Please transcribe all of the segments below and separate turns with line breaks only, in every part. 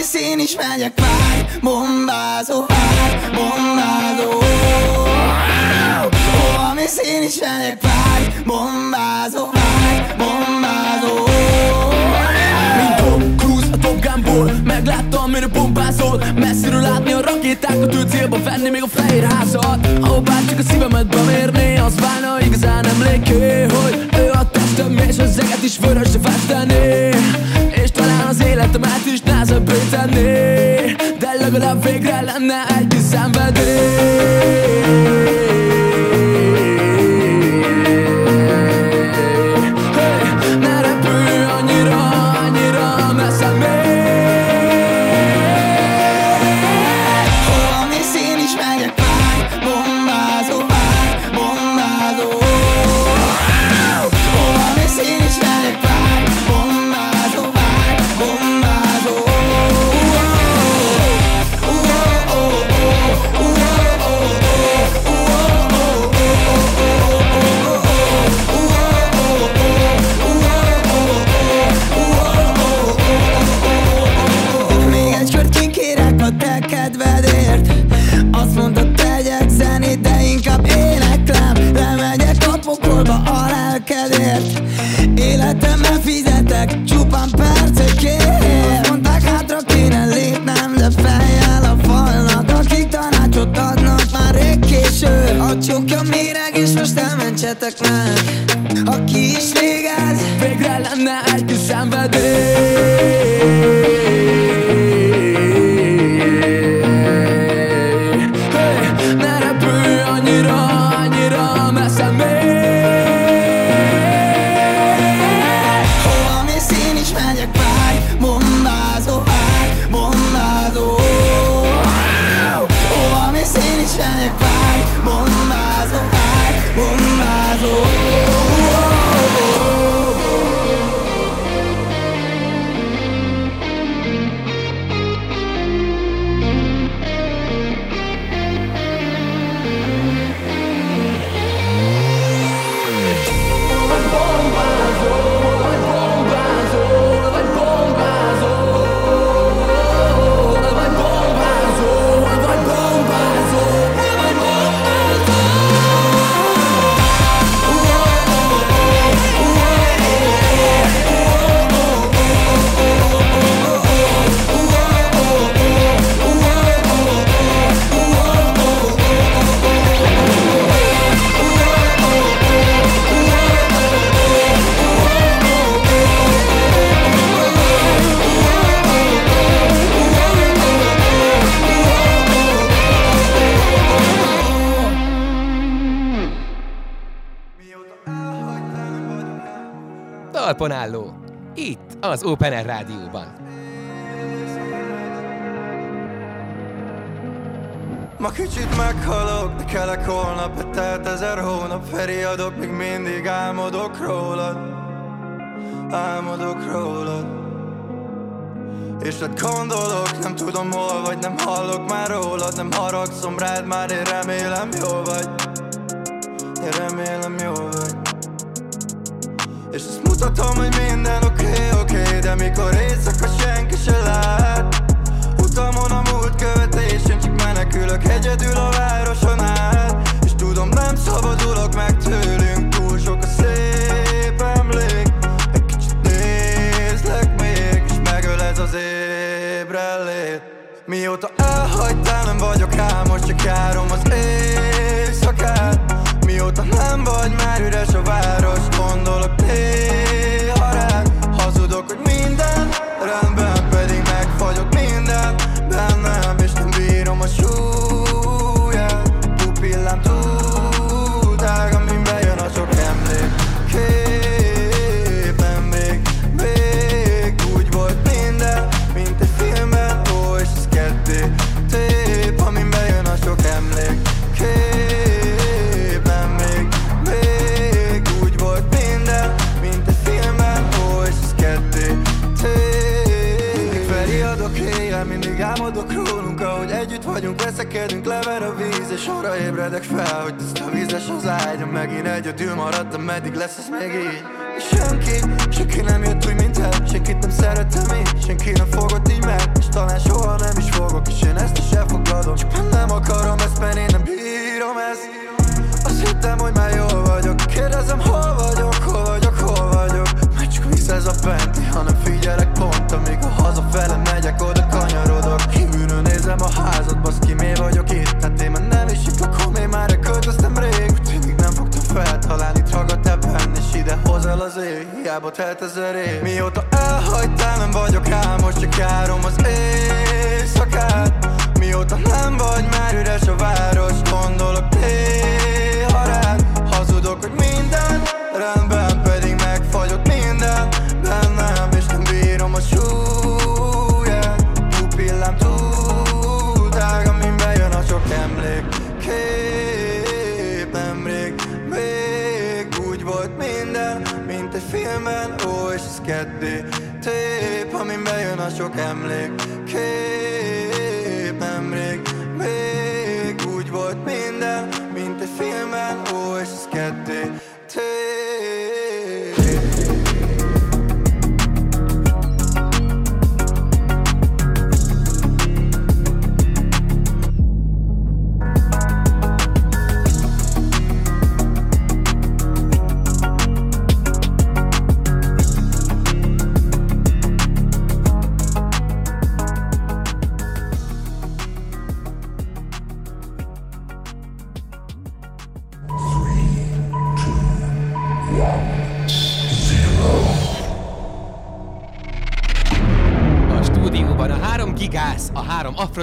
Holmis én is megyek, várj Bombázó, várj Bombázó. Holmis én is megyek, várj Bombázó, várj Bombázó.
Mint Tom Cruise a Top Gunból Megláttam, mire bombázol. Messziről látni a rakétákat Ő célba venni még a fehér házat Ha bárcsak a szívemet bemérni Az válna igazán emléké Hogy ő a testem és az eget is vörösre festeni. És talán az életemet is nehezebbé tenni De legalább végre lenne egy
A csukja méreg, és most elmentsetek meg Aki is végez,
Végre lenne egy kis szenvedély
Talpon álló. Itt, az Open Air Rádióban.
Ma kicsit meghalok, de kelek holnap Betelt ezer hónap, feriadok Még mindig álmodok rólad Álmodok rólad És hát gondolok, nem tudom hol vagy Nem hallok már rólad, nem haragszom rád Már én remélem jól vagy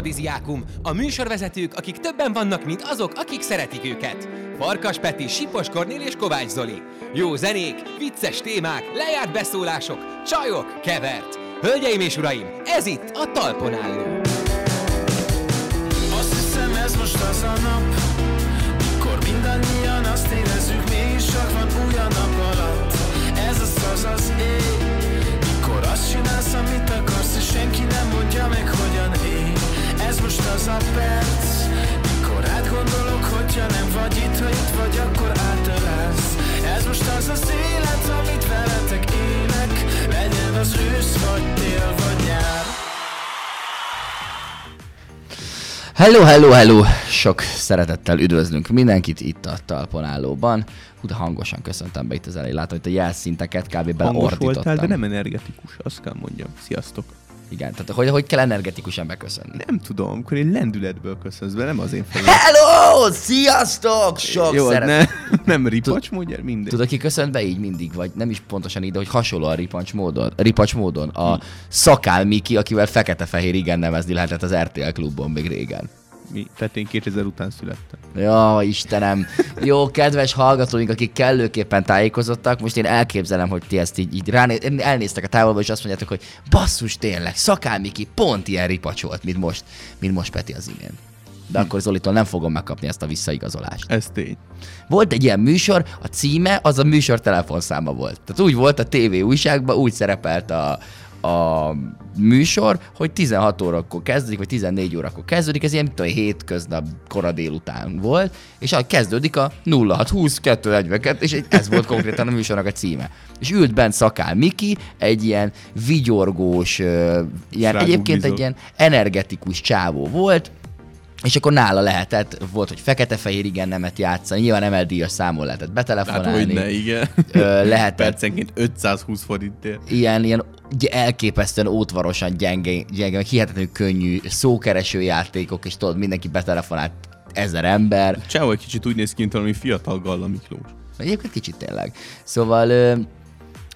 három afrodiziákum, a műsorvezetők, akik többen vannak, mint azok, akik szeretik őket. Farkas Peti, Sipos Kornél és Kovács Zoli. Jó zenék, vicces témák, lejárt beszólások, csajok, kevert. Hölgyeim és uraim, ez itt a Talpon álló.
Vagy itt Ha itt vagy, akkor átölelsz Ez most az az élet, amit veletek élek Legyen az ősz, vagy tél, vagy nyár
Hello, hello, hello! Sok szeretettel üdvözlünk mindenkit itt a talpon állóban. Hú, de hangosan köszöntem be itt az elején. Látom, hogy a jelszinteket kb.
Hangos
beleordítottam.
voltál, de nem energetikus, azt kell mondjam. Sziasztok.
Igen, tehát hogy, hogy kell energetikusan beköszönni.
Nem tudom, amikor én lendületből köszönsz be, nem az én fejem.
Hello! Sziasztok! Sok
Jó,
szeret...
ne, nem ripacs, mondja, mindegy.
Tudod, ki köszönt be így mindig, vagy nem is pontosan így, de hogy hasonló a ripacs módon, ripacs módon. A Szakál Miki, akivel fekete-fehér igen nevezni lehetett az RTL klubban még régen.
Mi? Tehát én 2000 után születtem.
Ja, Istenem. Jó, kedves hallgatóink, akik kellőképpen tájékozottak, most én elképzelem, hogy ti ezt így, így ráné- elnéztek a távolba, és azt mondjátok, hogy basszus tényleg, Szakál Miki pont ilyen ripacs volt, mint most, mint most Peti az imént. De akkor Zolitól nem fogom megkapni ezt a visszaigazolást.
Ez tény.
Volt egy ilyen műsor, a címe az a műsor telefonszáma volt. Tehát úgy volt a TV újságban, úgy szerepelt a, a műsor, hogy 16 órakor kezdődik, vagy 14 órakor kezdődik, ez ilyen, mint a hétköznap kora délután volt, és ahogy kezdődik a 0620 242, és ez volt konkrétan a műsornak a címe. És ült bent Szakál Miki, egy ilyen vigyorgós, ilyen, egyébként egy ilyen energetikus csávó volt, és akkor nála lehetett, volt, hogy fekete-fehér igen nemet játszani, nyilván MLD-as számon lehetett
Hát,
betelefonálni.
hogy ne, igen.
Ö, lehetett
Percenként 520 forintért.
ilyen, ilyen elképesztően ótvarosan gyenge, gyenge, hihetetlenül könnyű szókereső játékok, és tudod, mindenki betelefonált ezer ember.
Csávó egy kicsit úgy néz ki, mint valami fiatal Galla Miklós.
Egyébként kicsit tényleg. Szóval, ö,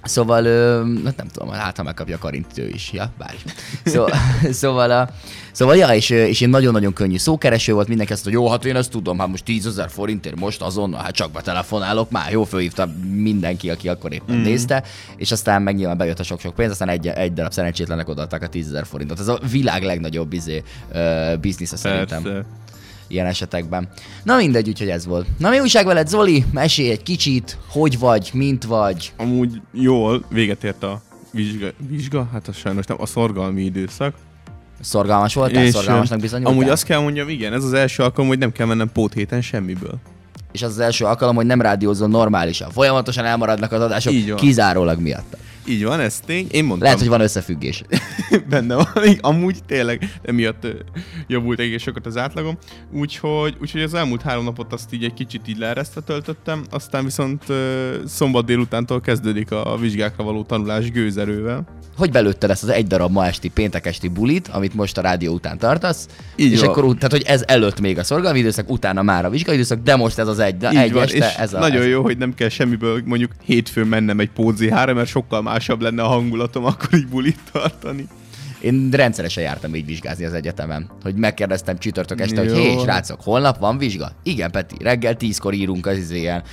szóval, ö, hát nem tudom, hát ha megkapja a Karint ő is, ja, bár is. Szó, szóval, a, szóval, ja, és, és én nagyon-nagyon könnyű szókereső volt, mindenki azt mondta, jó, hát én ezt tudom, hát most 10 ezer forintért most azonnal, hát csak betelefonálok, már jó, fölhívta mindenki, aki akkor éppen mm. nézte, és aztán meg nyilván bejött a sok-sok pénz, aztán egy, egy darab szerencsétlenek odaadták a 10 ezer forintot. Ez a világ legnagyobb izé, biznisze szerintem
Persze.
ilyen esetekben. Na mindegy, úgyhogy ez volt. Na mi újság veled, Zoli? Mesélj egy kicsit, hogy vagy, mint vagy.
Amúgy jól, véget ért a vizsga, vizsga, hát az sajnos nem, a szorgalmi időszak.
Szorgalmas voltál?
És,
Szorgalmasnak
ö,
bizonyultál?
Amúgy azt kell mondjam, igen, ez az első alkalom, hogy nem kell mennem pót héten semmiből.
és az az első alkalom, hogy nem rádiózol normálisan. Folyamatosan elmaradnak az adások kizárólag miatt.
Így van, ez tény. Én mondtam.
Lehet, hogy van összefüggés.
benne van. Amúgy tényleg emiatt javult egész sokat az átlagom. Úgyhogy, úgyhogy az elmúlt három napot azt így egy kicsit így leeresztve töltöttem, aztán viszont szombat délutántól kezdődik a vizsgákra való tanulás gőzerővel.
Hogy belőtted ezt az egy darab ma esti, péntek esti bulit, amit most a rádió után tartasz,
Így
és
van.
akkor, tehát, hogy ez előtt még a szorgalmi időszak, utána már a vizsgai időszak, de most ez az egy,
Így
egy
van,
este,
és
ez a,
nagyon
ez
jó, hogy nem kell semmiből mondjuk hétfőn mennem egy pózihára, mert sokkal másabb lenne a hangulatom akkor így bulit tartani.
Én rendszeresen jártam így vizsgázni az egyetemen, hogy megkérdeztem csütörtök este, hogy
Jó.
hé, srácok, holnap van vizsga? Igen, Peti, reggel tízkor írunk az izéen,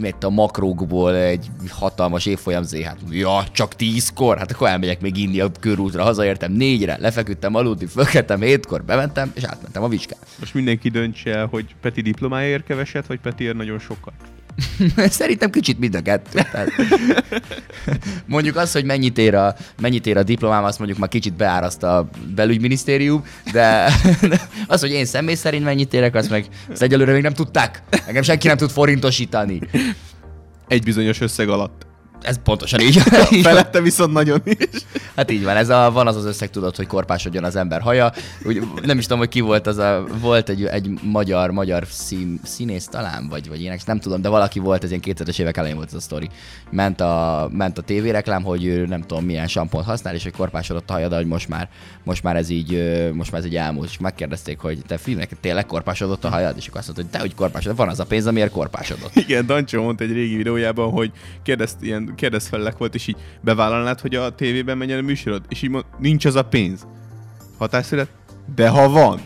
mit a makrókból egy hatalmas évfolyam zé, hát ja, csak tízkor, hát akkor elmegyek még inni a körútra, hazaértem négyre, lefeküdtem aludni, fölkeltem hétkor, bementem, és átmentem a vizsgán.
Most mindenki döntse el, hogy Peti diplomáért keveset, vagy Peti ér nagyon sokat.
Szerintem kicsit mind a kettő. Tehát, mondjuk az, hogy mennyit ér, a, mennyit ér a diplomám, azt mondjuk már kicsit beáraszt a belügyminisztérium, de az, hogy én személy szerint mennyit érek, azt meg azt egyelőre még nem tudták. Engem senki nem tud forintosítani.
Egy bizonyos összeg alatt.
Ez pontosan így.
Felette viszont nagyon is.
Hát így van, ez a, van az az összeg, tudod, hogy korpásodjon az ember haja. Úgy, nem is tudom, hogy ki volt az a, volt egy, egy magyar, magyar szín, színész talán, vagy, vagy ének, nem tudom, de valaki volt, ez ilyen 2000-es évek elején volt ez a sztori. Ment a, ment a tévéreklám, hogy ő nem tudom milyen sampont használ, és hogy korpásodott a haja, de hogy most már, most már ez így, most már ez így elmúlt, és megkérdezték, hogy te filmnek tényleg korpásodott a hajad, és akkor azt mondta, hogy te, hogy korpásodott, van az a pénz, amiért korpásodott.
Igen, Dancsó mondta egy régi videójában, hogy kérdezt, ilyen kérdezfellek volt, és így bevállalnád, hogy a tévében menjen a műsorod, és így mond, nincs az a pénz. Hatásszület? De ha van.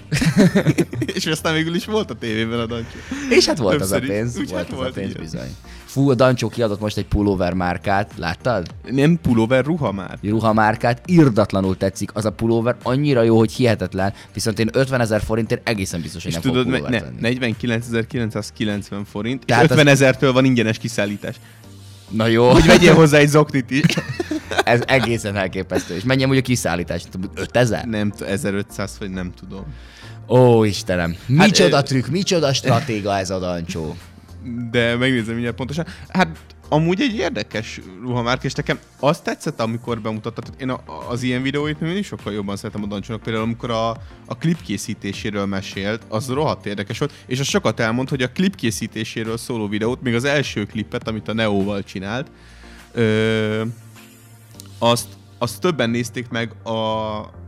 és aztán végül is volt a tévében a Dancsó.
És hát volt az a
Többször
pénz,
Úgy
volt
hát
az
volt,
a pénz
igen.
bizony. Fú, a Dancsó kiadott most egy pulóver márkát, láttad?
Nem pulóver ruha már.
Egy ruhamárkát, irdatlanul tetszik, az a pulóver annyira jó, hogy hihetetlen, viszont én 50 ezer forintért egészen biztos, hogy
És
nem
tudod,
fogok
ne,
venni.
49.990 forint,
Tehát
és
az-
50 ezertől van ingyenes kiszállítás.
Na jó,
Hogy vegyél hozzá egy zoknit is.
ez egészen elképesztő. És mennyi amúgy a kiszállítás? 5000?
nem, t- 1500 vagy nem tudom.
Ó, Istenem. Micsoda
ö-
trükk, micsoda stratéga ez a Dancsó.
De megnézem mindjárt pontosan. Hát amúgy egy érdekes ruhamárk, és nekem azt tetszett, amikor bemutattad. Tehát Én a, az ilyen videóit mindig sokkal jobban szeretem a Dancsónak. Például amikor a, a klip készítéséről mesélt, az rohadt érdekes volt, és az sokat elmond, hogy a klip készítéséről szóló videót, még az első klipet, amit a Neóval csinált, ö, azt, azt többen nézték meg a,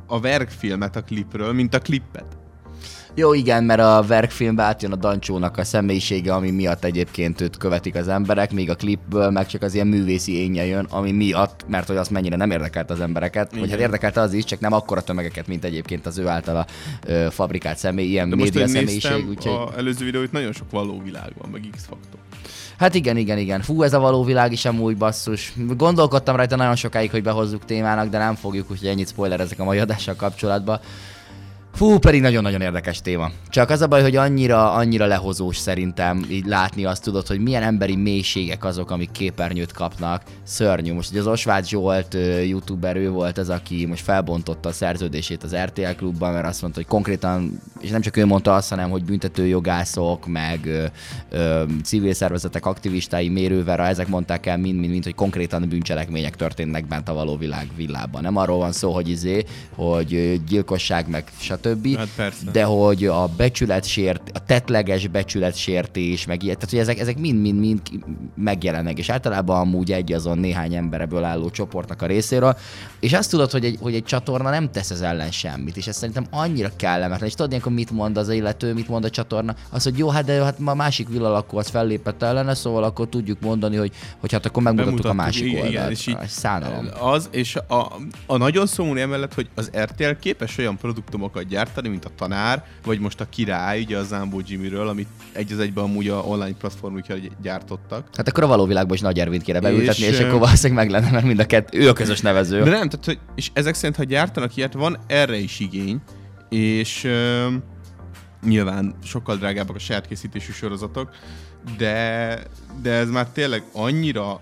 a verkfilmet a klipről, mint a klippet.
Jó, igen, mert a verkfilmbe átjön a Dancsónak a személyisége, ami miatt egyébként őt követik az emberek, míg a klipből meg csak az ilyen művészi énje jön, ami miatt, mert hogy azt mennyire nem érdekelt az embereket, vagy
Igen.
hát érdekelte az is, csak nem akkora tömegeket, mint egyébként az ő általa ö, fabrikált személy, ilyen
De most,
média
hogy
személyiség, úgyhogy...
a előző videóit, nagyon sok való világ van, meg X-faktor.
Hát igen, igen, igen. Fú, ez a való világ is amúgy basszus. Gondolkodtam rajta nagyon sokáig, hogy behozzuk témának, de nem fogjuk, úgyhogy ennyit spoilerezek a mai adással kapcsolatban. Fú, pedig nagyon-nagyon érdekes téma. Csak az a baj, hogy annyira, annyira lehozós szerintem így látni azt tudod, hogy milyen emberi mélységek azok, amik képernyőt kapnak. Szörnyű. Most ugye az Osváth Zsolt youtuber, ő volt az, aki most felbontotta a szerződését az RTL klubban, mert azt mondta, hogy konkrétan, és nem csak ő mondta azt, hanem hogy büntetőjogászok, meg ö, ö, civil szervezetek aktivistái, mérővera, ezek mondták el mind-mind, hogy konkrétan bűncselekmények történnek bent a való világ villában. Nem arról van szó, hogy izé, hogy gyilkosság, meg stb.
Hát persze.
De hogy a becsületsért, a tetleges becsületsértés, meg ilyet, tehát hogy ezek, ezek mind-mind-mind megjelennek, és általában amúgy egy azon néhány embereből álló csoportnak a részéről, és azt tudod, hogy egy, hogy egy csatorna nem tesz ez ellen semmit, és ez szerintem annyira kellemetlen, és tudod ilyenkor mit mond az illető, mit mond a csatorna, az, hogy jó, hát de hát ma a másik villalakó az fellépett ellene, szóval akkor tudjuk mondani, hogy, hogy hát akkor megmutattuk a másik
igen,
oldalt.
és így-
Szánalom.
Az, és a, a nagyon szomorú emellett, hogy az RTL képes olyan produktumokat gyártani, mint a Tanár, vagy most a Király, ugye a Zambó Jimmyről, amit egy az egyben amúgy a online platformukra gyártottak.
Hát akkor a való világban is Nagy Ervint kéne beültetni, és,
És,
akkor valószínűleg meg lenne, mert mind a kettő, ő a közös nevező.
De nem, tehát, hogy, és ezek szerint, ha gyártanak ilyet, van erre is igény, és ö, nyilván sokkal drágábbak a saját készítésű sorozatok, de, de ez már tényleg annyira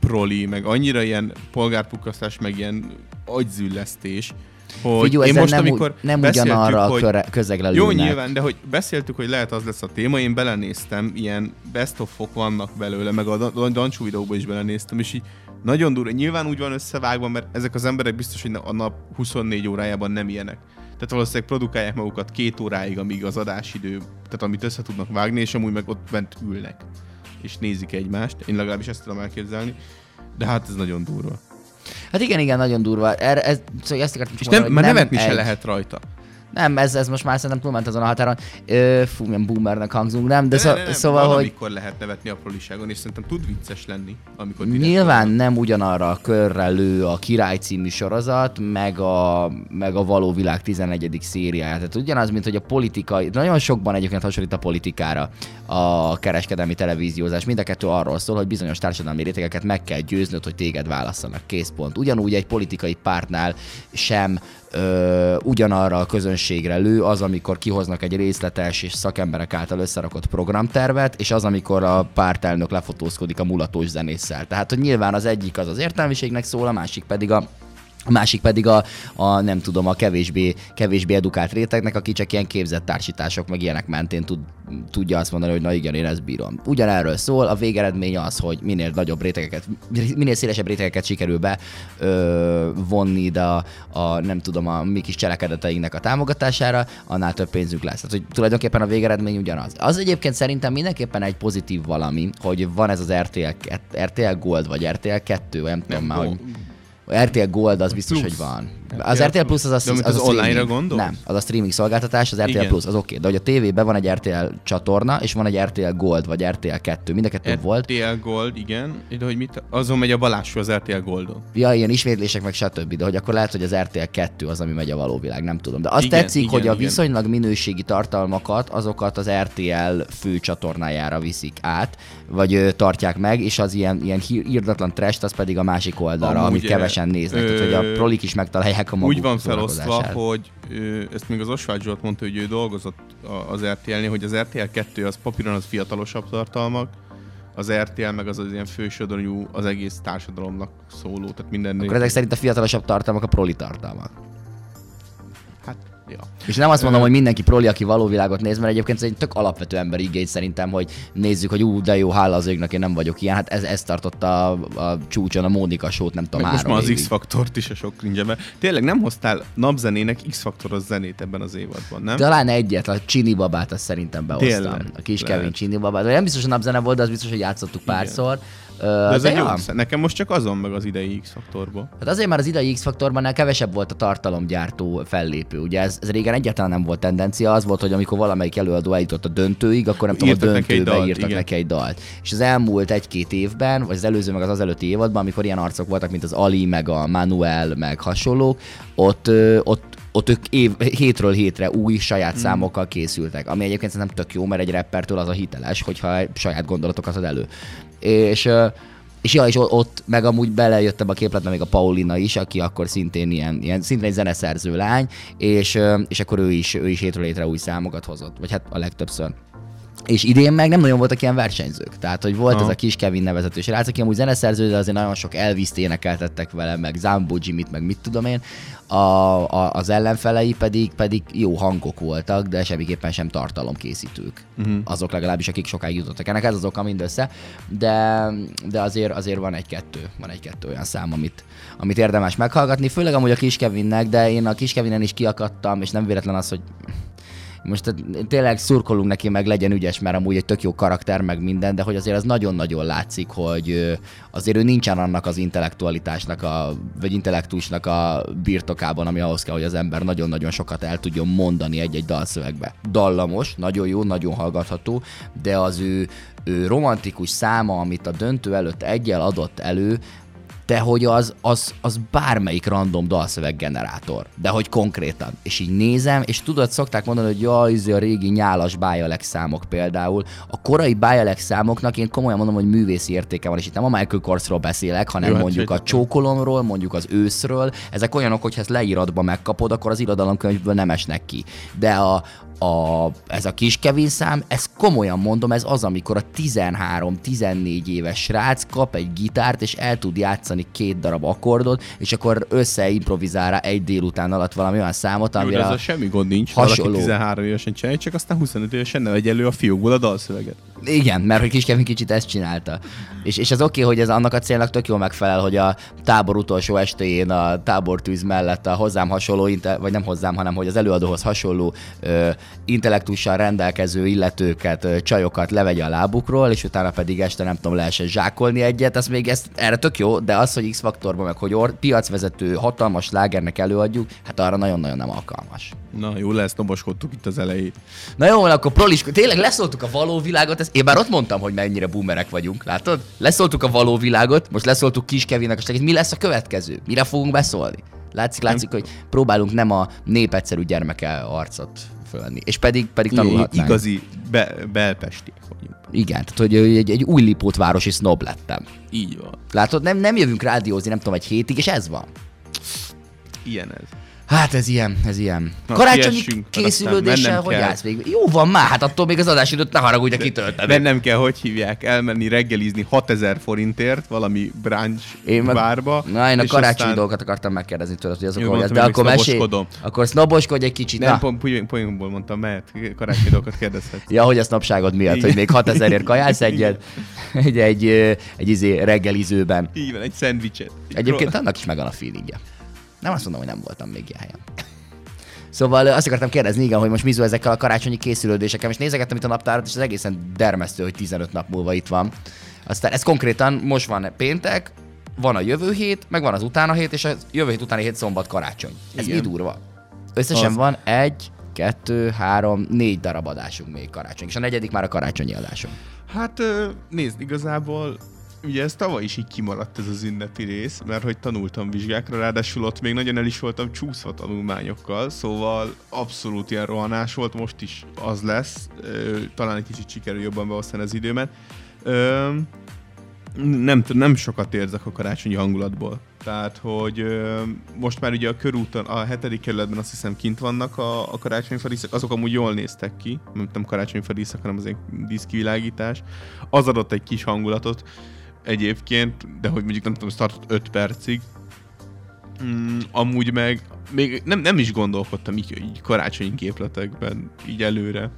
proli, meg annyira ilyen polgárpukasztás, meg ilyen agyzüllesztés, hogy
Figyú,
én most,
nem,
amikor
nem ugyanarra a
hogy-
köre, közegre
Jó,
lőnek.
nyilván, de hogy beszéltük, hogy lehet az lesz a téma, én belenéztem, ilyen best of -ok vannak belőle, meg a Dan- Dancsú videóba is belenéztem, és így nagyon durva. Nyilván úgy van összevágva, mert ezek az emberek biztos, hogy a nap 24 órájában nem ilyenek. Tehát valószínűleg produkálják magukat két óráig, amíg az adásidő, tehát amit össze tudnak vágni, és amúgy meg ott bent ülnek, és nézik egymást. Én legalábbis ezt tudom elképzelni. De hát ez nagyon durva.
Hát igen, igen, nagyon durva. Erre, ez, szóval ezt akartam
És
csak
nem,
mondani,
már nevetni se
egy-
lehet rajta.
Nem, ez, ez most már szerintem túlment azon a határon. Ö, fú, milyen boomernek hangzunk, nem? De,
De
szó,
ne, ne, ne,
szóval, hogy
valamikor lehet nevetni apróliságon, és szerintem tud vicces lenni, amikor
Nyilván
van.
nem ugyanarra a körre lő a Király című sorozat, meg a, meg a Való Világ 11. szériája. Tehát ugyanaz, mint hogy a politikai, nagyon sokban egyébként hasonlít a politikára a kereskedelmi televíziózás. Mind a kettő arról szól, hogy bizonyos társadalmi rétegeket meg kell győznöd, hogy téged válasszanak. Készpont. Ugyanúgy egy politikai pártnál sem ö, ugyanarra a közönségre lő az, amikor kihoznak egy részletes és szakemberek által összerakott programtervet, és az, amikor a pártelnök lefotózkodik a mulatós zenésszel. Tehát, hogy nyilván az egyik az az értelmiségnek szól, a másik pedig a a másik pedig a, a nem tudom, a kevésbé, kevésbé edukált rétegnek, aki csak ilyen képzett társítások, meg ilyenek mentén tud, tudja azt mondani, hogy na igen, én ezt bírom. Ugyanerről szól, a végeredmény az, hogy minél nagyobb rétegeket, minél szélesebb rétegeket sikerül be ö, vonni ide a, a, nem tudom, a mi kis cselekedeteinknek a támogatására, annál több pénzünk lesz. Tehát, hogy tulajdonképpen a végeredmény ugyanaz. Az egyébként szerintem mindenképpen egy pozitív valami, hogy van ez az RTL, RTL Gold, vagy RTL 2, vagy nem, tudom már, hogy RTL Gold az biztos,
Plusz.
hogy van. Az RTL Plus az, az, az,
az
a streaming.
online-ra gondolsz?
Nem, az a streaming szolgáltatás, az RTL
Igen.
Plus, az oké. De hogy a tévében van egy RTL csatorna, és van egy RTL Gold, vagy RTL 2, mind a kettő volt.
RTL Gold, igen. De hogy mit? Azon megy a balású az RTL Goldon.
Ja, ilyen ismétlések, meg stb. De hogy akkor lehet, hogy az RTL 2 az, ami megy a való világ, nem tudom. De azt
Igen,
tetszik,
igen,
hogy a
igen.
viszonylag minőségi tartalmakat, azokat az RTL fő csatornájára viszik át, vagy ö, tartják meg, és az ilyen, ilyen hír- írdatlan trash az pedig a másik oldalra,
Amúgy,
amit kevesen
ö,
néznek. Tehát, hogy a
ö,
prolik is megtalálják a maguk
Úgy van felosztva, hogy ö, ezt még az Osvágy Zsolt mondta, hogy ő dolgozott az RTL-nél, hogy az RTL 2 az papíron az fiatalosabb tartalmak, az RTL meg az az ilyen fősodorú az egész társadalomnak szóló, tehát minden
Akkor ezek szerint a fiatalosabb tartalmak a proli tartalmak.
Ja.
És nem azt mondom, hogy mindenki proli, aki való világot néz, mert egyébként ez egy tök alapvető ember igény szerintem, hogy nézzük, hogy ú, de jó, hála az égnek, én nem vagyok ilyen. Hát ez, ez tartotta a, a csúcson a Mónika sót, nem tudom,
Meg most
három
már az. X-faktort is a sok cringe Tényleg nem hoztál napzenének X-faktoros zenét ebben az évadban, nem?
Talán egyet, a Csini babát azt szerintem behoztam.
Tényleg?
A kis. Kevin Csini babát. Nem biztos, hogy napzene volt, de az biztos, hogy játszottuk párszor. Ö,
De ez
de
egy jó,
ja.
nekem most csak azon meg az idei X-faktorból.
Hát azért már az idei X-faktorban kevesebb volt a tartalomgyártó fellépő. Ugye ez, ez régen egyáltalán nem volt tendencia, az volt, hogy amikor valamelyik előadó eljutott a döntőig, akkor nem tudom, a
Írtak neki
döntőbe
dalt,
írtak
igen.
neki egy dalt. És az elmúlt egy-két évben, vagy az előző meg az az előtti évadban, amikor ilyen arcok voltak, mint az Ali, meg a Manuel, meg hasonlók, ott, ott ott ők év, hétről hétre új saját
Hmm.
számokkal készültek, ami egyébként szerintem tök jó, mert egy rappertől az a hiteles, hogyha saját gondolatokat ad elő. És és ja, és ott meg amúgy belejöttem a képletbe még a Paulina is, aki akkor szintén ilyen, ilyen szintén egy zeneszerző lány, és, és akkor ő is, ő is hétről hétre új számokat hozott, vagy hát a legtöbbször. És idén meg nem nagyon voltak ilyen versenyzők. Tehát, hogy volt
Aha.
ez a kis Kevin nevezető srác, aki amúgy zeneszerző, de azért nagyon sok elviszt énekeltettek vele, meg Zambo Jimmy-t, meg mit tudom én. A, a, az ellenfelei pedig, pedig jó hangok voltak, de semmiképpen sem tartalomkészítők. Uh-huh. Azok legalábbis, akik sokáig jutottak ennek, ez az oka mindössze. De, de azért, azért van egy-kettő, van egy-kettő olyan szám, amit, amit érdemes meghallgatni, főleg amúgy a kis Kevinnek, de én a kis Kevinen is kiakadtam, és nem véletlen az, hogy most tényleg szurkolunk neki, meg legyen ügyes, mert amúgy egy tök jó karakter, meg minden, de hogy azért az nagyon-nagyon látszik, hogy azért ő nincsen annak az intellektualitásnak, a, vagy intellektusnak a birtokában, ami ahhoz kell, hogy az ember nagyon-nagyon sokat el tudjon mondani egy-egy dalszövegbe. Dallamos, nagyon jó, nagyon hallgatható, de az ő, ő romantikus száma, amit a döntő előtt egyel adott elő, de hogy az, az, az bármelyik random dalszöveg generátor, de hogy konkrétan. És így nézem, és tudod, szokták mondani, hogy jaj, izé a régi nyálas Bialek számok például. A korai Bialek számoknak én komolyan mondom, hogy művészi értéke van, és itt nem a Michael Korsról beszélek, hanem
Jó, hát
mondjuk a
sejtettem.
csókolomról, mondjuk az őszről. Ezek olyanok, hogy ha ezt leíratba megkapod, akkor az irodalomkönyvből nem esnek ki. De a, a, ez a kis Kevin szám, ez komolyan mondom, ez az, amikor a 13-14 éves srác kap egy gitárt, és el tud játszani két darab akkordot, és akkor összeimprovizál rá egy délután alatt valami olyan számot, amire
de
a-
semmi gond nincs,
hasonló.
valaki 13 évesen csinálja, csak aztán 25 évesen ne vegy elő a fiúkból a dalszöveget.
Igen, mert hogy kis Kevin kicsit ezt csinálta. És, és az oké, okay, hogy ez annak a célnak tök jól megfelel, hogy a tábor utolsó estéjén a tábortűz mellett a hozzám hasonló, vagy nem hozzám, hanem hogy az előadóhoz hasonló ö, intellektussal rendelkező illetőket, csajokat levegye a lábukról, és utána pedig este nem tudom, lehessen zsákolni egyet, az még ez, erre tök jó, de az, hogy X-faktorban meg, hogy or, piacvezető hatalmas lágernek előadjuk, hát arra nagyon-nagyon nem alkalmas.
Na, jó lesz, doboskodtuk itt az elején.
Na jó, akkor prolis, tényleg leszóltuk a való világot, ezt, én már ott mondtam, hogy mennyire boomerek vagyunk, látod? Leszóltuk a való világot, most leszóltuk Kis Kevinnek a segít. Mi lesz a következő? Mire fogunk beszólni? Látszik, látszik, hogy próbálunk nem a népegyszerű gyermeke arcot fölvenni. És pedig, pedig tanulhatnánk.
Igazi be, belpestiek vagyunk.
Igen, tehát hogy egy, egy új lipótvárosi snob lettem.
Így van.
Látod, nem, nem jövünk rádiózni, nem tudom, egy hétig, és ez van.
Ilyen ez.
Hát ez ilyen, ez ilyen.
Na,
Karácsonyi készülődéssel, hogy
kell.
állsz még? Jó van már, hát attól még az adásidőt ne haragudj, de kitöltem.
Bennem kell, hogy hívják, elmenni reggelizni 6000 forintért valami brunch
Én meg,
bárba.
Na, én a karácsonyi
aztán-
dolgokat akartam megkérdezni tőled, hogy azok
Jó,
hogy
mondtam,
De akkor mesélj, akkor sznoboskodj egy kicsit.
Nem, pont poén- poénból mondtam, mert karácsonyi dolgokat kérdezhetsz.
Ja, hogy a sznapságod miatt,
Igen.
hogy még 6000ért kajálsz egyet, egy, egy, ö, egy izé reggelizőben.
Így van, egy szendvicset.
Egyébként annak is megvan a feelingje. Nem azt mondom, hogy nem voltam még ilyen helyen. Szóval azt akartam kérdezni, igen, hogy most mizu ezekkel a karácsonyi készülődésekkel, és nézegettem itt a naptárat, és ez egészen dermesztő, hogy 15 nap múlva itt van. Aztán ez konkrétan most van péntek, van a jövő hét, meg van az utána hét, és a jövő hét utáni hét szombat karácsony. Ez
Igen.
mi durva? Összesen
Az.
van egy, kettő, három, négy darab adásunk még karácsony, és a negyedik már a karácsonyi adásunk.
Hát nézd, igazából ugye ez tavaly is így kimaradt ez az ünnepi rész, mert hogy tanultam vizsgákra, ráadásul ott még nagyon el is voltam csúszva tanulmányokkal, szóval abszolút ilyen rohanás volt, most is az lesz, talán egy kicsit sikerül jobban beosztani az időmet. Nem, nem sokat érzek a karácsonyi hangulatból. Tehát, hogy ö, most már ugye a körúton, a hetedik kerületben azt hiszem kint vannak a, a karácsonyfa díszek, azok amúgy jól néztek ki, nem, nem karácsonyfa díszek, hanem az egy díszkivilágítás. Az adott egy kis hangulatot egyébként, de hogy mondjuk nem tudom, ez tartott 5 percig. Mm, amúgy meg még nem, nem is gondolkodtam így, így karácsonyi képletekben, így előre.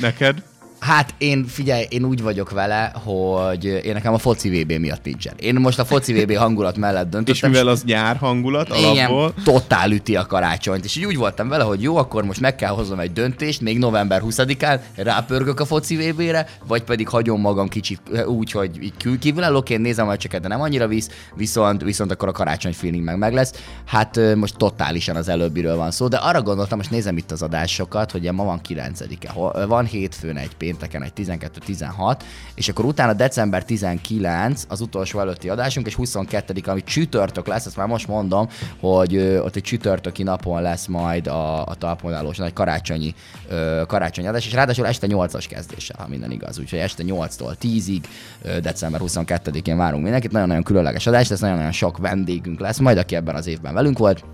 Neked?
Hát én, figyelj, én úgy vagyok vele, hogy én nekem a foci VB miatt nincsen. Én most a foci VB hangulat mellett
És
döntöttem.
mivel az nyár hangulat alapból,
Igen, totál üti a karácsonyt. És így úgy voltam vele, hogy jó, akkor most meg kell hoznom egy döntést, még november 20-án rápörgök a foci VB-re, vagy pedig hagyom magam kicsit úgy, hogy így kül- kívülállóként nézem a cseket, de nem annyira visz, viszont, viszont akkor a karácsony feeling meg meg lesz. Hát most totálisan az előbbiről van szó, de arra gondoltam, most nézem itt az adásokat, hogy ma van 9-e, hol- van hétfőn egy pénteken egy 12-16, és akkor utána december 19 az utolsó előtti adásunk, és 22 ami csütörtök lesz, ezt már most mondom, hogy ö, ott egy csütörtöki napon lesz majd a, a talpmodálós nagy karácsonyi, ö, karácsonyi adás, és ráadásul este 8-as kezdéssel, ha minden igaz. Úgyhogy este 8-tól 10-ig, ö, december 22-én várunk mindenkit. Nagyon-nagyon különleges adás, lesz nagyon-nagyon sok vendégünk lesz, majd aki ebben az évben velünk volt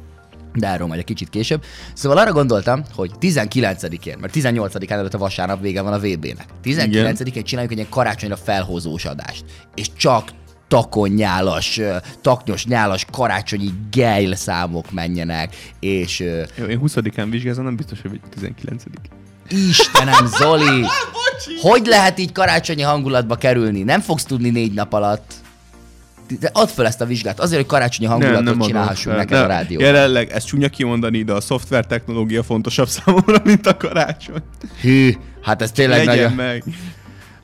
de erről majd egy kicsit később. Szóval arra gondoltam, hogy 19-én, mert 18-án előtt a vasárnap vége van a VB-nek. 19-én csináljuk egy ilyen karácsonyra felhozós adást. És csak takonyálas, taknyos, nyálas karácsonyi gejl számok menjenek, és
Jó, én 20-án vizsgázom, nem biztos, hogy 19
Istenem, Zoli! Hogy lehet így karácsonyi hangulatba kerülni? Nem fogsz tudni négy nap alatt. Add fel ezt a vizsgát, azért, hogy karácsonyi hangulatot
adom
csinálhassunk
fel.
neked a
Nem,
rádióban.
Jelenleg, ez csúnya kimondani, de a szoftver technológia fontosabb számomra, mint a karácsony.
Hű, hát ez tényleg
Legyen
nagyon...
meg.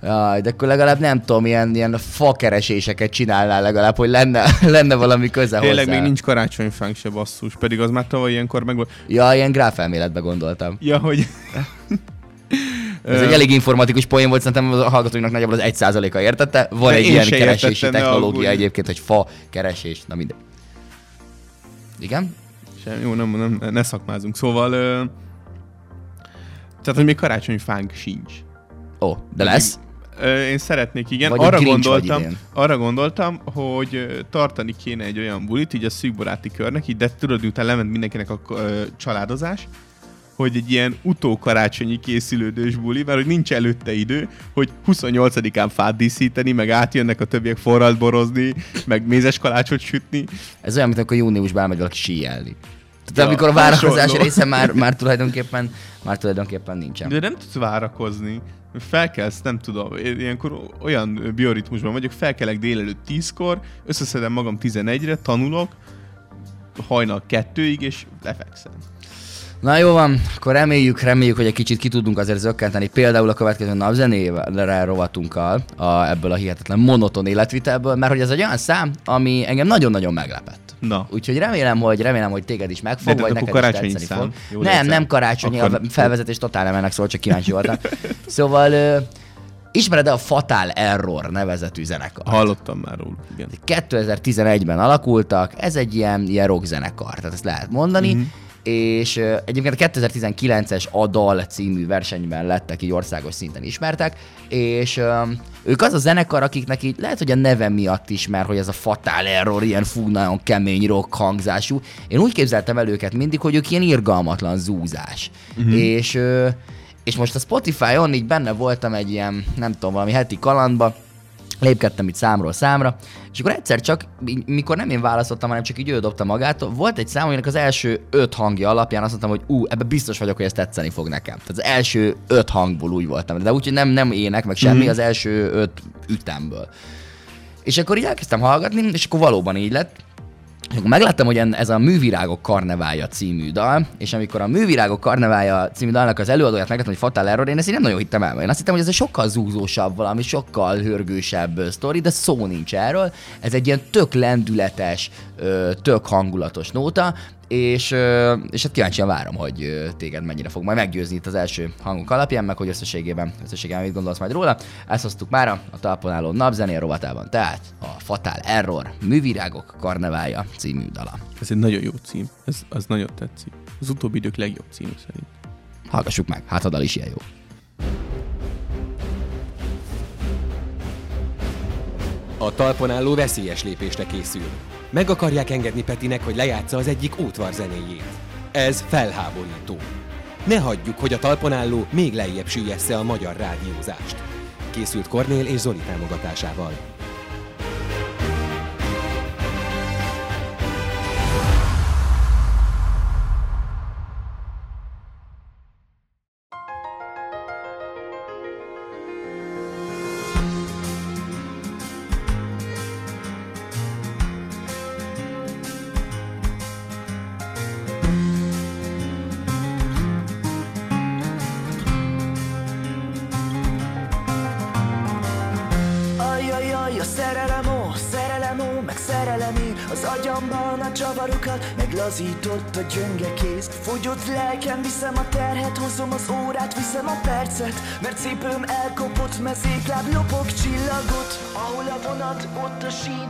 Jaj, de akkor legalább nem tudom, ilyen, ilyen fakereséseket csinálnál legalább, hogy lenne, lenne valami köze
Tényleg
hozzá.
még nincs karácsonyfánk se basszus, pedig az már tavaly ilyenkor meg volt.
Ja, ilyen gráfelméletbe gondoltam.
Ja, hogy...
Ez egy elég informatikus poén volt, szerintem a hallgatóinknak nagyjából az 1%-a értette. Van
De
egy ilyen keresési technológia egyébként, hogy fa keresés, na mindegy. Igen?
Sem, jó, nem, nem, ne szakmázunk. Szóval... Ö... Tehát, hogy még karácsonyfánk sincs.
Ó, de lesz.
Én szeretnék, igen.
Vagy
arra gondoltam, arra gondoltam, hogy tartani kéne egy olyan bulit, így a szűk baráti körnek, így, de tudod, miután lement mindenkinek a családozás, hogy egy ilyen utókarácsonyi készülődős buli, mert hogy nincs előtte idő, hogy 28-án fát díszíteni, meg átjönnek a többiek forralt borozni, meg mézes kalácsot sütni.
Ez olyan, mint amikor júniusban elmegy valaki síelni. Tehát
Ja,
amikor a várakozás
hasonló.
része már, már, tulajdonképpen, már tulajdonképpen nincsen.
De nem tudsz várakozni. Felkelsz, nem tudom, én ilyenkor olyan bioritmusban vagyok, felkelek délelőtt 10-kor, összeszedem magam 11-re, tanulok, hajnal kettőig, és lefekszem.
Na jó van, akkor reméljük, reméljük, hogy egy kicsit ki tudunk azért zökkenteni például a következő napzenével rovatunkkal a, ebből a hihetetlen monoton életvitelből, mert hogy ez egy olyan szám, ami engem nagyon-nagyon meglepett.
Na.
Úgyhogy remélem, hogy remélem, hogy téged is megfog,
De
vagy neked is tetszeni
szám.
fog.
Jól
Nem, nem karácsonyi,
Akkor-
a felvezetés totál nem ennek szól, csak kíváncsi voltam. Szóval ö, ismered-e a Fatal Error nevezetű zenekart?
Hallottam már róluk, igen.
2011-ben alakultak, ez egy ilyen, ilyen rock zenekar, tehát ezt lehet mondani,
Mhm.
mm-hmm. És egyébként a 2019-es Adal című versenyben lettek így országos szinten ismertek, és ők az a zenekar, akiknek így lehet, hogy a neve miatt is, mert hogy ez a Fatal Error ilyen fú, nagyon kemény rock hangzású. Én úgy képzeltem el őket mindig, hogy ők ilyen irgalmatlan zúzás. Mm-hmm. És és most a Spotify-on így benne voltam egy ilyen, nem tudom, valami heti kalandba, lépkedtem itt számról számra, és akkor egyszer csak, mikor nem én választottam, hanem csak így ő dobta magát, volt egy szám, aminek az első öt hangja alapján azt mondtam, hogy ú, ebbe biztos vagyok, hogy ez tetszeni fog nekem. Tehát az első öt hangból úgy voltam, de úgyhogy nem, nem ének, meg semmi, mm. az első öt ütemből. És akkor így elkezdtem hallgatni, és akkor valóban így lett, és akkor megláttam, hogy ez a Művirágok karneválja című dal, és amikor a Művirágok karneválja című dalnak az előadóját megláttam, hogy Fatal Error, én ezt így nem nagyon hittem el. Én azt hittem, hogy ez egy sokkal zúzósabb valami, sokkal hörgősebb sztori, de szó nincs erről. Ez egy ilyen tök lendületes, tök hangulatos nóta, és, és hát kíváncsian várom, hogy téged mennyire fog majd meggyőzni itt az első hangok alapján, meg hogy összességében, összességében mit gondolsz majd róla. Ezt hoztuk már a talpon álló napzenél rovatában, tehát a Fatal Error Művirágok karneválja című dala.
Ez egy nagyon jó cím. Ez, az nagyon tetszik. Az utóbbi idők legjobb cím szerint.
Hallgassuk meg, hát a dal is ilyen jó.
A talpon álló veszélyes lépésre készül. Meg akarják engedni Petinek, hogy lejátsza az egyik útvar zenéjét. Ez felháborító. Ne hagyjuk, hogy a talpon álló még lejjebb süllyessze a magyar rádiózást. Készült Kornél és Zoli támogatásával.
Meglazított a gyönge kéz. Fogyott lelkem, viszem a terhet, hozom az órát, viszem a percet. Mert cipőm elkopott, mezékláb lopok csillagot. Ahol a vonat, ott a sín,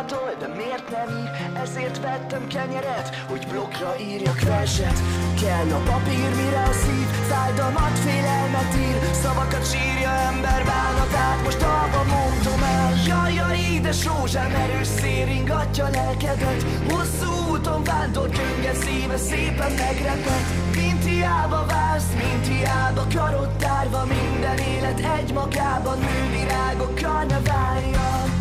toll, de miért nem ír? Ezért vettem kenyeret, hogy blokkra írjak verset. Kell a papír, mire a szív fájdalmat, félelmet ír. Szavakat sírja ember bánatát, most abba mondom el. Jaj, jaj, édes rózsám, erős szél ringatja lelkedet. Hosszú úton vándor, gyönge szíve szépen megrepet. Mint hiába válsz, mint hiába karod Minden élet egy magában, művirágok karneválja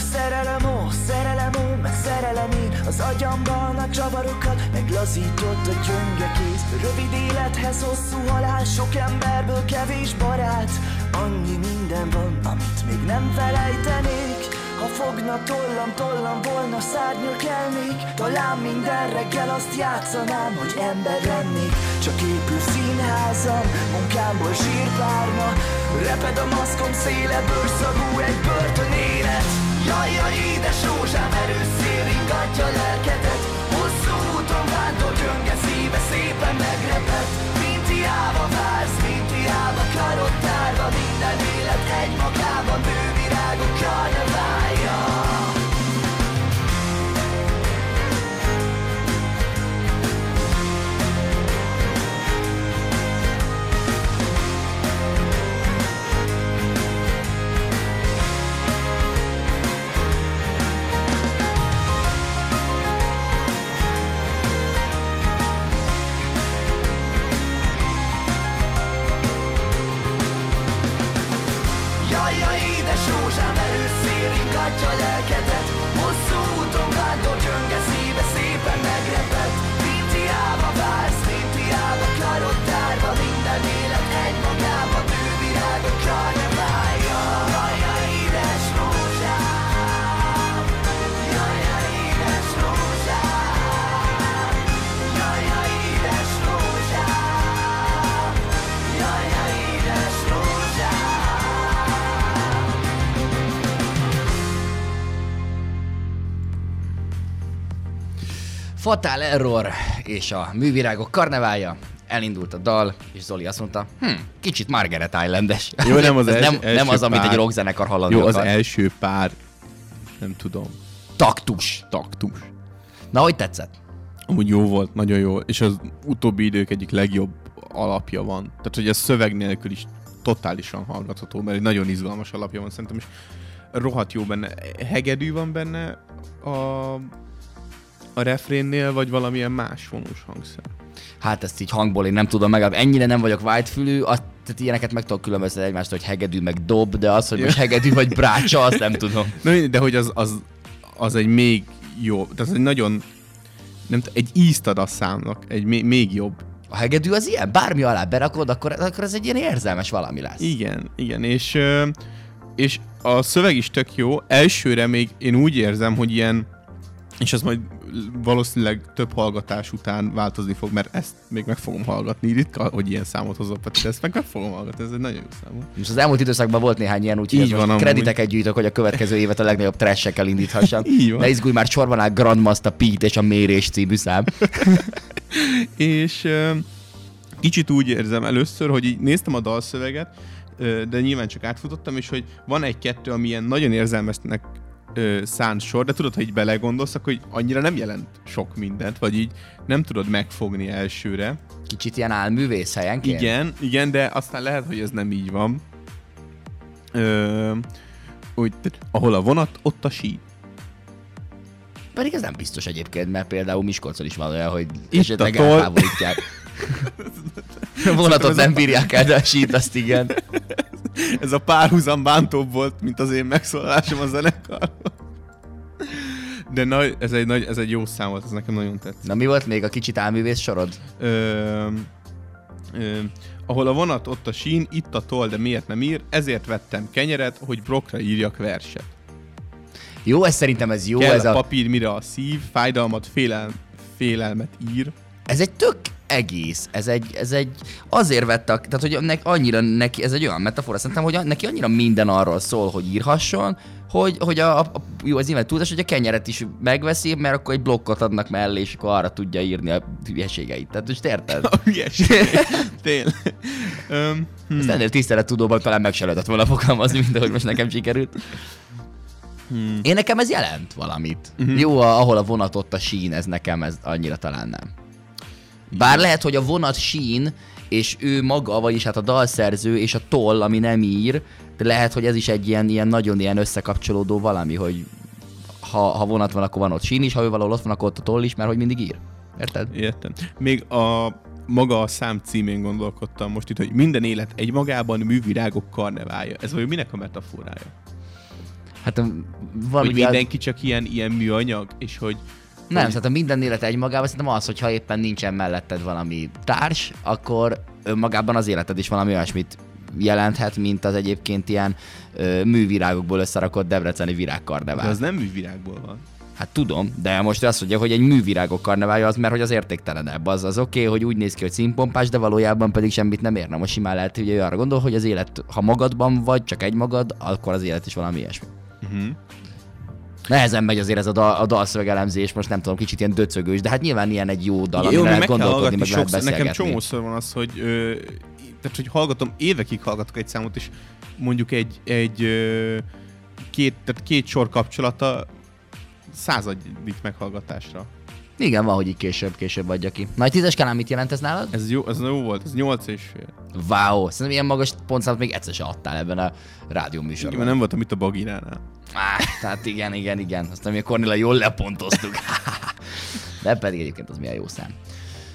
a szerelem, ó, szerelem, ó, meg szerelem ír Az agyamban a csavarokat meglazított a gyönge kéz Rövid élethez hosszú halál, sok emberből kevés barát. Annyi minden van, amit még nem felejtenék. Ha fogna tollam, tollam volna, szárnyalkelnék Talán minden reggel azt játszanám, hogy ember lennék. Csak épül színházam, munkámból zsírpárna Reped a maszkom széle, bőrszagú egy börtönélet Jaj, jaj, édes rózsám, erős szél ingatja lelkedet
Fatal Error és a művirágok karneválja. Elindult a dal, és Zoli azt mondta, hm, kicsit Margaret Islandes.
Jó, nem az
Ez
els-
nem,
első
nem az, amit
pár.
egy rockzenekar hallani
Jó, az
akar.
első pár, nem tudom,
Taktus.
taktus.
Na, hogy tetszett?
Amúgy jó volt, nagyon jó, és az utóbbi idők egyik legjobb alapja van. Tehát, hogy a szöveg nélkül is totálisan hallgatható, mert egy nagyon izgalmas alapja van szerintem, és rohadt jó benne. Hegedű van benne a, a refrénnél, vagy valamilyen más vonós hangszer.
Hát ezt így hangból én nem tudom meg, ennyire nem vagyok whitefülű, azt, tehát ilyeneket meg tudok különböztetni egymást, hogy hegedű meg dob, de az, hogy most hegedű vagy brácsa, azt nem tudom.
Na, de hogy az, az, az egy még jobb, tehát az egy nagyon, nem egy ízt ad a számnak, egy még, még jobb.
A hegedű az ilyen, bármi alá berakod, akkor, akkor ez egy ilyen érzelmes valami lesz.
Igen, igen, és, és a szöveg is tök jó. Elsőre még én úgy érzem, hogy ilyen, és ez majd valószínűleg több hallgatás után változni fog, mert ezt még meg fogom hallgatni. Ritka, hogy ilyen számot hozok, Peti, ezt meg meg fogom hallgatni, ez egy nagyon jó számot.
És az elmúlt időszakban volt néhány ilyen, úgyhogy
Így van,
most
amúgy.
krediteket gyűjtök, hogy a következő évet a legnagyobb trashekkel indíthassam.
Így van.
Ne izgulj már, sorban áll Grandmaster Pete és a Mérés című szám.
És kicsit úgy érzem először, hogy így néztem a dalszöveget, de nyilván csak átfutottam, és hogy van egy-kettő, ami ilyen nagyon érzelmesnek ö, szánt sor, de tudod, ha így belegondolsz, akkor így annyira nem jelent sok mindent, vagy így nem tudod megfogni elsőre.
Kicsit ilyen álművész helyenként.
Igen, igen, de aztán lehet, hogy ez nem így van. Ö, úgy, ahol a vonat, ott a sí.
Pedig ez nem biztos egyébként, mert például Miskolcon is van olyan, hogy
Itt
esetleg
a toll.
eltávolítják. A vonatot nem bírják el, de a sít azt igen.
Ez a párhuzam bántóbb volt, mint az én megszólalásom a zenekarban. De nagy, ez, egy nagy, ez egy jó szám volt, ez nekem nagyon tetszett.
Na mi volt még a kicsit álművész sorod?
Ö, ö, ahol a vonat, ott a sín, itt a toll, de miért nem ír, ezért vettem kenyeret, hogy Brockra írjak verset.
Jó, ez szerintem ez jó,
Kell
ez
a, papír, mire a szív, fájdalmat, félel, félelmet ír.
ez egy tök egész, ez egy, ez egy, azért vette, tehát hogy nek, annyira neki, ez egy olyan metafora, szerintem, hogy neki annyira minden arról szól, hogy írhasson, hogy, hogy a, a, jó, ez nyilván túlzás, hogy a kenyeret is megveszi, mert akkor egy blokkot adnak mellé, és akkor arra tudja írni a hülyeségeit. Tehát most érted?
A hülyeség. Tényleg. Öm, hm.
Ezt ennél tisztelettudóban talán meg se lehetett volna fogalmazni, mint ahogy most nekem sikerült.
Hmm.
Én nekem ez jelent valamit. Uh-huh. Jó, ahol a vonat ott a sín, ez nekem ez annyira talán nem. Bár lehet, hogy a vonat sín, és ő maga, vagyis hát a dalszerző és a toll, ami nem ír, de lehet, hogy ez is egy ilyen, ilyen nagyon ilyen összekapcsolódó valami, hogy ha, ha vonat van, akkor van ott sín is, ha ő valahol ott van, akkor ott a toll is, mert hogy mindig ír. Érted?
Értem. Még a maga a szám címén gondolkodtam most itt, hogy minden élet egy magában művirágok karneválja. Ez vagy minek a metaforája?
Hát
Hogy
valami
mindenki csak ilyen, ilyen műanyag, és hogy
Nem,
hogy-
a minden élet egymagában szerintem az, hogyha éppen nincsen melletted valami társ, akkor önmagában az életed is valami olyasmit jelenthet, mint az egyébként ilyen ö, művirágokból összerakott debreceni
de
virágkarnevál.
az nem művirágból van.
Hát tudom, de most azt mondja, hogy egy művirágok karneválja az, mert hogy az értéktelenebb. Az az oké, okay, hogy úgy néz ki, hogy színpompás, de valójában pedig semmit nem érne. Most simán lehet, hogy ő arra gondol, hogy az élet, ha magadban vagy, csak egy magad, akkor az élet is valami ilyesmi.
Uh-huh.
Nehezen megy azért ez a, dal, a dalszövegelemzés, most nem tudom, kicsit ilyen döcögős, de hát nyilván ilyen egy jó dal,
Jó,
lehet gondolkodni, meg lehet
sokszor. Nekem
beszélgetni.
csomószor van az, hogy ö, tehát, hogy hallgatom, évekig hallgatok egy számot, és mondjuk egy, egy ö, két, tehát két sor kapcsolata századik meghallgatásra.
Igen, van, hogy így később, később adja ki. Na, egy tízes skálán mit jelent ez nálad?
Ez jó, ez jó volt, ez nyolc és fél.
Wow, szerintem ilyen magas pontszámot még egyszer se adtál ebben a rádió
Igen,
műsorban.
mert nem voltam itt a Baginánál.
Á, tehát igen, igen, igen. Aztán mi a Kornéla jól lepontoztuk. De pedig egyébként az milyen jó szám.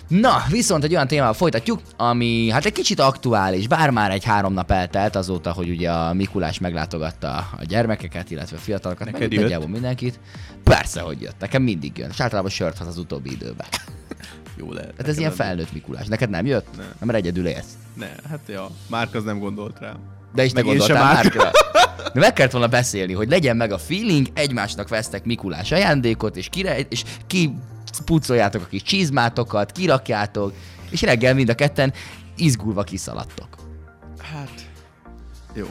Na, viszont egy olyan témával folytatjuk, ami hát egy kicsit aktuális, bár már egy három nap eltelt azóta, hogy ugye a Mikulás meglátogatta a gyermekeket, illetve a fiatalokat,
Neked
meg nagyjából mindenkit. Persze, hogy jött. Nekem mindig jön. És általában sört az utóbbi időben.
Jó lehet.
Hát ez ilyen
Nekem
felnőtt Mikulás. Neked nem jött?
Nem.
Nem, mert egyedül élsz.
Ne, hát ja, Márk az nem gondolt rám.
De is
Meg
gondoltál
már.
Márkra. De meg kellett volna beszélni, hogy legyen meg a feeling, egymásnak vesztek Mikulás ajándékot, és, kire, és ki pucoljátok a kis csizmátokat, kirakjátok, és reggel mind a ketten izgulva kiszaladtok.
Hát, jó.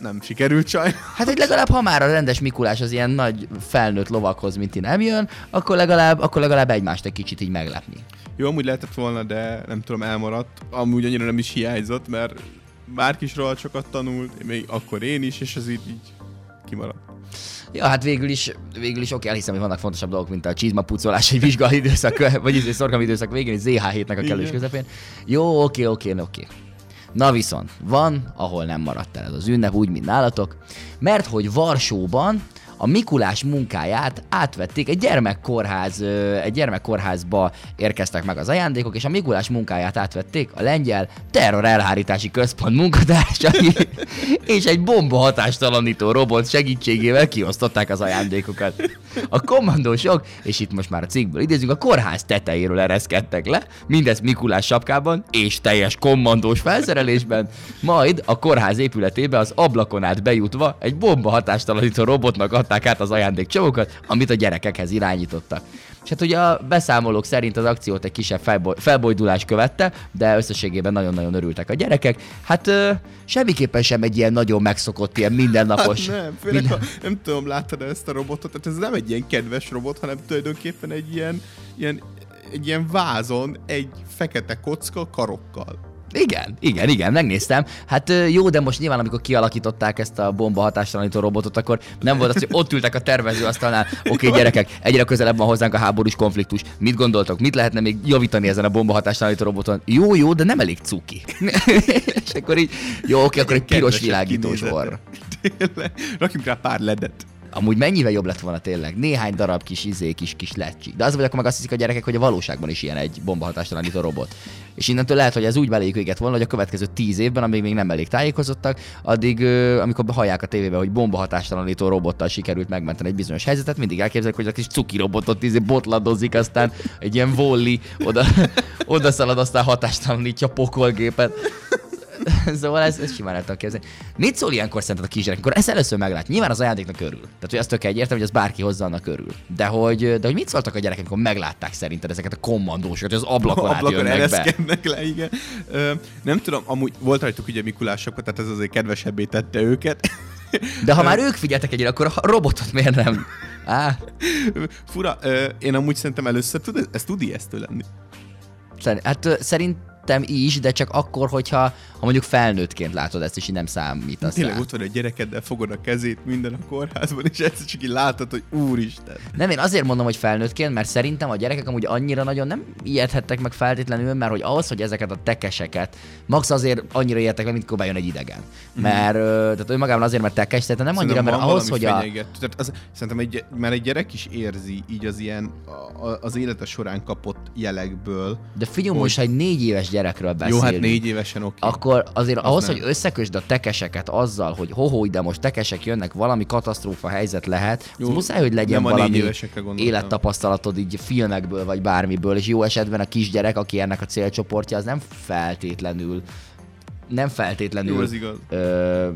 Nem sikerült sajnos.
Hát, hogy legalább, ha már a rendes Mikulás az ilyen nagy felnőtt lovakhoz, mint ti nem jön, akkor legalább, akkor legalább egymást egy kicsit így meglepni.
Jó, amúgy lehetett volna, de nem tudom, elmaradt. Amúgy annyira nem is hiányzott, mert Márk is rohadt sokat tanult, még akkor én is, és ez így, így kimaradt.
Ja, hát végül is, végül is oké, elhiszem, hogy vannak fontosabb dolgok, mint a csizmapucolás egy vizsgai időszak, vagy egy szorgalmi időszak végén, egy ZH7-nek a kellős közepén. Jó, oké, oké, oké. Na viszont, van, ahol nem maradt el ez az ünnep, úgy, mint nálatok, mert hogy Varsóban a Mikulás munkáját átvették, egy gyermekkórház, egy gyermekkórházba érkeztek meg az ajándékok, és a Mikulás munkáját átvették a lengyel terror elhárítási központ munkatársai, és egy bomba hatástalanító robot segítségével kiosztották az ajándékokat. A kommandósok, és itt most már a cikkből idézünk, a kórház tetejéről ereszkedtek le, mindezt Mikulás sapkában és teljes kommandós felszerelésben, majd a kórház épületébe az ablakon át bejutva egy bomba hatástalanító robotnak adták át az ajándékcsomagokat, amit a gyerekekhez irányítottak. És hát ugye a beszámolók szerint az akciót egy kisebb felboly, felbojdulás követte, de összességében nagyon-nagyon örültek a gyerekek. Hát ö, semmiképpen sem egy ilyen nagyon megszokott, ilyen mindennapos.
Hát nem, főleg
minden-
ha, nem tudom, láttad ezt a robotot, tehát ez nem egy ilyen kedves robot, hanem tulajdonképpen egy ilyen, ilyen, egy ilyen vázon egy fekete kocka karokkal.
Igen, igen, igen, megnéztem. Hát jó, de most nyilván, amikor kialakították ezt a bomba hatástalanító robotot, akkor nem volt az, hogy ott ültek a tervezőasztalnál, oké, okay, gyerekek, egyre közelebb van hozzánk a háborús konfliktus. Mit gondoltok, mit lehetne még javítani ezen a bomba hatástalanító roboton? Jó, jó, de nem elég cuki. És akkor így, jó, oké, akkor egy piros világítós orr.
Tényleg. Rakjunk rá pár ledet.
Amúgy mennyivel jobb lett volna tényleg? Néhány darab kis izé, kis, kis lecsi. De az vagy akkor meg azt hiszik a gyerekek, hogy a valóságban is ilyen egy bombahatástalanító robot. És innentől lehet, hogy ez úgy beléjük őket volna, hogy a következő tíz évben, amíg még nem elég tájékozottak, addig, amikor hallják a tévébe, hogy bombahatástalanító robottal sikerült megmenteni egy bizonyos helyzetet, mindig elképzelik, hogy a kis cuki robotot izé botladozik, aztán egy ilyen volli oda, oda szalad, aztán hatástalanítja a pokolgépet. szóval ez, ez simán el tudom képzelni. Mit szól ilyenkor szerinted a kisgyerek, amikor ezt először meglát? Nyilván az ajándéknak örül. Tehát, hogy az tök egyértelmű, hogy az bárki hozzá annak örül. De hogy, de hogy mit szóltak a gyerekek, amikor meglátták szerinted ezeket a kommandósokat, hogy az ablakon,
Ablakon
átjönnek be?
le, igen. Ö, nem tudom, amúgy volt rajtuk ugye Mikulások, tehát ez azért kedvesebbé tette őket.
De ha már ők figyeltek egyre, akkor a robotot miért nem? Á,
Fura, ö, én amúgy szerintem először tud, ez tud ijesztő lenni.
szerint, hát ö, szerintem is, de csak akkor, hogyha ha mondjuk felnőttként látod ezt, és így nem számítasz
Tényleg
rá.
ott van egy gyerekeddel, fogod a kezét minden a kórházban, és egyszer csak így látod, hogy úristen.
Nem, én azért mondom, hogy felnőttként, mert szerintem a gyerekek amúgy annyira nagyon nem ijedhettek meg feltétlenül, mert hogy ahhoz, hogy ezeket a tekeseket, max azért annyira ijedtek meg, mint bejön egy idegen. Mert, ö, tehát önmagában azért, mert tekes, tehát nem annyira, mert ahhoz, hogy a.
Tehát az, szerintem egy, már egy gyerek is érzi így az ilyen, az élete során kapott jelekből.
de figyelj,
hogy-
most, egy négy éves gyerekről beszélünk,
Jó, hát négy évesen oké.
akkor azért ahhoz,
nem.
hogy összekösd a tekeseket azzal, hogy hoho, de most tekesek jönnek, valami katasztrófa helyzet lehet,
Jó,
jó, muszáj, hogy legyen
nem
valami élettapasztalatod így filmekből, vagy bármiből, és jó esetben a kisgyerek, aki ennek a célcsoportja, az nem feltétlenül nem feltétlenül
Jó, az igaz.
ö,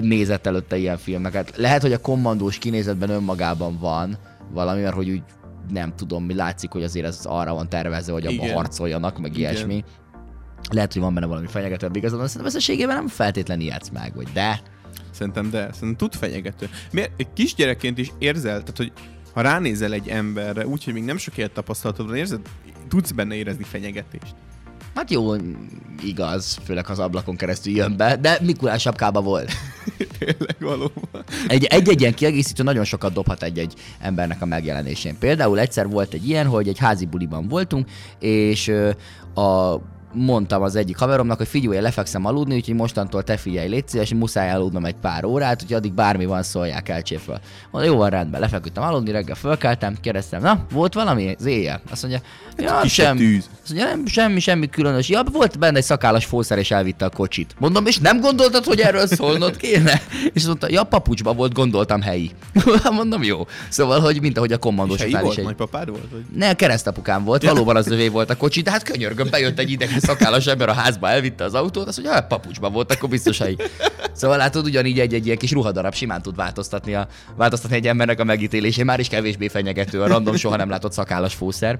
nézett előtte ilyen filmeket. Lehet, hogy a kommandós kinézetben önmagában van valami, mert hogy úgy nem tudom, mi látszik, hogy azért ez arra van tervezve, hogy abban harcoljanak, meg
Igen.
ilyesmi. Lehet, hogy van benne valami fenyegetőbb igazad, de szerintem összességében nem feltétlenül ijedsz meg, vagy de.
Szerintem de, szerintem tud fenyegető. Miért? Egy kisgyerekként is érzel, tehát hogy ha ránézel egy emberre, úgyhogy még nem sok élet tapasztalatod van, érzed, tudsz benne érezni fenyegetést.
Hát jó, igaz, főleg az ablakon keresztül jön be, de Mikulás sapkába volt.
Tényleg valóban.
Egy- Egy-egy ilyen kiegészítő nagyon sokat dobhat egy-egy embernek a megjelenésén. Például egyszer volt egy ilyen, hogy egy házi buliban voltunk, és a mondtam az egyik haveromnak, hogy figyelj, én lefekszem aludni, úgyhogy mostantól te figyelj, légy szíves, muszáj aludnom egy pár órát, úgyhogy addig bármi van, szólják el föl. Mondja, jó van, rendben, lefeküdtem aludni, reggel fölkeltem, kérdeztem, na, volt valami az éjjel? Azt mondja, ja, sem,
tűz.
azt mondja, nem, semmi, semmi különös. Ja, volt benne egy szakállas fószer, és elvitte a kocsit. Mondom, és nem gondoltad, hogy erről szólnod kéne? És mondta, ja, papucsba volt, gondoltam helyi. Mondom, jó. Szóval, hogy mint ahogy a kommandós
helyi
után is
volt?
egy...
Nagypapád volt? Vagy?
Ne, keresztapukám volt, valóban az övé volt a kocsi, de hát könyörgöm, bejött egy idegen szakállas ember a házba, elvitte az autót, azt mondja, hát papucsban volt, akkor biztos helyi. Szóval látod, ugyanígy egy, egy ilyen kis ruhadarab simán tud változtatni, a, változtatni egy embernek a megítélésén, már is kevésbé fenyegető a random, soha nem látott szakállas fószer.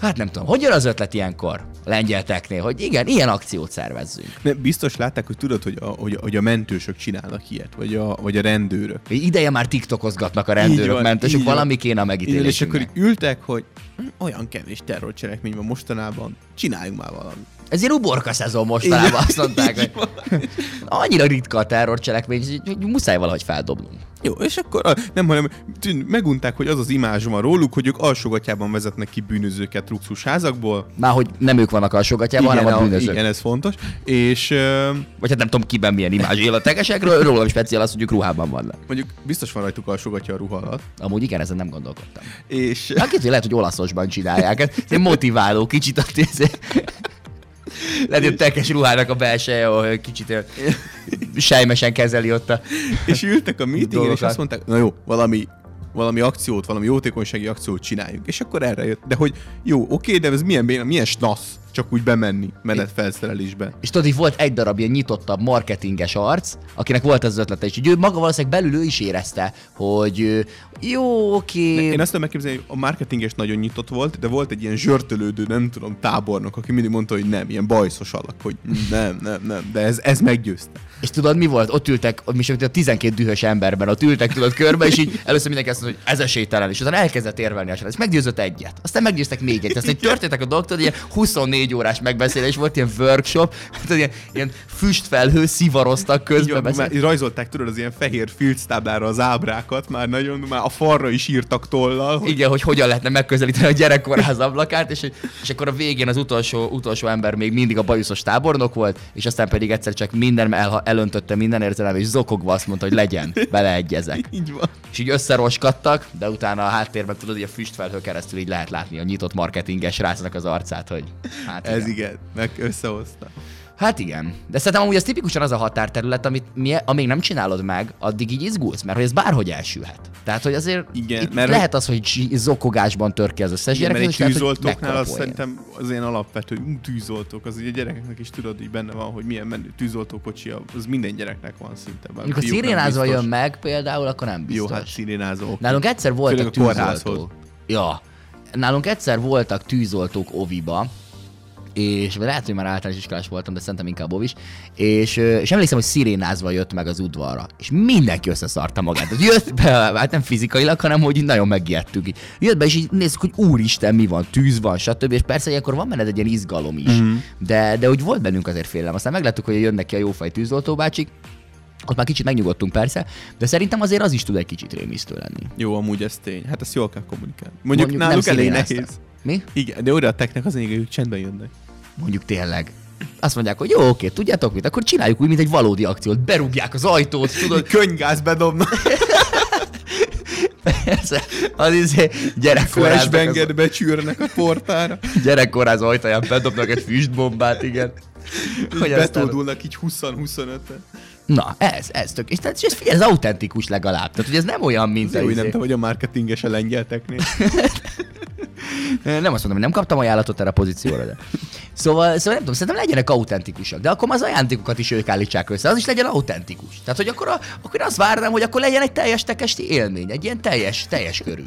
Hát nem tudom, hogy jön az ötlet ilyenkor lengyelteknél, hogy igen, ilyen akciót szervezzünk.
Ne, biztos látták, hogy tudod, hogy a, hogy, hogy a mentősök csinálnak ilyet, vagy a, vagy a rendőrök.
Ideje már tiktokozgatnak a rendőrök,
van,
mentősök, valami kéne a
Igen, és
megítélésünknek.
akkor ültek, hogy hm, olyan kevés terrorcselekmény van mostanában, csináljunk már valamit.
Ez ilyen uborka szezon mostanában,
Igen.
azt mondták, hogy annyira ritka a terrorcselekmény, hogy- muszáj valahogy feldobnunk.
Jó, és akkor a, nem, hanem tűn- megunták, hogy az az imázs van róluk, hogy ők alsógatjában vezetnek ki bűnözőket luxusházakból.
Már hogy nem ők vannak alsógatjában, hanem a bűnözők.
igen, ez fontos. És
Vagy hát nem tudom kiben milyen imázs él a tegesekről, rólam speciál az, hogy ők ruhában vannak.
mondjuk biztos van rajtuk alsógatja a ruha alatt.
Amúgy igen, ezen nem gondolkodtam.
És
Hát lehet, hogy olaszosban csinálják. Ez motiváló, kicsit ez... Lehet, hogy tekes ruhának a belseje, ahol kicsit sejmesen kezeli ott a...
és ültek a meetingen, és azt mondták, na jó, valami valami akciót, valami jótékonysági akciót csináljunk. És akkor erre jött. De hogy jó, oké, de ez milyen, béna, milyen snasz csak úgy bemenni menetfelszerelésbe.
És tudod, így volt egy darab ilyen nyitottabb marketinges arc, akinek volt az ötlete, és ő maga valószínűleg belül ő is érezte, hogy jó, oké,
Én azt tudom megképzelni, hogy a marketinges nagyon nyitott volt, de volt egy ilyen zsörtölődő, nem tudom, tábornok, aki mindig mondta, hogy nem, ilyen bajszos alak, hogy nem, nem, nem, de ez, ez meggyőzte.
És tudod, mi volt? Ott ültek, ott is a 12 dühös emberben, ott ültek, tudod, körbe, és így először mindenki azt mondta, hogy ez esélytelen, és utána elkezdett érvelni a srác. Meggyőzött egyet. Aztán meggyőztek még egyet. Aztán történtek a dolgok, tudod, ilyen 24 órás megbeszélés volt, ilyen workshop, tudod, ilyen, ilyen füstfelhő szivaroztak közben.
már így rajzolták, tudod, az ilyen fehér filctáblára az ábrákat, már nagyon, már a falra is írtak tollal, hogy
Igen, hogy hogyan lehetne megközelíteni a gyerekkórház ablakát, és, és akkor a végén az utolsó, utolsó ember még mindig a bajuszos tábornok volt, és aztán pedig egyszer csak minden el, elöntötte minden érzelem, és zokogva azt mondta, hogy legyen, beleegyezek.
így van.
És így összeroskadtak, de utána a háttérben tudod, hogy a füstfelhő keresztül így lehet látni a nyitott marketinges rácnak az arcát, hogy hát
Ez
igen.
igen, meg összehozta.
Hát igen. De szerintem amúgy ez tipikusan az a határterület, amit mi, amíg nem csinálod meg, addig így izgulsz, mert hogy ez bárhogy elsülhet. Tehát, hogy azért
Igen,
itt
mert
lehet az, hogy zokogásban tör ki az összes gyerek,
mert egy tűzoltóknál az szerintem az ilyen alapvető, hogy tűzoltók, az ugye a gyerekeknek is tudod, hogy benne van, hogy milyen menő tűzoltókocsi, az minden gyereknek van szinte. bár
Amikor szirénázva jön meg például, akkor nem biztos.
Jó, hát szirénázó.
Nálunk egyszer voltak tűzoltók. Ja. Nálunk egyszer voltak tűzoltók oviba, és lehet, hogy már általános iskolás voltam, de szerintem inkább ovis, és, és emlékszem, hogy szirénázva jött meg az udvarra, és mindenki összeszarta magát. Tehát jött be, hát nem fizikailag, hanem hogy így nagyon megijedtünk. Így. Jött be, és így nézzük, hogy úristen, mi van, tűz van, stb. És persze ilyenkor van benned egy ilyen izgalom is, mm-hmm. de, de úgy volt bennünk azért félelem. Aztán megláttuk, hogy jönnek ki a jófej tűzoltóbácsik, ott már kicsit megnyugodtunk persze, de szerintem azért az is tud egy kicsit rémisztő lenni.
Jó, amúgy ez tény. Hát ezt jól kell kommunikálni. Mondjuk,
Mondjuk
náluk elég nehéz.
Mi?
Igen, de oda a teknek az hogy csendben jönnek.
Mondjuk tényleg. Azt mondják, hogy jó, oké, tudjátok mit, akkor csináljuk úgy, mint egy valódi akciót. Berúgják az ajtót, tudod,
Könygáz bedobnak,
persze, az izé gyerekkoráznak, az,
becsűrnek a portára,
gyerekkoráz ajtaján bedobnak egy füstbombát, igen. Hogy aztán...
betódulnak így 20-25-en.
Na, ez, ez tök. És, tehát, és ez, figyelj, ez autentikus legalább. Tehát, hogy ez nem olyan, mint
Jó,
a
hogy
izé-
nem te vagy a marketinges a lengyelteknél.
Nem azt mondom, hogy nem kaptam ajánlatot erre a pozícióra, de. Szóval, szóval nem tudom, szerintem legyenek autentikusak, de akkor az ajándékokat is ők állítsák össze, az is legyen autentikus. Tehát, hogy akkor, a, akkor azt várnám, hogy akkor legyen egy teljes tekesti élmény, egy ilyen teljes, teljes körű.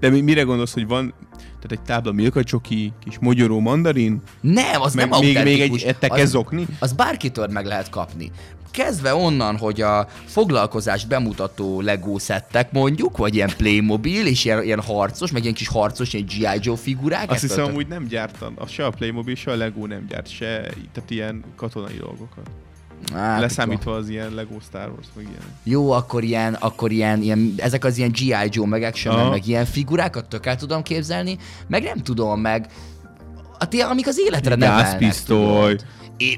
De mi, mire gondolsz, hogy van tehát egy tábla Milka csoki, kis mogyoró mandarin,
Nem, az
meg
nem
még, még
autentikus.
egy tekezokni?
Az, az bárkitől meg lehet kapni. Kezdve onnan, hogy a foglalkozást bemutató Lego szettek mondjuk, vagy ilyen Playmobil, és ilyen, ilyen harcos, meg ilyen kis harcos, ilyen G.I. Joe figurák.
Azt hiszem, hogy nem gyártan, az se a Playmobil, se a Lego nem gyárt, se, tehát ilyen katonai dolgokat.
Hát,
Leszámítva az ilyen Lego Star Wars, meg ilyen.
Jó, akkor ilyen, akkor ilyen, ilyen ezek az ilyen G.I. Joe, meg Action
Aha.
meg ilyen figurákat tök el tudom képzelni, meg nem tudom, meg a, amik az életre nevelnek.
Gázpisztoly.
tudod.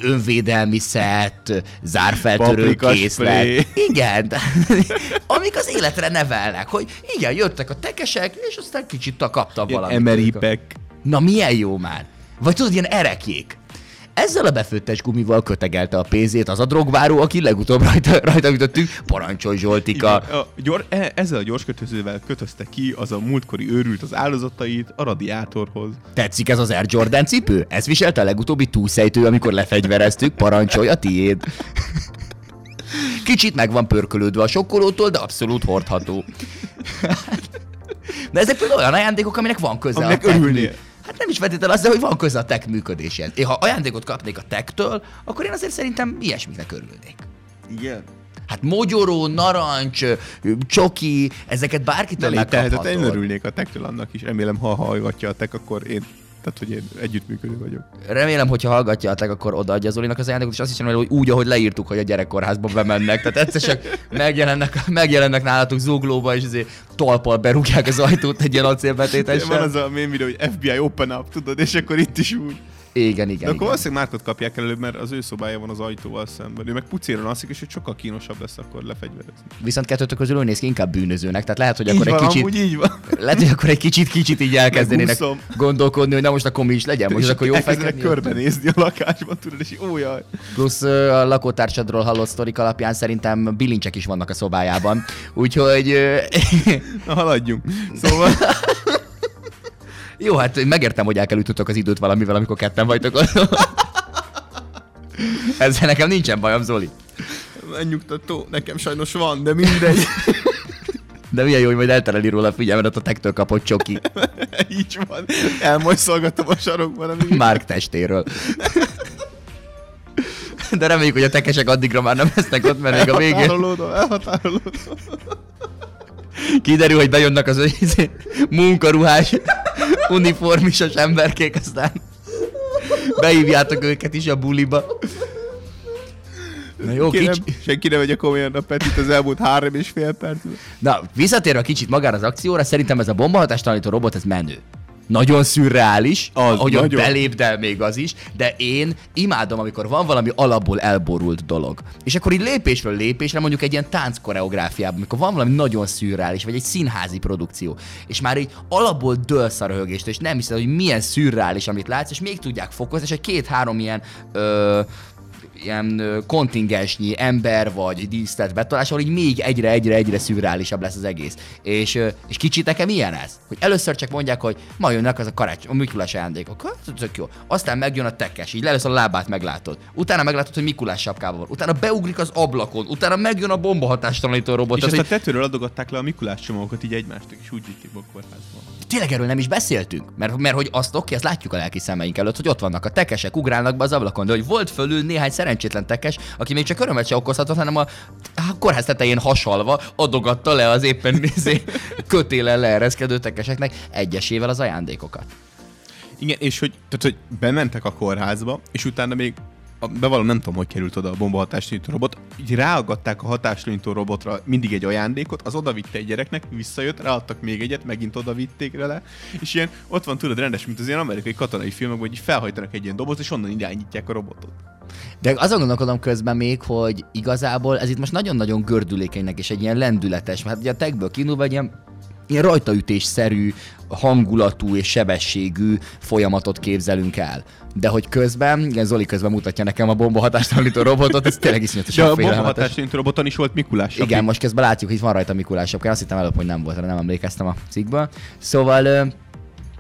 Önvédelmi szett, zárfeltörő készlet. Igen, amik az életre nevelnek, hogy igen, jöttek a tekesek, és aztán kicsit kaptam valamit.
emeripek.
Na milyen jó már. Vagy tudod, ilyen erekjék. Ezzel a befőttes gumival kötegelte a pénzét az a drogváró, aki legutóbb rajta, rajta ütöttünk, parancsolj Zsoltika.
A gyor, e, ezzel a gyorskötözővel kötözte ki az a múltkori őrült az áldozatait a radiátorhoz.
Tetszik ez az Air Jordan cipő? Ez viselte a legutóbbi túlszejtő, amikor lefegyvereztük, parancsolj a tiéd. Kicsit meg van pörkölődve a sokkolótól, de abszolút hordható. De ezek például olyan ajándékok, aminek van köze
Aminek
a
örülnél.
Hát nem is feltétlenül az, de hogy van köze a tech működéshez. Én ha ajándékot kapnék a tektől, akkor én azért szerintem ilyesmiknek örülnék.
Igen.
Hát mogyoró, narancs, csoki, ezeket bárkitől
Nem, tehát én
megkaphatod.
örülnék a tektől annak is. Remélem, ha hallgatja a tek, akkor én, tehát hogy én együttműködő vagyok.
Remélem, hogyha hallgatja a akkor odaadja Zolinak az ajándékot, és azt is remélem, hogy úgy, ahogy leírtuk, hogy a gyerekkorházba bemennek. Tehát egyszer csak megjelennek, megjelennek nálatok zuglóba, és azért talpal berúgják az ajtót egy ilyen
Van
acélbetétessel.
az a mém videó, hogy FBI open up, tudod, és akkor itt is úgy.
Igen,
De
igen,
akkor
igen.
valószínűleg Márkot kapják előbb, mert az ő szobája van az ajtóval szemben. Ő meg pucéron alszik, és hogy sokkal kínosabb lesz akkor lefegyverezni.
Viszont kettőtök közül úgy néz ki inkább bűnözőnek, tehát lehet, hogy
Így
akkor
van,
egy kicsit,
így van.
lehet, hogy akkor egy kicsit, kicsit így elkezdenének gondolkodni, hogy na most akkor mi is legyen, most akkor jó feküdni.
körbenézni a lakásban, tudod, és ó jaj.
Plusz a lakótársadról hallott sztorik alapján szerintem bilincsek is vannak a szobájában. Úgyhogy
Na haladjunk. Szóval,
jó, hát megértem, hogy el kell ütötök az időt valamivel, amikor ketten vagytok ott. Ezzel nekem nincsen bajom, Zoli.
megnyugtató, nekem sajnos van, de mindegy.
De milyen jó, hogy majd eltereli róla a figyelmedet a tektől kapott csoki
így van. Elmolyszolgatom a sarokban, amíg
Márk testéről. De reméljük, hogy a tekesek addigra már nem lesznek ott, mert még a végén
elhatárolódom, elhatárolódom.
Kiderül, hogy bejönnek az izé, munkaruhás, uniformisos emberkék, aztán behívjátok őket is a buliba. Na jó,
Kérem,
kicsi...
senki ne vegye komolyan a Petit az elmúlt három és fél percben.
Na, visszatérve kicsit magára az akcióra, szerintem ez a bombahatástalanító robot, ez menő. Nagyon szürreális,
Az,
hogy ott
nagyon.
belép, de még az is, de én imádom, amikor van valami alapból elborult dolog. És akkor így lépésről lépésre, mondjuk egy ilyen tánckoreográfiában, amikor van valami nagyon szürreális, vagy egy színházi produkció, és már így alapból dőlsz a röhögést, és nem hiszed, hogy milyen szürreális, amit látsz, és még tudják fokozni, és egy két-három ilyen ö, ilyen kontingensnyi ember vagy díszlet betolás, ahol így még egyre, egyre, egyre szürreálisabb lesz az egész. És, és kicsit nekem ilyen ez, hogy először csak mondják, hogy ma jönnek az a karácsony, a Mikulás ajándékok. Hát, tök jó. Aztán megjön a tekes, így először a lábát meglátod. Utána meglátod, hogy Mikulás sapkával van. Utána beugrik az ablakon. Utána megjön a bombahatástalanító robot.
És
Tehát,
ezt a tetőről adogatták le a Mikulás csomagokat így egymástok, és úgy vitték a kórházba.
Tényleg erről nem is beszéltünk, mert, mert hogy azt oké, azt látjuk a lelki szemeink előtt, hogy ott vannak a tekesek, ugrálnak be az ablakon, de hogy volt fölül néhány szerencsétlen tekes, aki még csak örömet se okozhatott, hanem a, a kórház tetején hasalva adogatta le az éppen nézé, kötélen leereszkedő tekeseknek egyesével az ajándékokat.
Igen, és hogy, tehát, hogy bementek a kórházba, és utána még bevallom, nem tudom, hogy került oda a bombahatástalanító robot, így ráaggatták a hatástalanító robotra mindig egy ajándékot, az odavitte egy gyereknek, visszajött, ráadtak még egyet, megint odavitték vele, és ilyen ott van tudod rendes, mint az ilyen amerikai katonai filmekben, hogy felhajtanak egy ilyen dobozt, és onnan irányítják a robotot.
De azon gondolkodom közben még, hogy igazából ez itt most nagyon-nagyon gördülékenynek és egy ilyen lendületes, mert ugye a techből kiindulva egy ilyen ilyen rajtaütésszerű, hangulatú és sebességű folyamatot képzelünk el. De hogy közben, igen, Zoli közben mutatja nekem a bomba hatástalanító robotot, ez tényleg
De
iszonyatosan
a
félelmetes.
bombahatástalanító roboton is volt Mikulás.
Igen, most közben látjuk, hogy itt van rajta Mikulás sapka. Azt hittem előbb, hogy nem volt, de nem emlékeztem a cikkből. Szóval,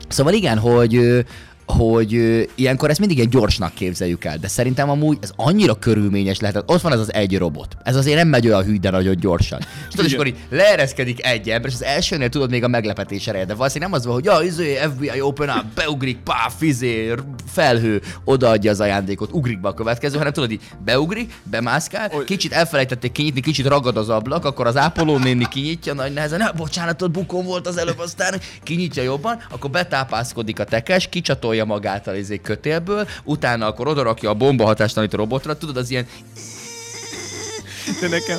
szóval igen, hogy hogy ö, ilyenkor ezt mindig egy gyorsnak képzeljük el, de szerintem amúgy ez annyira körülményes lehet. Ott van ez az egy robot. Ez azért nem megy olyan hű, de nagyon gyorsan. És tudod, és akkor így leereszkedik egy ember, és az elsőnél tudod még a meglepetés ereje, de valószínűleg nem az van, hogy ja, izé, FBI open up, beugrik, pá, fizé, felhő, odaadja az ajándékot, ugrik be a következő, hanem tudod, így beugrik, bemászkál, kicsit elfelejtették kinyitni, kicsit ragad az ablak, akkor az ápoló néni kinyitja nagy nehezen, ne, bocsánatot, bukon volt az előbb, aztán kinyitja jobban, akkor betápászkodik a tekes, kicsatolja magát az izé kötélből, utána akkor odarakja a bomba hatástalanító robotra, tudod, az ilyen,
De nekem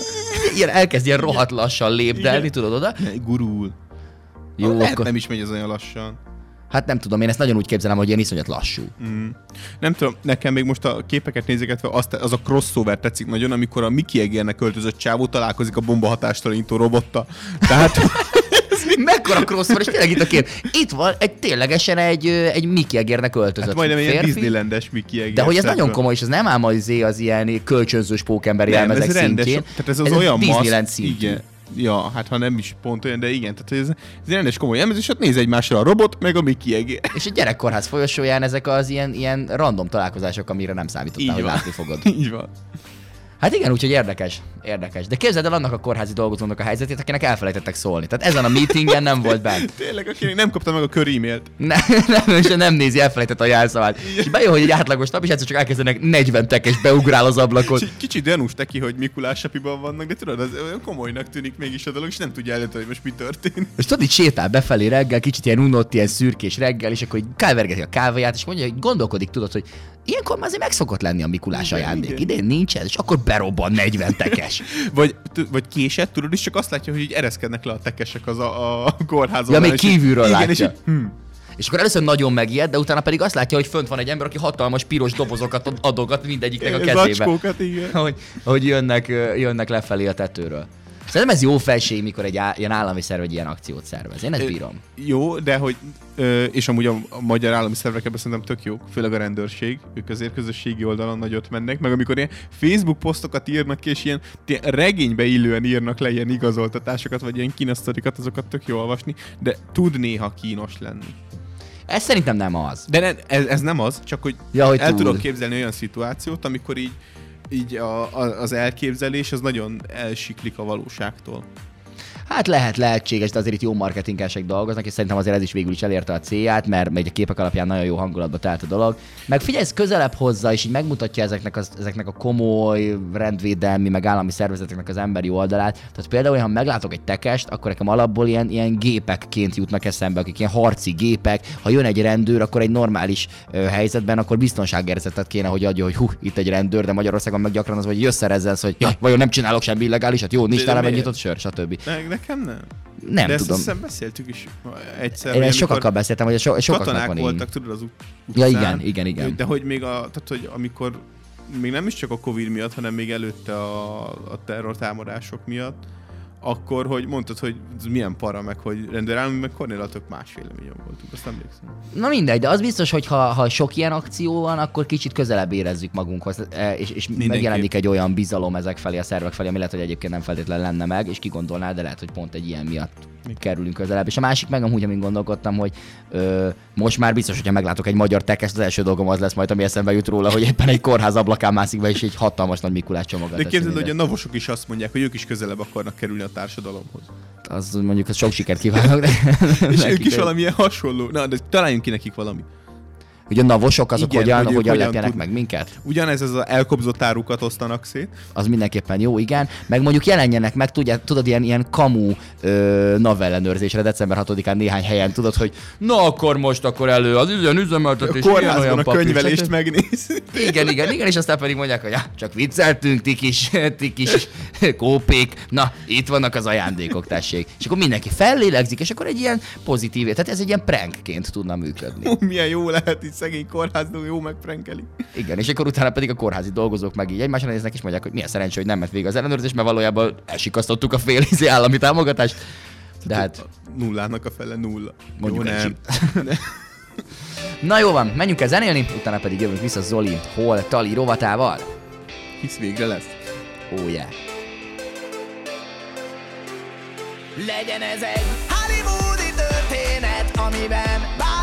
ilyen elkezd ilyen rohadt lassan lépdelni,
Igen.
tudod oda.
gurul.
Jó,
Lehet
akkor...
nem is megy az olyan lassan.
Hát nem tudom, én ezt nagyon úgy képzelem, hogy ilyen iszonyat lassú.
Nem tudom, nekem még most a képeket nézegetve azt, az a crossover tetszik nagyon, amikor a Mickey Egernek költözött csávó találkozik a bomba hatástalanító robotta. Tehát
Mekkora crossover, és tényleg itt a kép. Itt van egy ténylegesen egy, egy Mickey Egernek öltözött
hát majdnem ilyen
férfi.
Disneylandes Mickey Eger.
De hogy ez nagyon komoly, és ez nem ám az, az ilyen kölcsönzős pókemberi
Nem,
jelmezek
ez rendes,
szintjén.
tehát ez az
ez
olyan
Disneyland
masz, igen. Ja, hát ha nem is pont olyan, de igen, tehát ez, ez rendes komoly jelmez, és ott néz egymásra a robot, meg a Mickey Eger.
És a gyerekkorház folyosóján ezek az ilyen, ilyen random találkozások, amire nem számítottál,
Így
hogy
van.
látni fogod.
Így van.
Hát igen, úgyhogy érdekes, érdekes. De képzeld el annak a kórházi dolgozónak a helyzetét, akinek elfelejtettek szólni. Tehát ezen a meetingen nem volt bent.
Tényleg, aki még nem kapta meg a kör e-mailt.
Ne, nem, és nem nézi, elfelejtett a jelszavát. És bejön, hogy egy átlagos nap, és egyszer csak elkezdenek 40 tekes beugrál az ablakon.
Kicsit gyanús neki, hogy Mikulás sapiban vannak, de tudod, az olyan komolynak tűnik mégis a dolog, és nem tudja eldönteni, hogy most mi történt.
És tudod, így sétál befelé reggel, kicsit ilyen unott, ilyen szürkés reggel, és akkor így kávergeti a kávéját, és mondja, hogy gondolkodik, tudod, hogy ilyenkor már azért meg szokott lenni a Mikulás ajándék. Idén nincs ez, és akkor berobban 40 tekes.
Vagy, t- vagy késett, tudod, és csak azt látja, hogy így ereszkednek le a tekesek az a, a kórházon.
Ja, még
így-
kívülről
igen,
látja.
És így, hm,
És akkor először nagyon megijed, de utána pedig azt látja, hogy fönt van egy ember, aki hatalmas piros dobozokat ad- adogat mindegyiknek a kezébe.
zacskókat, igen.
Hogy, hogy jönnek, jönnek lefelé a tetőről. Szerintem ez jó felség, mikor egy á, ilyen állami szerv egy ilyen akciót szervez. Én ezt bírom.
Jó, de hogy, és amúgy a, magyar állami szervek ebben szerintem tök jók, főleg a rendőrség, ők azért közösségi oldalon nagyot mennek, meg amikor ilyen Facebook posztokat írnak ki, és ilyen, ilyen regénybe illően írnak le ilyen igazoltatásokat, vagy ilyen kinasztorikat, azokat tök jó olvasni, de tud néha kínos lenni.
Ez szerintem nem az.
De ne, ez, ez nem az, csak hogy,
Ja, hogy
el
tud.
tudok képzelni olyan szituációt, amikor így, így a, a, az elképzelés az nagyon elsiklik a valóságtól.
Hát lehet, lehetséges, de azért itt jó marketingesek dolgoznak, és szerintem azért ez is végül is elérte a célját, mert megy a képek alapján nagyon jó hangulatba telt a dolog. Meg figyelj, ez közelebb hozza, és így megmutatja ezeknek, az, ezeknek a komoly rendvédelmi, meg állami szervezeteknek az emberi oldalát. Tehát például, ha meglátok egy tekest, akkor nekem alapból ilyen, ilyen gépekként jutnak eszembe, akik ilyen harci gépek. Ha jön egy rendőr, akkor egy normális ö, helyzetben, akkor biztonságérzetet kéne, hogy adja, hogy hú, itt egy rendőr, de Magyarországon meg gyakran az, hogy jössz ezzel, hogy jaj, vajon nem csinálok semmi illegálisat, jó, nincs nálam egy nyitott sör, stb.
Ne, nekem nem.
Nem
De ezt
tudom.
hiszem beszéltük is egyszer.
Én ezt sokakkal beszéltem, hogy so, sokaknak
Katonák
van
voltak,
így.
tudod, az ut-
Ja,
utcán.
igen, igen, igen.
De hogy még a, tehát, hogy amikor még nem is csak a Covid miatt, hanem még előtte a, a terrortámadások miatt, akkor, hogy mondtad, hogy milyen para, meg hogy rendőrállami, meg Kornélatok más véleményen voltunk, azt emlékszem.
Na mindegy, de az biztos, hogy ha, ha sok ilyen akció van, akkor kicsit közelebb érezzük magunkhoz, e, és, és megjelenik egy olyan bizalom ezek felé, a szervek felé, ami lehet, hogy egyébként nem feltétlenül lenne meg, és ki gondolná, de lehet, hogy pont egy ilyen miatt kerülünk közelebb. És a másik meg amúgy, amin gondolkodtam, hogy ö, most már biztos, hogyha meglátok egy magyar tekest, az első dolgom az lesz majd, ami eszembe jut róla, hogy éppen egy kórház ablakán mászik be, és egy hatalmas nagy Mikulás csomagot.
De képzeld, hogy a navosok is azt mondják, hogy ők is közelebb akarnak kerülni a társadalomhoz.
az mondjuk az sok sikert kívánok. De
És ők is valamilyen hasonló. Na, de találjunk ki nekik valami.
Hogy a navosok azok
Igen,
hogyan,
hogy
hogyan lepjenek
tud-
meg minket?
Ugyanez az elkobzott árukat osztanak szét.
az mindenképpen jó, igen. Meg mondjuk jelenjenek meg, tudja, tudod, ilyen, ilyen kamu ö, navellenőrzésre december 6-án néhány helyen, tudod, hogy na akkor most akkor elő az ilyen üzemeltetés, ilyen olyan
a
papír,
könyvelést megnéz.
Igen, igen, igen, és aztán pedig mondják, hogy ja, csak vicceltünk, ti kis, ti kis kópék, na, itt vannak az ajándékok, tessék. És akkor mindenki fellélegzik, és akkor egy ilyen pozitív, tehát ez egy ilyen prankként tudna működni.
Milyen jó lehet itt szegény kórházdó, jó megprenkeli.
Igen, és akkor utána pedig a kórházi dolgozók meg így egymásra néznek, és mondják, hogy milyen szerencsé, hogy nem ment végig az ellenőrzés, mert valójában elsikasztottuk a fél állami támogatást. De hát,
nullának a fele nulla.
Mondjuk
jó, nem.
na jó van, menjünk el zenélni, utána pedig jövünk vissza Zoli hol Tali rovatával.
Hisz végre lesz.
Oh yeah.
Legyen ez egy hollywoodi történet, amiben bármi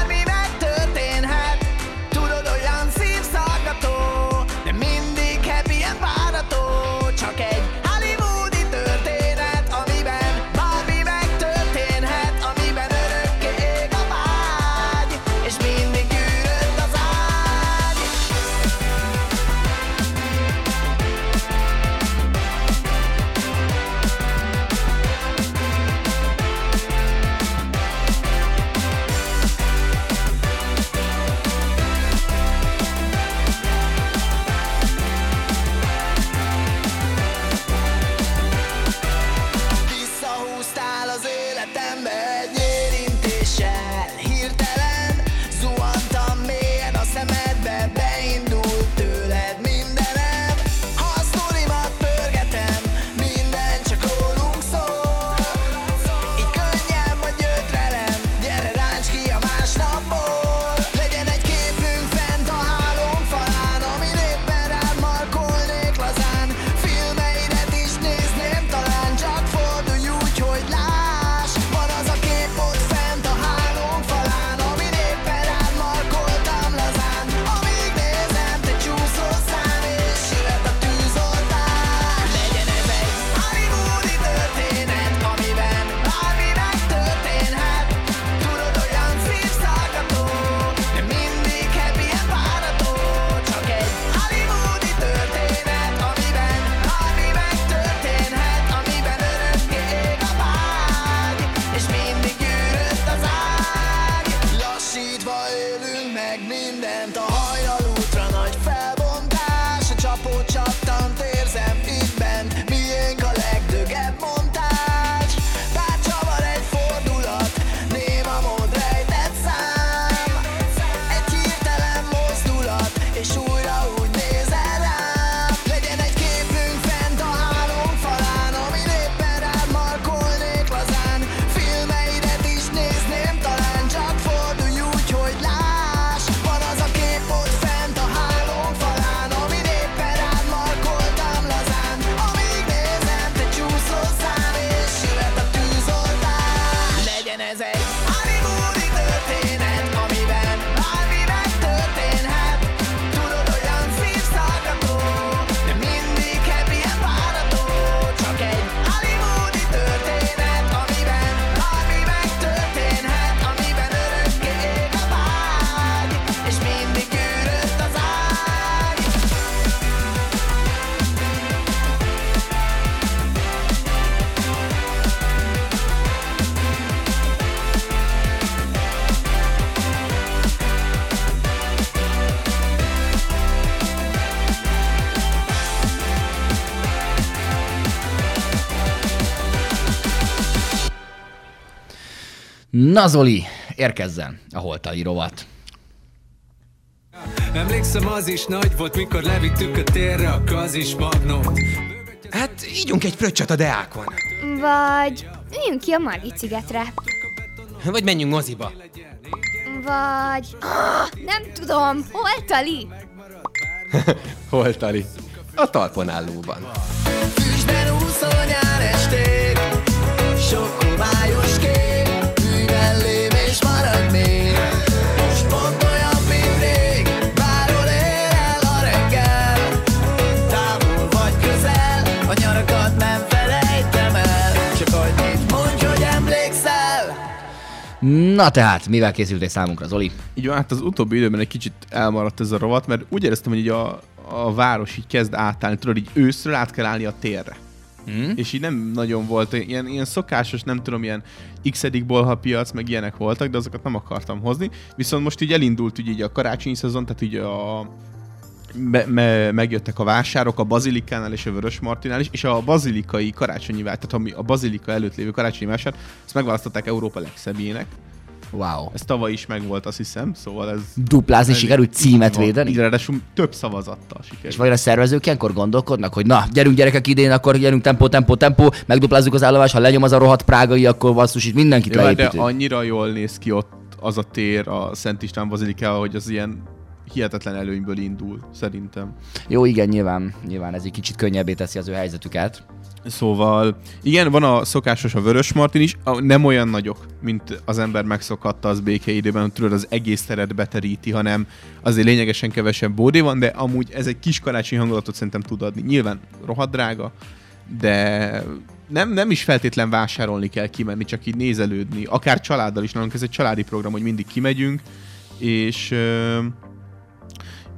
Na Zoli, érkezzen a holtai rovat.
Emlékszem, az is nagy volt, mikor levittük a térre a kazis magnót.
Hát ígyunk egy fröccsöt a deákon.
Vagy üljünk ki a Margit szigetre.
Vagy menjünk moziba.
Vagy... Ah, nem tudom, hol Tali?
Hol, Tali? A talpon állóban.
Füstben úszol nyár esték Sok
Na tehát, mivel készültél számunkra, Zoli?
Így van, hát az utóbbi időben egy kicsit elmaradt ez a rovat, mert úgy éreztem, hogy így a, a város így kezd átállni, tudod, így őszről át kell állni a térre.
Hmm?
És így nem nagyon volt, ilyen, ilyen szokásos, nem tudom, ilyen x bolha piac, meg ilyenek voltak, de azokat nem akartam hozni. Viszont most így elindult ugye, így a karácsonyi szezon, tehát így a me, me, megjöttek a vásárok a Bazilikánál és a Vörös Martinál is, és a bazilikai karácsonyi vásár, tehát ami a bazilika előtt lévő karácsonyi vásár, azt megválasztották Európa legszebbjének.
Wow.
Ez tavaly is megvolt, azt hiszem, szóval ez...
Duplázni sikerült címet védeni?
Igen, ráadásul több szavazattal
És
sikerült.
vajon a szervezők ilyenkor gondolkodnak, hogy na, gyerünk gyerekek idén, akkor gyerünk tempó, tempó, tempó, megduplázzuk az állomást, ha lenyom az a rohadt prágai, akkor basszus, itt mindenkit
Jó, hát de annyira jól néz ki ott az a tér a Szent István Bazilikával, hogy az ilyen hihetetlen előnyből indul, szerintem.
Jó, igen, nyilván, nyilván ez egy kicsit könnyebbé teszi az ő helyzetüket.
Szóval, igen, van a szokásos a Vörös Martin is, nem olyan nagyok, mint az ember megszokhatta az békeidőben, hogy tudod, az egész teret beteríti, hanem azért lényegesen kevesebb bódé van, de amúgy ez egy kis karácsonyi hangulatot szerintem tud adni. Nyilván rohadt drága, de nem, nem is feltétlen vásárolni kell kimenni, csak így nézelődni. Akár családdal is, nálunk ez egy családi program, hogy mindig kimegyünk, és, ö,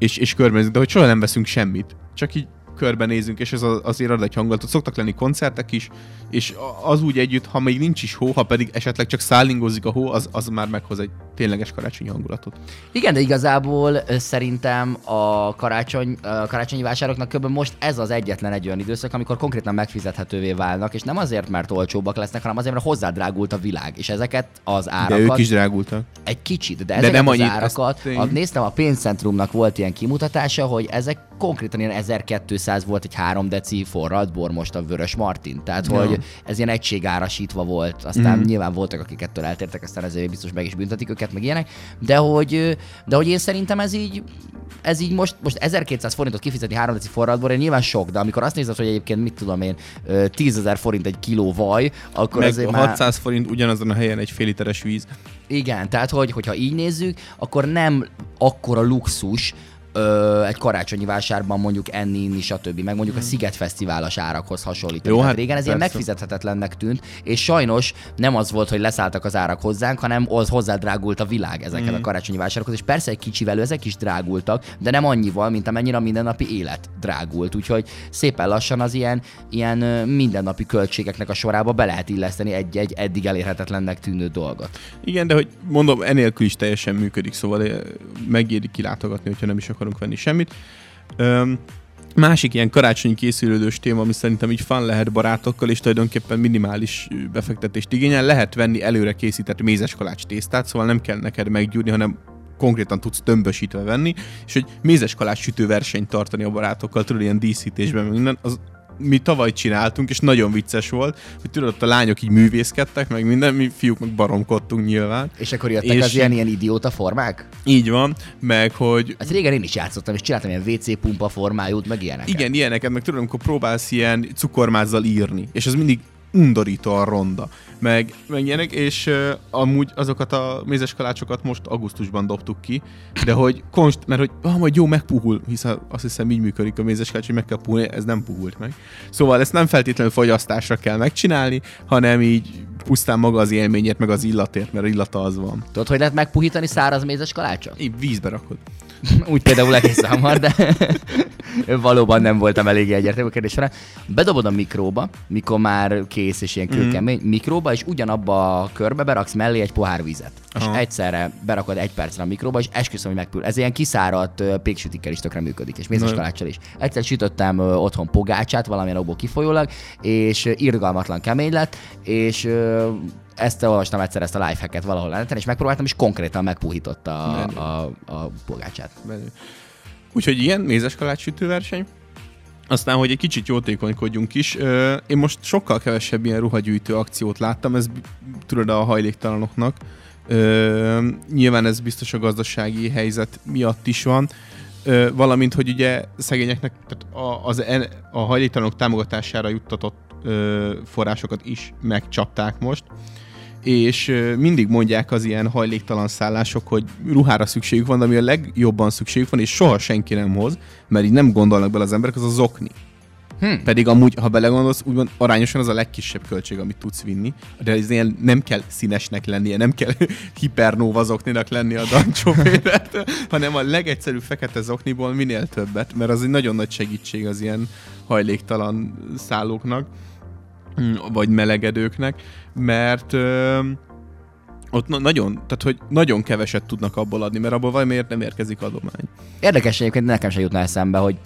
és, és körbenézünk, de hogy soha nem veszünk semmit. Csak így körbenézünk, és ez az- azért ad egy hangulatot. Szoktak lenni koncertek is, és az úgy együtt, ha még nincs is hó, ha pedig esetleg csak szállingozik a hó, az, az már meghoz egy tényleges karácsonyi hangulatot.
Igen, de igazából szerintem a, karácsony, a karácsonyi vásároknak kb. most ez az egyetlen egy olyan időszak, amikor konkrétan megfizethetővé válnak, és nem azért, mert olcsóbbak lesznek, hanem azért, mert hozzádrágult a világ, és ezeket az
De
árakat...
ők is drágultak.
Egy kicsit, de
De
ezeket
nem
az
annyit,
árakat,
tény.
a, néztem, a pénzcentrumnak volt ilyen kimutatása, hogy ezek konkrétan ilyen 1200 volt egy 3 deci forralt bor most a Vörös Martin. Tehát,
Ja.
hogy ez ilyen egységárasítva volt. Aztán
Mhm.
nyilván voltak, akik ettől eltértek, aztán ezért biztos meg is büntetik őket, meg ilyenek. De hogy, de hogy én szerintem ez így, ez így most, most 1200 forintot kifizetni 3 deci forraltból, nyilván sok, de amikor azt nézed, hogy egyébként mit tudom én, ö, 10 ezer forint egy kiló vaj, akkor
Meg
azért már...
600 forint ugyanazon a helyen egy fél literes víz.
Igen, tehát hogy, hogyha így nézzük, akkor nem akkora luxus ö, egy karácsonyi vásárban mondjuk enni, inni, stb. Meg mondjuk a Sziget Fesztiválos árakhoz hasonlítani.
Jó, hát
régen ez ilyen
persze.
megfizethetetlennek tűnt, és sajnos nem az volt, hogy leszálltak az árak hozzánk, hanem az hozzádrágult a világ ezekkel
Mm.
a karácsonyi vásárokhoz, és persze egy kicsivel ezek is drágultak, de nem annyival, mint amennyire a mindennapi élet drágult. Úgyhogy szépen lassan az ilyen, ilyen mindennapi költségeknek a sorába be lehet illeszteni egy-egy eddig elérhetetlennek tűnő dolgot.
Igen, de hogy mondom, enélkül is teljesen működik, szóval megéri kilátogatni, hogyha nem is akarunk venni semmit. Öm, másik ilyen karácsonyi készülődős téma, ami szerintem így fan lehet barátokkal, és tulajdonképpen minimális befektetést igényel, lehet venni előre készített mézes kalács tésztát, szóval nem kell neked meggyúrni, hanem konkrétan tudsz tömbösítve venni, és hogy mézes kalács sütő versenyt tartani a barátokkal, tudod, ilyen díszítésben, minden, az mi tavaly csináltunk, és nagyon vicces volt, hogy tudod, ott a lányok így művészkedtek, meg minden, mi fiúk meg baromkodtunk nyilván.
És akkor jöttek
És-
az ilyen, ilyen idióta formák?
Így van, meg hogy
Ezt régen én is játszottam, és csináltam ilyen WC pumpa formájút, meg ilyeneket.
igen, ilyeneket, meg tudom, amikor próbálsz ilyen cukormázzal írni, és az mindig undorítóan ronda, meg, meg ilyenek, és uh, amúgy azokat a mézes kalácsokat most augusztusban dobtuk ki, de hogy konst, mert hogy ah, majd jó, megpuhul, hiszen azt hiszem így működik a mézes kalács, hogy meg kell puhulni, ez nem puhult meg. Szóval ezt nem feltétlenül fogyasztásra kell megcsinálni, hanem így pusztán maga az élményért, meg az illatért, mert illata az van.
Tudod, hogy lehet megpuhítani száraz mézes kalácsot?
Így vízbe rakod.
Úgy például egész hamar, de valóban nem voltam elég egyértelmű a kérdés során. Bedobod a mikróba, mikor már kész és ilyen kőkemény, mikróba, és ugyanabba a körbe beraksz mellé egy pohár vizet. És
Aha.
egyszerre berakod egy percre a mikróba, és esküszöm, hogy megpül. Ez ilyen kiszáradt péksütikkel is tökre működik, és mézes kaláccsal is. Egyszer sütöttem otthon pogácsát, valamilyen okból kifolyólag, és irgalmatlan kemény lett, és ezt olvastam egyszer ezt a lifehacket valahol a neten, és megpróbáltam, és konkrétan megpuhította a,
Menő.
a, a pogácsát.
Menő. Úgyhogy ilyen mézes kalács sütőverseny. Aztán, hogy egy kicsit jótékonykodjunk is, én most sokkal kevesebb ilyen ruhagyűjtő akciót láttam, ez tudod a hajléktalanoknak. Ö, nyilván ez biztos a gazdasági helyzet miatt is van, ö, valamint, hogy ugye szegényeknek tehát a, az, a hajléktalanok támogatására juttatott ö, forrásokat is megcsapták most, és mindig mondják az ilyen hajléktalan szállások, hogy ruhára szükségük van, de ami a legjobban szükségük van, és soha senki nem hoz, mert így nem gondolnak bele az emberek, az a zokni.
Hm.
Pedig amúgy, ha belegondolsz, úgymond arányosan az a legkisebb költség, amit tudsz vinni. De ez ilyen nem kell színesnek lennie, nem kell hipernóva zokninak lennie a Dancsó Pétert, hanem a legegyszerűbb fekete zokniból minél többet, mert az egy nagyon nagy segítség az ilyen hajléktalan szállóknak, vagy melegedőknek, mert ö, ott na- nagyon, tehát hogy nagyon keveset tudnak abból adni, mert abból valamiért nem érkezik adomány.
Érdekes egyébként nekem sem jutna eszembe, hogy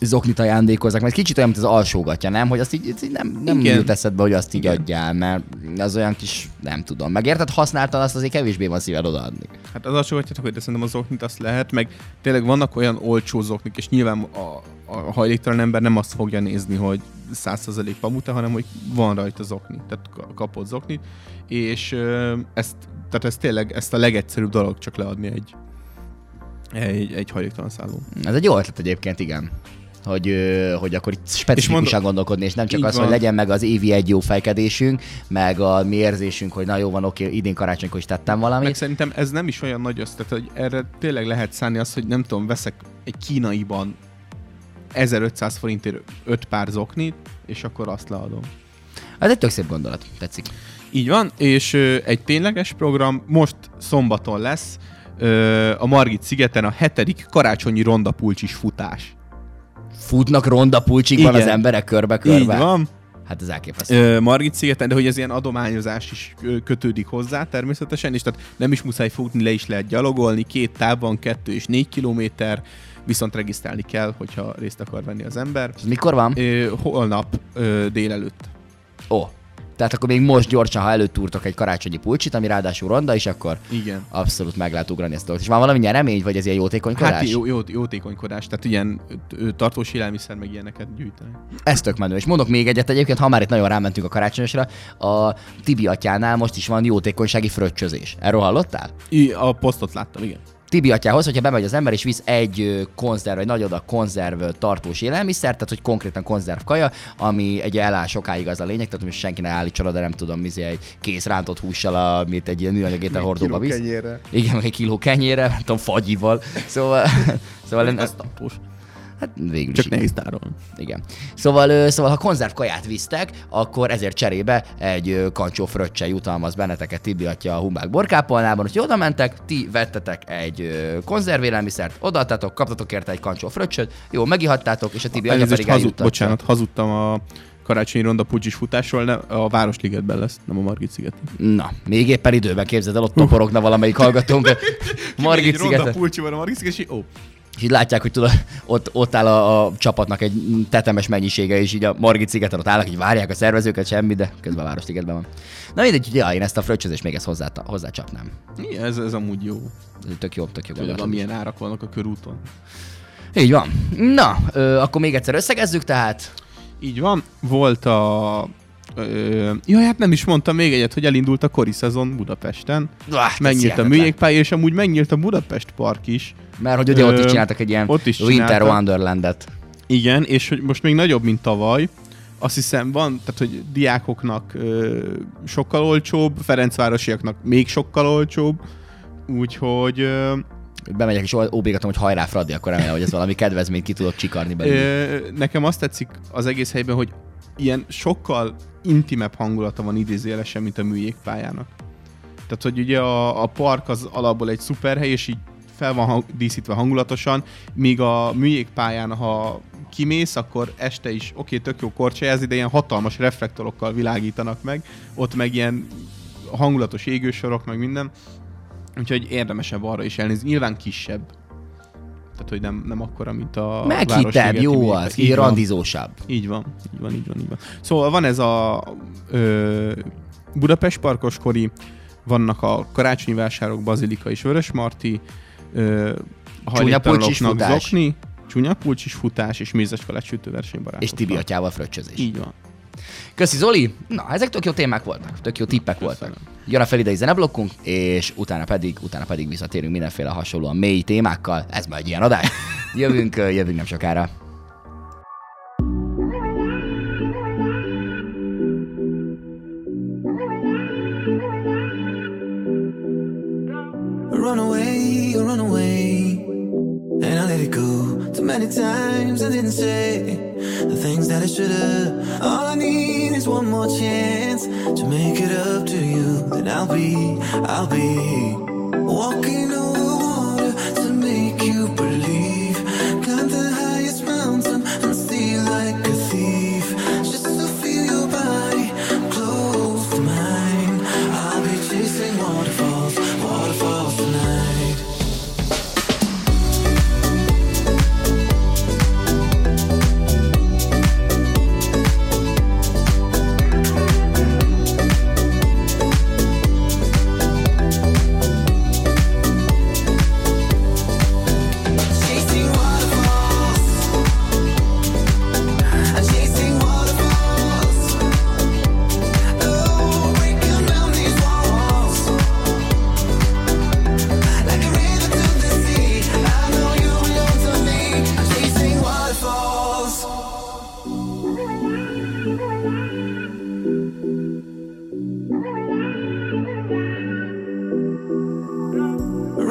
zoknit ajándékozzak, mert kicsit olyan, mint az alsógatja, nem? Hogy azt így, így nem, nem
Igen.
jut eszedbe, hogy azt így adjál, mert az olyan kis, nem tudom. Megérted, használtan azt azért kevésbé van szíved odaadni.
Hát az alsógatjátok, hogy de szerintem az zoknit azt lehet, meg tényleg vannak olyan olcsó zoknik, és nyilván a, a hajléktalan ember nem azt fogja nézni, hogy 100% pamuta, hanem hogy van rajta zokni, tehát ka- kapott zoknit, és ezt, tehát ez tényleg ezt a legegyszerűbb dolog csak leadni egy, egy, egy hajléktalan szálló.
Ez egy jó ötlet egyébként, igen. Hogy, hogy akkor itt specifikusan
mondom-
gondolkodni, és nem csak
Így
az,
van.
hogy legyen meg az évi egy jó fejkedésünk, meg a mi érzésünk, hogy na jó van, oké, idén karácsonykor is tettem
Meg
valamit.
szerintem ez nem is olyan nagy össze, tehát, hogy erre tényleg lehet szállni azt, hogy nem tudom, veszek egy kínaiban 1500 forintért 5 pár zoknit, és akkor azt leadom.
Ez egy tök szép gondolat, tetszik.
Így van, és ö, egy tényleges program most szombaton lesz ö, a Margit szigeten a hetedik karácsonyi rondapulcsis futás.
Futnak ronda pulcsikban
Igen.
az emberek körbe-körbe.
Így van.
Hát ez elképesztő.
Margit szigeten, de hogy ez ilyen adományozás is kötődik hozzá természetesen, és tehát nem is muszáj futni, le is lehet gyalogolni, két táv van, kettő és négy kilométer, viszont regisztrálni kell, hogyha részt akar venni az ember.
Ez mikor van?
Ö, holnap ö, délelőtt.
Ó. Tehát akkor még most gyorsan, ha előttúrtok egy karácsonyi pulcsit, ami ráadásul ronda is, akkor
Igen.
abszolút meg lehet ugrani ezt a dolgot. És van valami nyeremény, vagy ez ilyen jótékonykodás?
Hát jó, jó, jótékonykodás, tehát ilyen tartós élelmiszer, meg ilyeneket gyűjteni.
Ez tök menő. És mondok még egyet egyébként, ha már itt nagyon rámentünk a karácsonyosra, a Tibi atyánál most is van jótékonysági fröccsözés. Erről hallottál?
I, a posztot láttam, igen.
Tibi atyához, hogyha bemegy az ember és visz egy konzerv, egy nagy adag konzerv tartós élelmiszer, tehát hogy konkrétan konzerv kaja, ami egy eláll sokáig az a lényeg, tehát most senki ne állítson oda, nem tudom, mizé egy kész rántott hússal, amit egy ilyen műanyag ételhordóba visz.
kenyérre.
Igen, meg egy kiló kenyére, nem tudom, fagyival. Szóval, szóval
Az
ez. Hát végül
Csak
is.
nehéz tárolni.
Igen. Szóval, szóval ha konzerv kaját visztek, akkor ezért cserébe egy kancsó fröccse jutalmaz benneteket Tibi atya a Humbák borkápolnában, hogy oda mentek, ti vettetek egy konzervélelmiszert, odaadtátok, kaptatok érte egy kancsó fröccsöt, jó, megihattátok, és a Tibi atya pedig
hazud, bocsánat, hazudtam a karácsonyi ronda pucsis futásról, ne, a Városligetben lesz, nem a Margit sziget.
Na, még éppen időben képzeld el, ott toporogna valamelyik hallgatónk. Margit
Ronda
szigeten.
pulcsi van a Margit sziget, és ó,
És így látják, hogy tudod, ott, ott áll a, a, csapatnak egy tetemes mennyisége, és így a Margit szigeten ott állnak, így várják a szervezőket, semmi, de közben a Városligetben van. Na mindegy, ja, én ezt a fröccsözést még ezt hozzá, hozzácsapnám.
Igen, ez, ez amúgy jó.
Ez tök jó, tök jó gondolat.
amilyen árak vannak a körúton.
Így van. Na, ö, akkor még egyszer összegezzük, tehát
Így van, volt a... Ö, jaj, hát nem is mondtam még egyet, hogy elindult a kori szezon Budapesten.
Ah,
Megnyílt a műjégpálya, és amúgy megnyílt a Budapest Park is.
Mert hogy ugye ott is csináltak egy ilyen
ott is
Winter. Wonderlandet.
Igen, és hogy most még nagyobb, mint tavaly. Azt hiszem van, tehát hogy diákoknak ö, sokkal olcsóbb, Ferencvárosiaknak még sokkal olcsóbb, úgyhogy ö,
Bemegyek és óbégatom, hogy hajrá Fradi, akkor remélem, hogy ez valami kedvezményt ki tudok csikarni belőle.
nekem azt tetszik az egész helyben, hogy ilyen sokkal intimebb hangulata van idézélesen, mint a műjégpályának. Tehát, hogy ugye a, a park az alapból egy szuperhely, és így fel van hang, díszítve hangulatosan, míg a műjégpályán, ha kimész, akkor este is, oké, okay, tök jó korcsolyázni, de ilyen hatalmas reflektorokkal világítanak meg, ott meg ilyen hangulatos égősorok, meg minden. Úgyhogy érdemesebb arra is elnézni. Nyilván kisebb. Tehát, hogy nem, nem akkora, mint a
Meghitted, jó az,
Így
randizósabb.
Így van, így van, így van, így van. Szóval van ez a ö, Budapest parkos kori, vannak a karácsonyi vásárok, Bazilika és Vörösmarty, ö, hajléktalanoknak zokni, csúnyapulcsis futás és mézes felett sütő versenybarát.
És Tibi atyával fröccsözés.
Így van.
Köszi Zoli! Na, ezek tök jó témák voltak, tök jó tippek voltak. Jön a felidei zeneblokkunk, és utána pedig, utána pedig visszatérünk mindenféle hasonlóan mély témákkal. Ez már egy ilyen adás. Jövünk, jövünk nem sokára.
Many times. I didn't say the things that I should have. All I need is one more chance to make it up to you. Then I'll be, I'll be walking on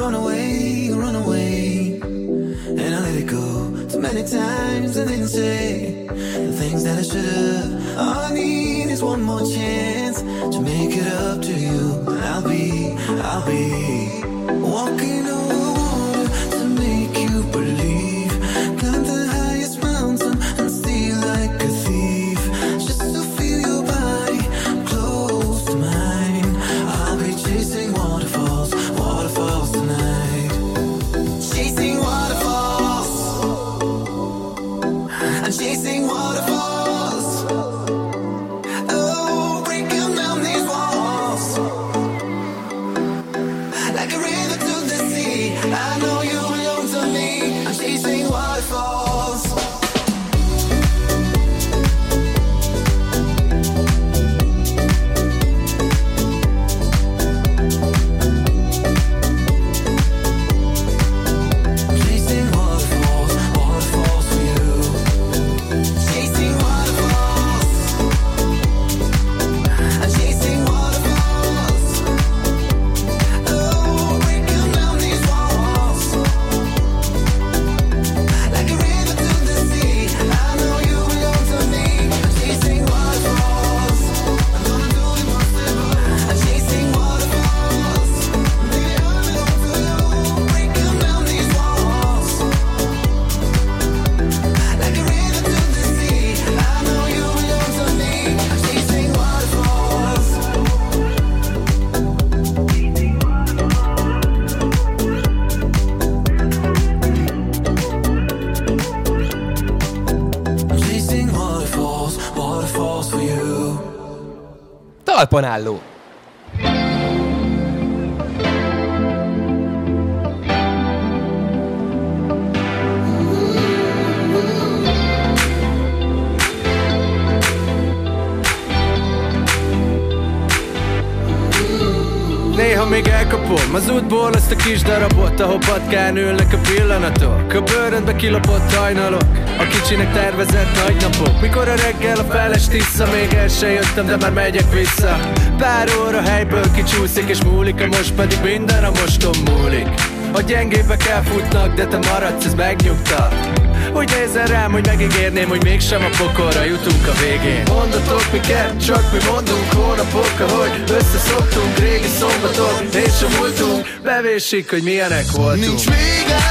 Run away, run away. And I let it go too many times. I didn't say the things that I should have. All I need is one more chance to make it up to you. I'll be, I'll be walking on
Talpon álló.
Az útból azt a kis darabot Ahol patkán ülnek a pillanatok. A bőröndbe kilopott hajnalok A kicsinek tervezett nagy napok Mikor a reggel a feles tiszta Még el se jöttem, de már megyek vissza. Pár óra helyből kicsúszik és múlik Most pedig minden a moston múlik. A gyengébek elfutnak, de te maradsz, ez megnyugtat úgy nézel rám, hogy megígérném, hogy mégsem a pokolra jutunk a végén? Mondatok miket, csak mi mondunk hónapok, ahogy összeszoktunk Régi szombatok, és a múltunk Bevésik, hogy milyenek voltunk.
Nincs vége,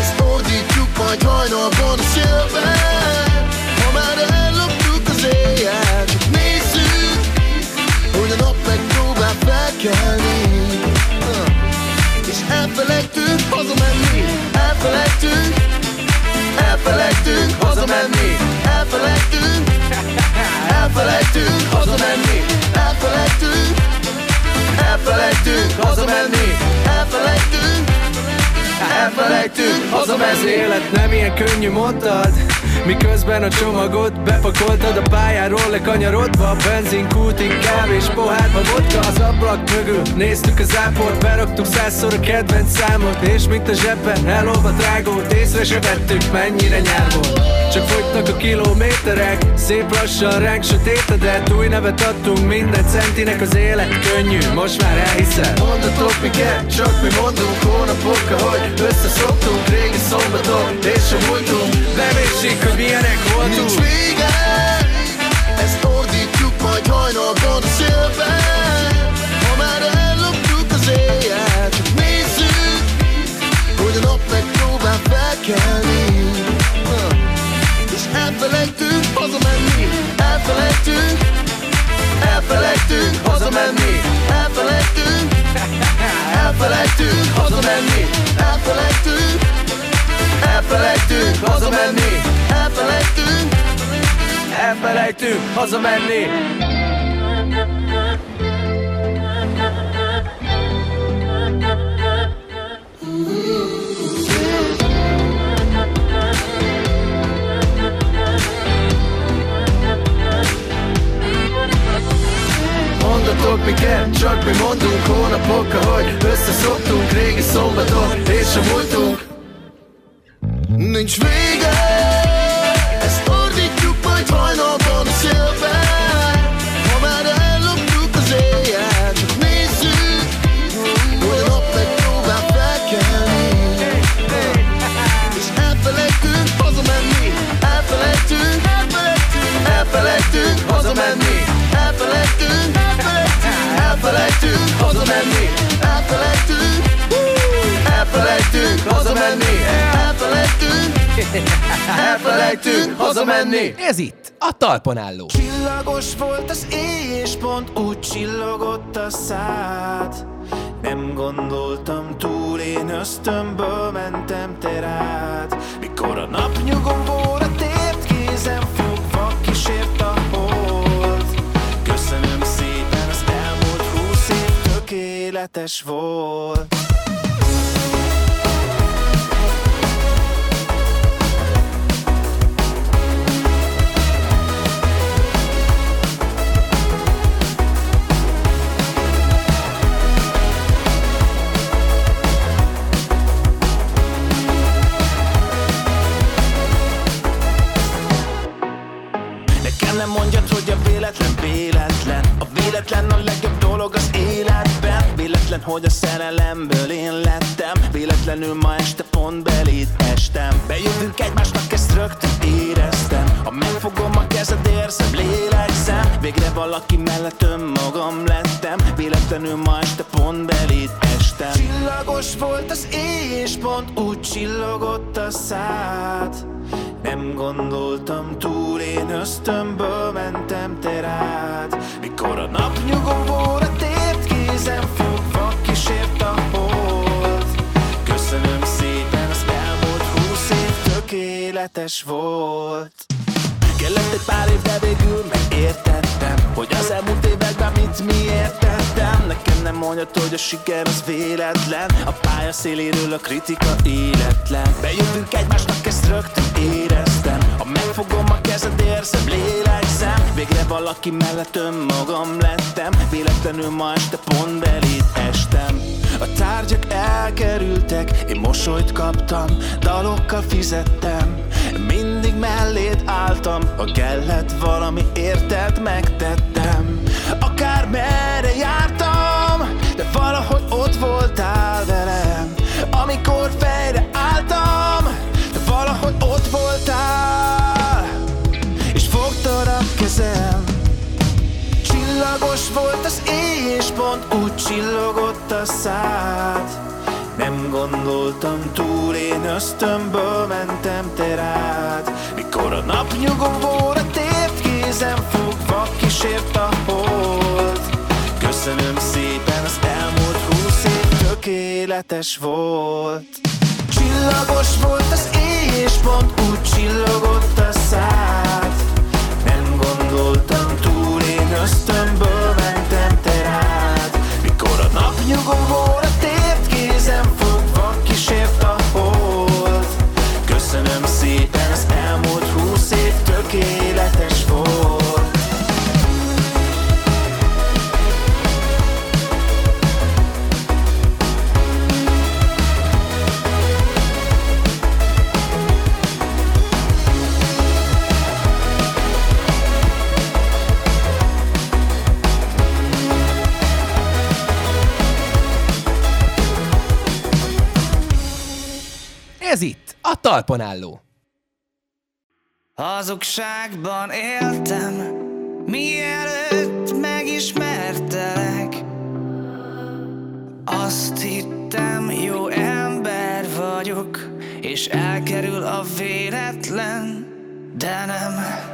ezt fordítjuk majd hajnalban a szélben Ha már az éjjel, nézzük Hogy a nap megpróbál felkelni. És elfelejtünk hazamenni, elfelejtünk Elfelejtünk hazamenni, elfelejtünk.
Elfelejtünk hazamenni. Elfelejtünk. Elfelejtünk hazamenni. Elfelejtünk.
Elfelejtünk hazamenni. Az élet nem ilyen könnyű mondtad Miközben a csomagot bepakoltad a pályáról lekanyarodva A benzinkútig kávés pohárba vodka az ablak mögül. Néztük az áport, beraktuk százszor a kedvenc számot És mint a zsebben elolvadt rágót Észre se vettük mennyire nyár volt. Csak fogytak a kilométerek Szép lassan ránk sötétedett Új nevet adtunk minden centinek Az élet könnyű, most már elhiszed
Mondatok miket, csak mi mondunk Hónapok, ahogy összeszoktunk Régi szombatok, és a múltunk
Bemésik, hogy milyenek voltunk?
Nincs vége Ezt ordítjuk majd hajnalban a szélben Ha már elloptuk az éjjel Csak nézzük Hogy a nap megpróbál felkelni. És elfelejtünk hazamenni Elfelejtünk Elfelejtünk hazamenni. Elfelejtünk Elfelejtünk hazamenni Elfelejtünk Elfelejtünk hazamenni. Elfelejtünk.
Elfelejtünk hazamenni.
Mondatok miket, csak mi mondunk Hónapok, ahogy összeszoktunk Régi szombatok, és a múltunk Nincs vége Ezt ordítjuk majd hajnalban a szélben Ha már elloptuk az éjjel Csak nézzük Hogy a nap megpróbál felkelni. És elfelejtünk hazamenni Elfelejtünk Elfelejtünk hazamenni. Elfelejtünk Elfelejtünk hazamenni. Elfelejtünk Elfelejtünk hazamenni Elfelejtünk. Elfelejtünk hazamenni.
Ez itt, a talpon álló.
Csillagos volt az éj, és pont úgy csillogott a szád. Nem gondoltam túl, én ösztönből mentem te rád. Mikor a nap nyugomvóra tért kézem fogva kísért a hold. Köszönöm szépen, az elmúlt húsz év tökéletes volt nem mondjad, hogy a véletlen véletlen. A véletlen a legjobb dolog az életben. Véletlen, hogy a szerelemből én lettem. Véletlenül ma este pont beléd estem. Bejövünk egymásnak, ezt rögtön éreztem. Ha megfogom a kezed, érzem, lélegzem. Végre valaki mellett önmagam lettem. Véletlenül ma este pont beléd estem. Csillagos volt az éj, és pont úgy csillogott a szád nem gondoltam túl, én ösztönből mentem te rád. Mikor a nap nyugomvóra tért kézem fogva kísért a hold. Köszönöm szépen, az elmúlt húsz év tökéletes volt Kellett egy pár év, de végül megértettem Hogy az elmúlt években mit miért tettem Nekem nem mondjad, hogy a siker az véletlen. A pálya széléről a kritika életlen. Bejövünk egymásnak, ezt rögtön éreztem. Ha megfogom a kezed, érzem, lélegzem. Végre valaki mellett önmagam lettem. Véletlenül ma este pont beléd estem. A tárgyak elkerültek, én mosolyt kaptam, dalokkal fizettem Mindig melléd álltam, ha kellett valami érted, megtettem. Akár merre jártam, de valahogy ott voltál velem. Amikor fejre álltam, de valahogy ott voltál. És fogtad a kezem. Csillagos volt az éj, és pont úgy csillogott a szád. Nem gondoltam túl, én ösztönből mentem te rád. Mikor a nap nyugomvóra tért kézem fogva kísért a hold. Köszönöm szépen, az elmúlt húsz év tökéletes volt. Csillagos volt az éj, és pont úgy csillogott a szád. Nem gondoltam túl Én ösztönből mentem te rád. Mikor a napnyugomból tért
talpon álló.
Hazugságban éltem, mielőtt megismertelek. Azt hittem, jó ember vagyok, és elkerül a véletlen, de nem.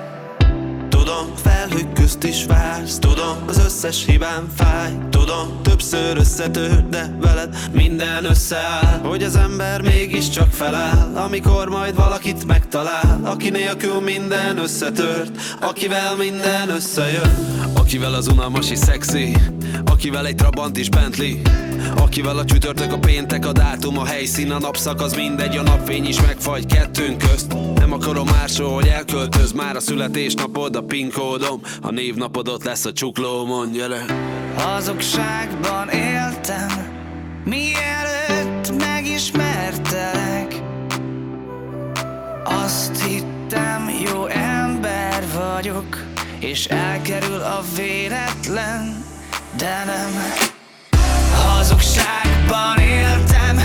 Tudom, felhők közt is vársz. Tudom, az összes hibám fáj. Tudom, többször összetör, de veled minden összeáll. Hogy az ember mégiscsak feláll Amikor majd valakit megtalál. Aki nélkül minden összetört Akivel minden összejön.
Akivel az unalmas is szexi Akivel egy Trabant is Bentley Akivel a csütörtök a péntek a dátum a helyszín a napszak az mindegy a napfény is megfagy kettőnk közt Nem akarom máshol hogy elköltöz már a születésnapod a PIN kódom A névnapod ott lesz a csuklómon gyere
Hazugságban éltem, mielőtt megismertelek. Azt hittem, jó ember vagyok, és elkerül a véletlen, de nem. Hazugságban éltem,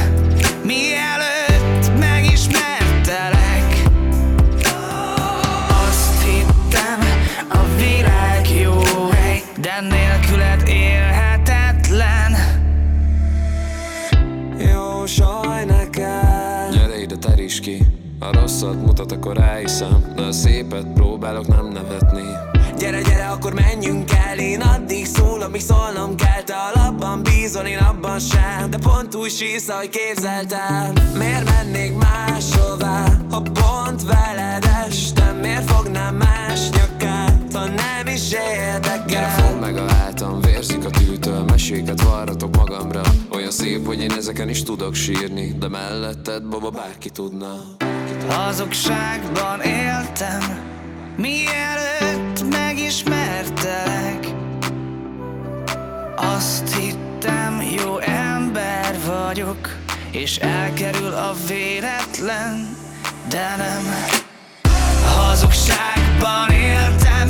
mielőtt megismertelek. Azt hittem, a világ jó hely, de nélküled élhetetlen.
Jó saj neked Gyere ide teríts ki A rosszat mutat, akkor ráhiszem De a szépet próbálok nem nevetni
Gyere, gyere, akkor menjünk el. Én addig szól, amíg szólnom kell. Te alapban bízol, én abban sem. De pont úgy sísz, ahogy képzeltem. Miért mennék máshová? Ha pont veled estem Miért fognám más nyakát? Ha nem is
Gyere,
érdekel
fogd meg a hátam Vérzik a tűtől Meséket varratok magamra. Olyan szép, hogy én ezeken is tudok sírni De melletted, baba, bárki tudna.
Hazugságban éltem, mielőtt megismertelek. Azt hittem, jó ember vagyok, és elkerül a véletlen, de nem. Hazugságban éltem,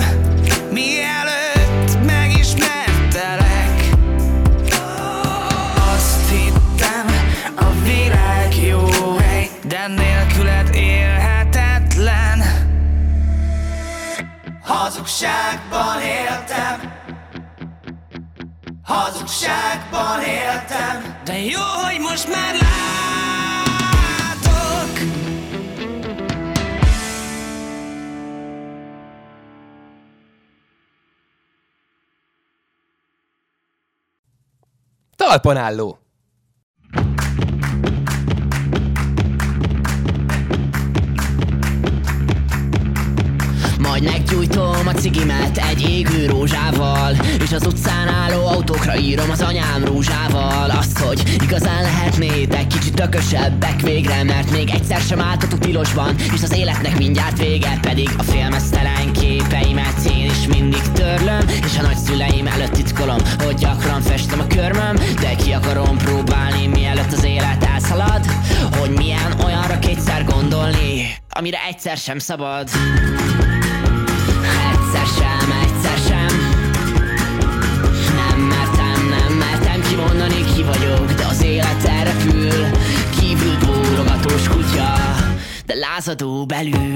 mielőtt Hazugságban éltem, hazugságban éltem, de jó, hogy most már látok.
Talpon álló.
Majd meggyújtom cigimet egy égő rózsával. És az utcán álló autókra írom az anyám rózsával Azt, hogy igazán lehetnétek kicsit tökösebbek végre Mert még egyszer sem álltatok tilosban És az életnek mindjárt vége Pedig a félmeztelen képeimet én is mindig törlöm És a nagyszüleim előtt titkolom, hogy gyakran festem a körmöm De ki akarom próbálni, mielőtt az élet elszalad Hogy milyen olyanra kétszer gondolni Amire egyszer sem szabad Egyszer sem, egyszer sem. Nem mertem, nem mertem kimondani ki vagyok De az élet elrepül Kívül bólogatós kutya De lázadó belül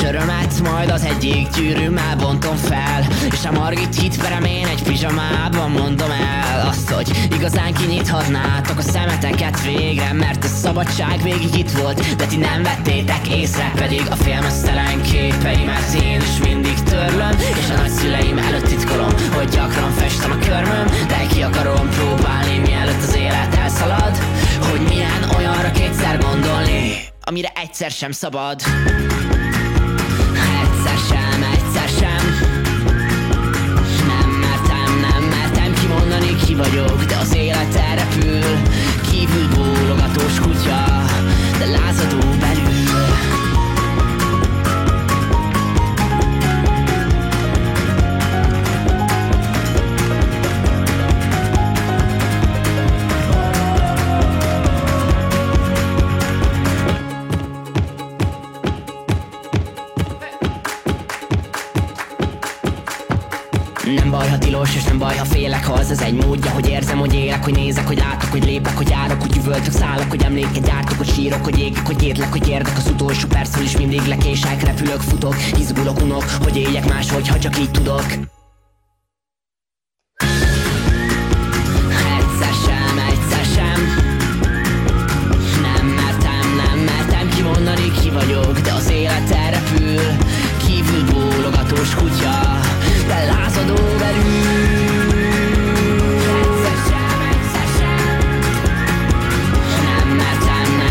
sörömet majd az egyik gyűrűmmel bontom fel. És a Margit hitverem én egy pizsamában mondom el Azt, hogy igazán kinyithatnátok a szemeteket végre Mert a szabadság végig itt volt, de ti nem vettétek észre Pedig a félmeztelen képeimet én is mindig törlöm És a nagyszüleim előtt titkolom, hogy gyakran festem a körmöm De ki akarom próbálni, mielőtt az élet elszalad Hogy milyen olyanra kétszer gondolni Amire egyszer sem szabad egyszer sem, egyszer sem. Nem mertem, nem mertem kimondani ki vagyok De az élet repül, kívül bólogatós kutya De lázadó tilos És nem baj, ha félek, ha az az egy módja Hogy érzem, hogy élek, hogy nézek, hogy látok, hogy lépek Hogy járok, hogy üvöltök, szállok, hogy emléket gyártok Hogy sírok, hogy égek, hogy érlek, hogy érdek Az utolsó percről is mindig lekések Repülök, futok, izgulok, unok Hogy éljek máshogy, ha csak így tudok. Nem nem vagyok De az élet elrepül Kívül bólogatós kutya De lázadó belül Egyszer sem, egyszer sem Nem mertem,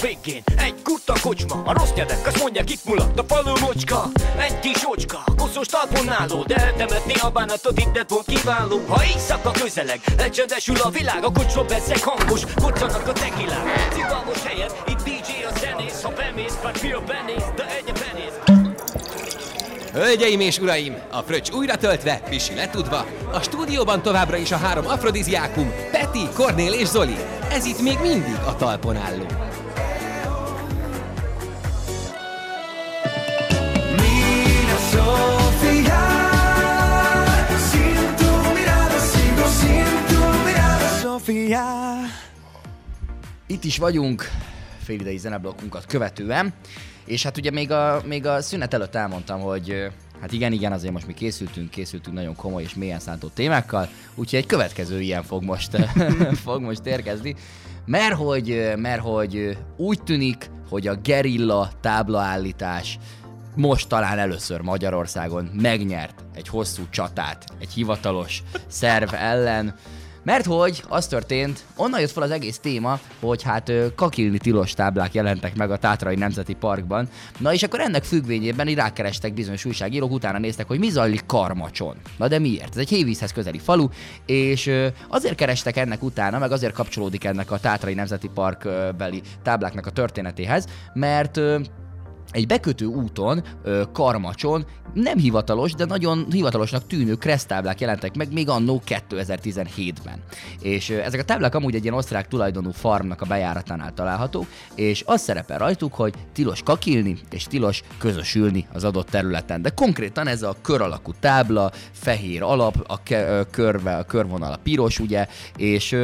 végén. Egy kurta kocsma A rossz nyelvek azt mondják itt mulat a falu mocska. Egy kis ocska, koszos talpon álló De eltemetni a bánatot itt pont kiváló. Ha éjszaka közeleg, elcsendesül a világ A kocsma bezeg hangos, koccanak a tekilák Cigalmos helyen, itt DJ a zenész Ha bemész, pár fia benéz, de
Hölgyeim és uraim, a fröccs újra töltve, Pisi letudva, a stúdióban továbbra is a három afrodiziákum, Peti, Kornél és Zoli. Ez itt még mindig a talpon álló.
Sofía.
Itt is vagyunk, félidei zeneblokkunkat követően, és hát ugye még a, még a szünet előtt elmondtam, hogy hát igen, igen, azért most mi készültünk, készültünk nagyon komoly és mélyen szántó témákkal, úgyhogy egy következő ilyen fog most, fog most érkezni, mert hogy, mert hogy úgy tűnik, hogy a gerilla táblaállítás most talán először Magyarországon megnyert egy hosszú csatát egy hivatalos szerv ellen, mert hogy az történt, onnan jött fel az egész téma, hogy hát kakilni tilos táblák jelentek meg a Tátrai Nemzeti Parkban. Na és akkor ennek függvényében így rákerestek bizonyos újságírók, utána néztek, hogy mi zajlik Karmacson. Na de miért? Ez egy hévízhez közeli falu, és azért kerestek ennek utána, meg azért kapcsolódik ennek a Tátrai Nemzeti Park beli tábláknak a történetéhez, mert egy bekötő úton, Karmacson nem hivatalos, de nagyon hivatalosnak tűnő kresztáblák jelentek meg még annó 2017-ben. És ezek a táblák amúgy egy ilyen osztrák tulajdonú farmnak a bejáratánál találhatók, és az szerepel rajtuk, hogy tilos kakilni és tilos közösülni az adott területen. De konkrétan ez a kör alakú tábla, fehér alap, a ke- ö, körve, a körvonal a piros, ugye, és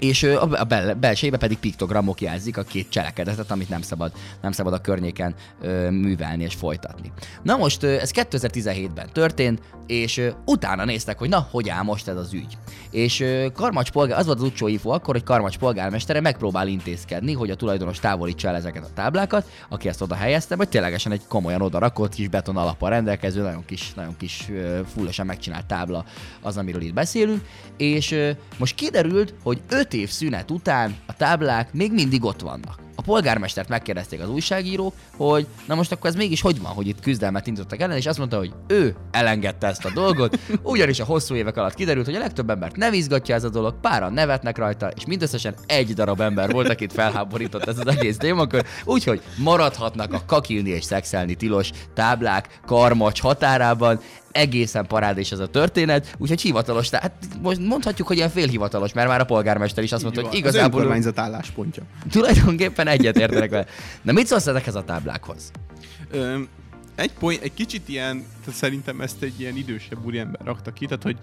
és a bel- belsejébe pedig piktogramok jelzik a két cselekedetet, amit nem szabad, nem szabad a környéken ö, művelni és folytatni. Na most ez 2017-ben történt, és ö, utána néztek, hogy na, hogy áll most ez az ügy. És Karmacs polgár, az volt az utcsó info akkor, hogy Karmacs polgármestere megpróbál intézkedni, hogy a tulajdonos távolítsa el ezeket a táblákat, aki ezt oda helyezte, vagy ténylegesen egy komolyan oda rakott kis beton alappal rendelkező, nagyon kis, nagyon kis fullosan megcsinált tábla az, amiről itt beszélünk, és most kiderült, hogy 5 év szünet után a táblák még mindig ott vannak. A polgármestert megkérdezték az újságírók, hogy na most akkor ez mégis hogy van, hogy itt küzdelmet indítottak ellen, és azt mondta, hogy ő elengedte ezt a dolgot, ugyanis a hosszú évek alatt kiderült, hogy a legtöbb embert nem izgatja ez a dolog, páran nevetnek rajta, és mindösszesen egy darab ember volt, akit felháborított ez az egész témakör, úgyhogy maradhatnak a kakilni és szexelni tilos táblák karmacs határában, egészen parádés ez a történet, úgyhogy hivatalos, tehát most mondhatjuk, hogy ilyen félhivatalos, mert már a polgármester is azt mondta, hogy
Az
igazából
önkormányzat álláspontja.
tulajdonképpen egyet értenek vele. Na mit szólsz ezekhez a táblákhoz?
Ö, egy, point, egy kicsit ilyen, tehát szerintem ezt egy ilyen idősebb úriember rakta ki, tehát hogy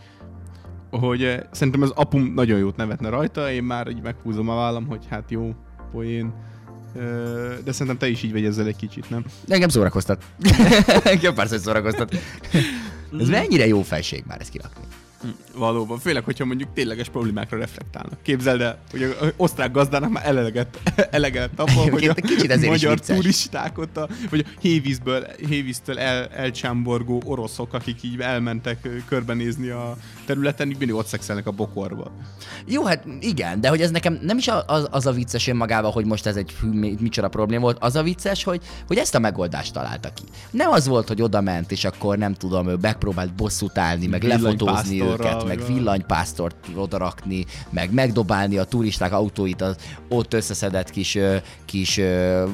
hogy eh, szerintem az apum nagyon jót nevetne rajta, én már így meghúzom a vállam, hogy hát jó, poén. De szerintem te is így vagy ezzel egy kicsit, nem?
Engem szórakoztat. Engem persze, hogy szórakoztat. Ez mennyire jó fejség már ezt kirakni.
Valóban, főleg, hogyha mondjuk tényleges problémákra reflektálnak. Képzeld el, hogy a osztrák gazdának már eleget, eleget abból, hogy a
kicsit ezért
magyar turisták ott, a, vagy a hévízből, hévíztől el, elcsámborgó oroszok, akik így elmentek körbenézni a területen, így mindig ott szexelnek a bokorba.
Jó, hát igen, de hogy ez nekem nem is az, az a vicces önmagában, hogy most ez egy hű, mi- micsoda probléma volt, az a vicces, hogy, hogy ezt a megoldást találta ki. Nem az volt, hogy oda ment, és akkor nem tudom, ő megpróbált bosszút állni, meg lefotózni őket, meg villanypásztort odarakni, meg megdobálni a turisták autóit az ott összeszedett kis, kis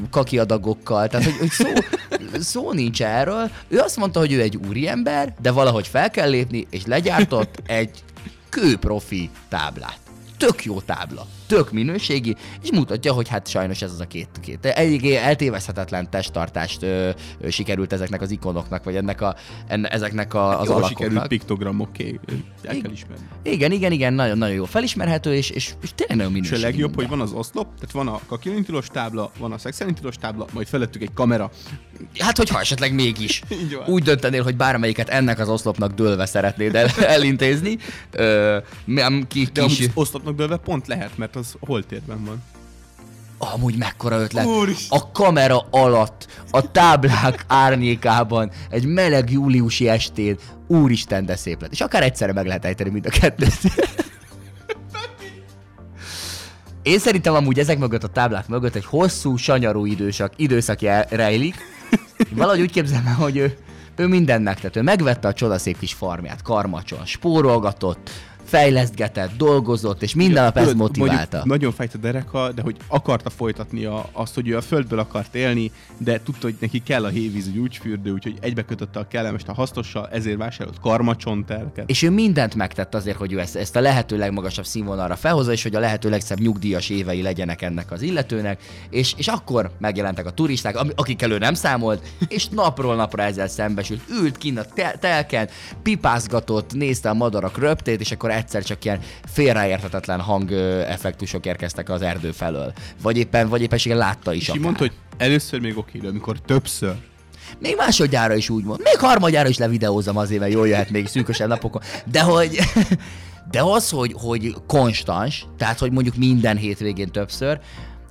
kakiadagokkal. Tehát, hogy, hogy szó, szó nincs erről. Ő azt mondta, hogy ő egy úriember, de valahogy fel kell lépni, és legyártott egy kőprofi táblát. Tök jó tábla, tök minőségi, és mutatja, hogy hát sajnos ez az a két, két eléggé eltévezhetetlen testtartást ö, ö, sikerült ezeknek az ikonoknak, vagy ennek a, enne, ezeknek a, az
Jól
alakoknak.
sikerült piktogramok, oké, el kell ismerni.
Igen, igen, igen, nagyon-nagyon jó felismerhető, és, és, és tényleg nagyon
És a
minőségi.
legjobb, hogy
minden.
van az oszlop, tehát van a kakilintilos tábla, van a szexualintilos tábla, majd felettük egy kamera.
Hát, hogyha esetleg mégis úgy döntenél, hogy bármelyiket ennek az oszlopnak dőlve szeretnéd el, elintézni, ö, nem ki,
De oszlopnak dőlve pont lehet, mert az holtérben van.
amúgy mekkora ötlet.
Úristen.
A kamera alatt, a táblák árnyékában, egy meleg júliusi estén, úristen, de szép lett. És akár egyszerre meg lehet ejteni mind a kettőt. Én szerintem amúgy ezek mögött a táblák mögött egy hosszú, sanyarú időszak, időszak rejlik. Valahogy úgy képzelem el, hogy ő, ő mindent megtett. Ő megvette a csodaszép kis farmját, karmacson, spórolgatott, fejlesztgetett, dolgozott, és minden nap ez
Tudod,
motiválta.
Nagyon fájt a dereka, de hogy akarta folytatni a, azt, hogy ő a földből akart élni, de tudta, hogy neki kell a hévíz, úgy, úgy fürdő, úgyhogy egybekötötte a kellemes a hasznossal, ezért vásárolt karmacsontelket.
És ő mindent megtett azért, hogy ő ezt, ezt a lehető legmagasabb színvonalra felhozza, és hogy a lehető legszebb nyugdíjas évei legyenek ennek az illetőnek, és, és akkor megjelentek a turisták, akikkel ő nem számolt, és napról napra ezzel szembesült. Ült kint a tel- telken, pipázgatott, nézte a madarak röptét, és akkor egyszer csak ilyen félreérthetetlen hang effektusok érkeztek az erdő felől. Vagy éppen, vagy éppenséggel látta is
És mondta, hogy először még oké, de amikor többször.
Még másodjára is úgy mond. Még harmadjára is levideózom azért, mert jól jöhet még szűkösebb napokon. De hogy... De az, hogy, hogy konstans, tehát hogy mondjuk minden hétvégén többször,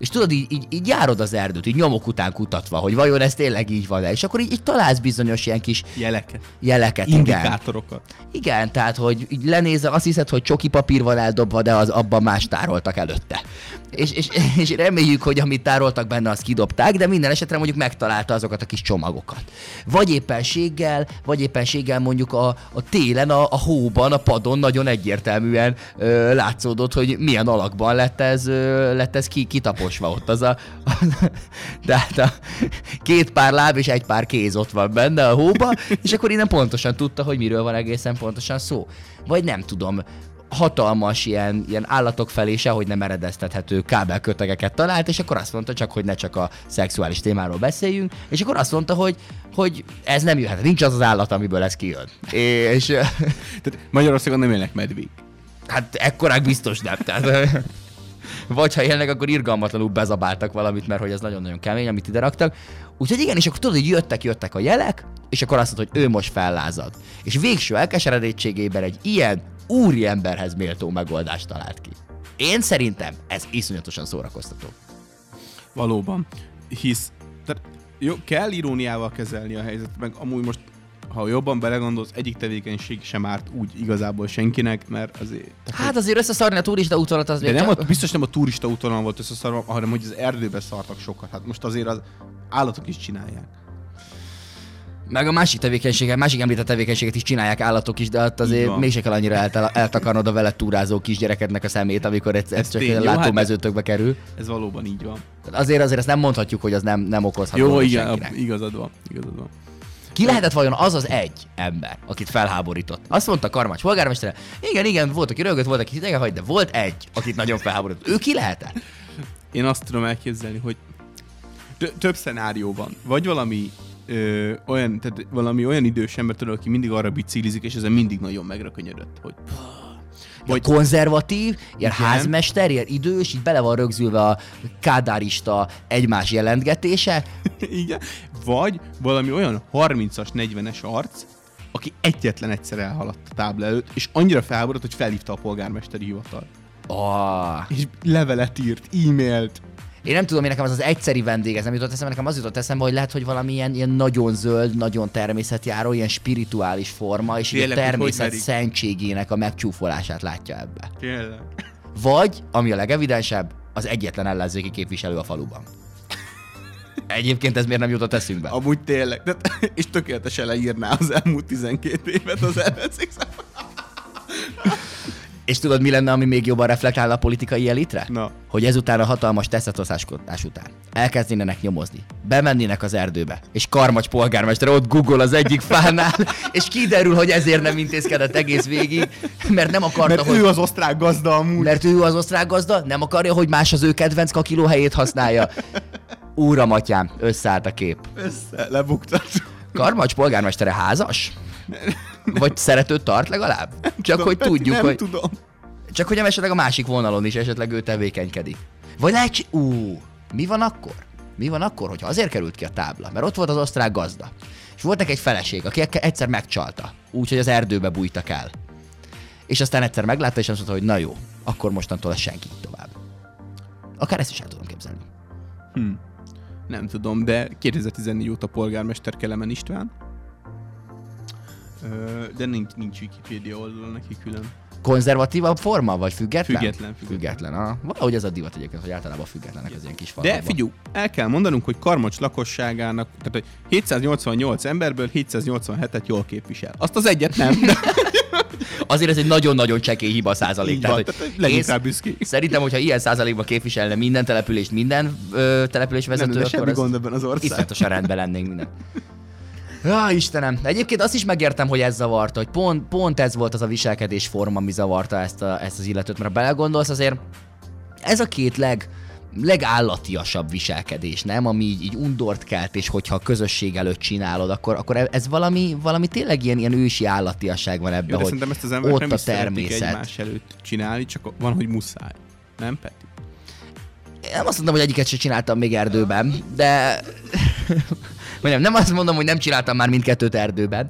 és tudod, így, így, így járod az erdőt, így nyomok után kutatva, hogy vajon ez tényleg így van-e, és akkor így, így találsz bizonyos ilyen kis
Jeleket.
jeleket, igen.
Indikátorokat.
Igen, tehát, hogy így lenézel, azt hiszed, hogy csoki papír van eldobva, de az abban más tároltak előtte. És, és, és reméljük, hogy amit tároltak benne, azt kidobták, de minden esetre mondjuk megtalálta azokat a kis csomagokat. Vagy éppenséggel, vagy éppenséggel mondjuk a, a télen, a, a hóban, a padon nagyon egyértelműen ö, látszódott, hogy milyen alakban lett ez, ö, lett ez ki, kitaposva ott az a, de hát a két pár láb és egy pár kéz ott van benne a hóba, és akkor innen pontosan tudta, hogy miről van egészen pontosan szó. Vagy nem tudom, hatalmas ilyen, ilyen állatok felé sehogy nem eredeztethető kábelkötegeket talált, és akkor azt mondta csak, hogy ne csak a szexuális témáról beszéljünk, és akkor azt mondta, hogy, hogy ez nem jöhet, nincs az az állat, amiből ez kijön. És
Tehát Magyarországon nem élnek medvék.
hát ekkorák biztos nem. Tehát, vagy ha élnek, akkor irgalmatlanul bezabáltak valamit, mert hogy ez nagyon-nagyon kemény, amit ide raktak. Úgyhogy igen, és akkor tudod, hogy jöttek, jöttek a jelek, és akkor azt mondta, hogy ő most fellázad. És végső elkeseredettségében egy ilyen úri emberhez méltó megoldást talált ki. Én szerintem ez iszonyatosan szórakoztató.
Valóban. Hisz, tehát jó, kell iróniával kezelni a helyzetet, meg amúgy most, ha jobban belegondolsz, egyik tevékenység sem árt úgy igazából senkinek, mert azért... Tehát,
Hát azért összeszarni a turista útolat az
de nem
csak-
a, biztos nem a turista úton volt összeszarva, hanem hogy az erdőbe szartak sokat. Hát most azért az állatok is csinálják.
Meg a másik tevékenységet, másik említett tevékenységet is csinálják állatok is, de ott azért mégse kell annyira eltel- eltakarnod a vele túrázó kisgyerekednek a szemét, amikor ez, ez
Ez
csak egy
jó, hát
látómezőtökbe kerül.
Ez valóban így van.
Azért azért ezt nem mondhatjuk, hogy az nem, nem okozhat
Jó, igen,
senkinek.
igazad van, igazad van.
Ki lehetett vajon az az egy ember, akit felháborított? Azt mondta Karmács polgármestere, igen, igen, volt, aki rögött, volt, aki hidegen hagy, de volt egy, akit nagyon felháborított. Ő ki lehetett?
Én azt tudom elképzelni, hogy tö- több szenárió van. Vagy valami ö, olyan, tehát valami olyan idős ember, tudod, aki mindig arra biciklizik, és ezen mindig nagyon megrökönyödött, hogy
Vagy konzervatív, ilyen
Igen.
házmester, ilyen idős, így bele van rögzülve a kádárista egymás jelentgetése.
Igen. Vagy valami olyan 30-as, 40-es arc, aki egyetlen egyszer elhaladt a tábla előtt, és annyira felháborodott, hogy felhívta a polgármesteri hivatal.
Oh.
És levelet írt, e-mailt.
Én nem tudom, én nekem az az egyszeri vendég, ez nem jutott eszembe, nekem az jutott eszembe, hogy lehet, hogy valami ilyen, nagyon zöld, nagyon természetjáró, ilyen spirituális forma, és a
Tényleg, hogy
természet szentségének a megcsúfolását látja ebbe.
Tényleg.
Vagy, ami a legevidensebb, az egyetlen ellenzéki képviselő a faluban. Egyébként ez miért nem jutott eszünkbe?
Amúgy tényleg. De, és tökéletesen leírná az elmúlt 12 évet az ellenzék.
És tudod, mi lenne, ami még jobban reflektálna a politikai elitre?
Na.
Hogy ezután a hatalmas teszetoszáskodás után elkezdenének nyomozni, bemennének az erdőbe, és Karmacs polgármester ott Google az egyik fánál, és kiderül, hogy ezért nem intézkedett egész végig, mert nem akarta,
Mert
hogy...
ő az osztrák gazda amúgy.
Mert ő az osztrák gazda, nem akarja, hogy más az ő kedvenc kakiló helyét használja. Úram, atyám, összeállt a kép.
Össze, lebuktat.
Karmacs polgármestere házas? Vagy szeretőt tart legalább? Csak
tudom,
hogy
Peti,
tudjuk,
nem
hogy...
tudom.
Csak hogy esetleg a másik vonalon is esetleg ő tevékenykedik. Vagy lehet, ú, mi van akkor? Mi van akkor, hogyha azért került ki a tábla? Mert ott volt az osztrák gazda. És volt neki egy feleség, aki egyszer megcsalta. Úgyhogy az erdőbe bújtak el. És aztán egyszer meglátta, és azt mondta, hogy na jó, akkor mostantól ez senki tovább. Akár ezt is el tudom képzelni.
Hm. Nem tudom, de 2014 óta polgármester Kelemen István. De nincs, nincs Wikipedia oldal neki külön.
Konzervatívabb forma, vagy független?
Független, független.
Független, ah. Valahogy ez a divat egyébként, hogy általában függetlenek az ilyen kis falvakban.
De figyelj, el kell mondanunk, hogy Karmocs lakosságának, tehát hogy 788 emberből 787-et jól képvisel. Azt az egyet nem. De
Azért ez egy nagyon-nagyon csekély hiba százalék.
Így van,
hogy
tehát
én
rá büszkék.
Szerintem, hogyha ilyen százalékban képviselne minden települést, minden ö, település
nem
vezető,
lenne semmi
akkor
gond ebben az
iszonyatosan rendben lennénk minden. Ja, Istenem. Egyébként azt is megértem, hogy ez zavarta, hogy pont, pont ez volt az a viselkedésforma, ami zavarta ezt, a, ezt az illetőt, mert ha belegondolsz, azért ez a két leg, legállatiasabb viselkedés, nem? Ami így, így undort kelt, és hogyha a közösség előtt csinálod, akkor, akkor ez valami, valami tényleg ilyen, ilyen ősi állatiasság van ebben,
Jó,
hogy
szerintem ezt az emberek
ott
nem
a
is
természet.
egymás előtt csinálni, csak van, hogy muszáj. Nem, Peti?
Én nem azt mondom, hogy egyiket sem csináltam még erdőben, de... Vagy nem, nem azt mondom, hogy nem csináltam már mindkettőt erdőben,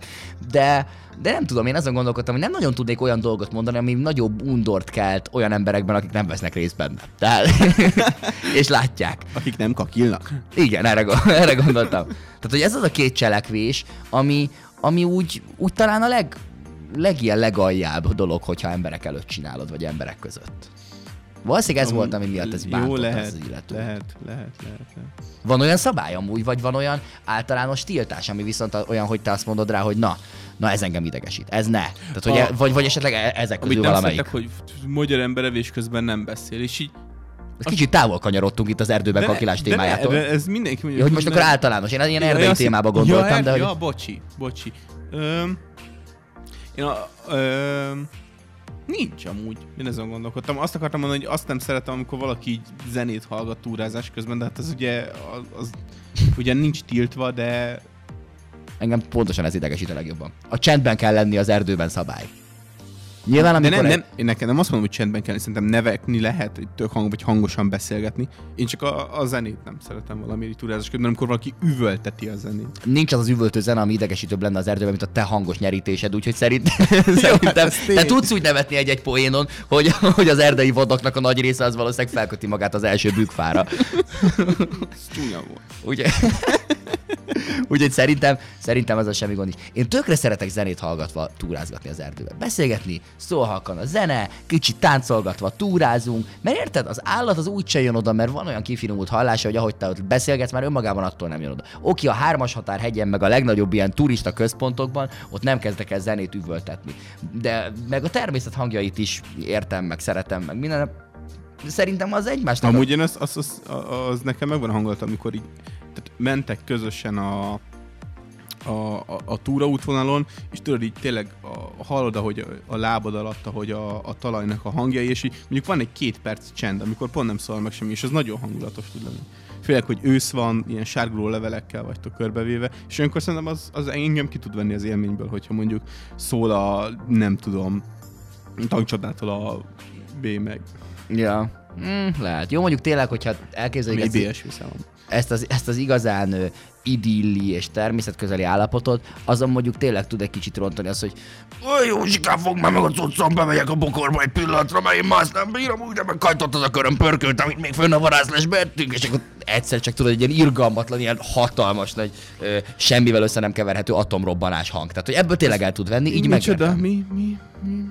de, de nem tudom, én azon gondolkodtam, hogy nem nagyon tudnék olyan dolgot mondani, ami nagyobb undort kelt olyan emberekben, akik nem vesznek részt benne. Tehát, és látják.
Akik nem kakilnak.
Igen, erre, erre gondoltam. Tehát, hogy ez az a két cselekvés, ami, ami úgy, úgy talán a leg, legilyen legaljább dolog, hogyha emberek előtt csinálod, vagy emberek között. Valószínűleg ez
Amúgy
volt, ami miatt ez
Jó,
bántott
lehet,
az illető.
lehet, lehet, lehet, lehet.
Van olyan szabály amúgy, vagy van olyan általános tiltás, ami viszont olyan, hogy te azt mondod rá, hogy na, na ez engem idegesít, ez ne. Tehát, hogy
A-
e, vagy, vagy esetleg e- ezek közül
Amit
valamelyik.
szeretek, hogy magyar ember evés közben nem beszél, és így...
Kicsit távol kanyarodtunk itt az erdőben
De-
kakilás
de
témájától.
ne, ez mindenki mondja,
Ja, hogy most akkor általános. Én ilyen erdei
azt-
témába gondoltam,
ja,
de hogy...
Ja, bocsi, bocsi. Öm, én a, öm, nincs amúgy. Én ezen gondolkodtam. Azt akartam mondani, hogy azt nem szeretem, amikor valaki így zenét hallgat túrázás közben, de hát az ugye, az, az ugye nincs tiltva, de
Engem pontosan ez idegesít a legjobban. A csendben kell lenni az erdőben szabály. Nyilván, amikor
de nem, nem, én nekem nem azt mondom, hogy csendben kell, szerintem nevekni lehet, hogy tök hang, vagy hangosan beszélgetni. Én csak a, a zenét nem szeretem valami így túrázás közben, amikor valaki üvölteti a zenét.
nincs az az üvöltő zene, ami idegesítőbb lenne az erdőben, mint a te hangos nyerítésed, úgyhogy szerint, szerintem
tény.
te tudsz úgy nevetni egy-egy poénon, hogy, hogy az erdei vadoknak a nagy része az valószínűleg felköti magát az első bükkfára.
Ez csúnya volt.
Ugye? Úgyhogy szerintem, szerintem ez a semmi gond is. Én tökre szeretek zenét hallgatva túrázgatni az erdőben. Beszélgetni, szól halkan a zene, kicsit táncolgatva túrázunk, mert érted, az állat az úgy jön oda, mert van olyan kifinomult hallása, hogy ahogy te ott beszélgetsz, már önmagában attól nem jön oda. Oké, a hármas határ hegyen, meg a legnagyobb ilyen turista központokban, ott nem kezdek el zenét üvöltetni. De meg a természet hangjait is értem, meg szeretem, meg minden. Szerintem az egymásnak.
Amúgy én az, az, az, az nekem megvan a hangulat, amikor így tehát mentek közösen a, a, a, a túraútvonalon, és tudod így tényleg a, hallod, ahogy a, a lábad alatt, ahogy a, a talajnak a hangjai, és így mondjuk van egy két perc csend, amikor pont nem szól meg semmi, és az nagyon hangulatos tud lenni. Főleg, hogy ősz van, ilyen sárguló levelekkel vagytok körbevéve, és olyankor szerintem az, az engem ki tud venni az élményből, hogyha mondjuk szól a, nem tudom, tankcsodától a B meg.
Ja. Mm, lehet. Jó, mondjuk tényleg, hogyha elképzeljük
Ami
ezt,
számom.
Ezt, az, ezt az igazán idilli és természetközeli állapotot, azon mondjuk tényleg tud egy kicsit rontani az, hogy
Józsikám, fog már meg a cuccom, bemegyek a bokorba egy pillanatra, mert én ezt nem bírom, úgy, de megkajtott az a köröm pörkölt, amit még fönn a varázslásba ettünk, és akkor
egyszer csak tudod, egy ilyen irgalmatlan, ilyen hatalmas nagy, ö, semmivel össze nem keverhető atomrobbanás hang. Tehát, hogy ebből tényleg el tud venni, így
Micsoda?
megértem.
Mi, mi, mi?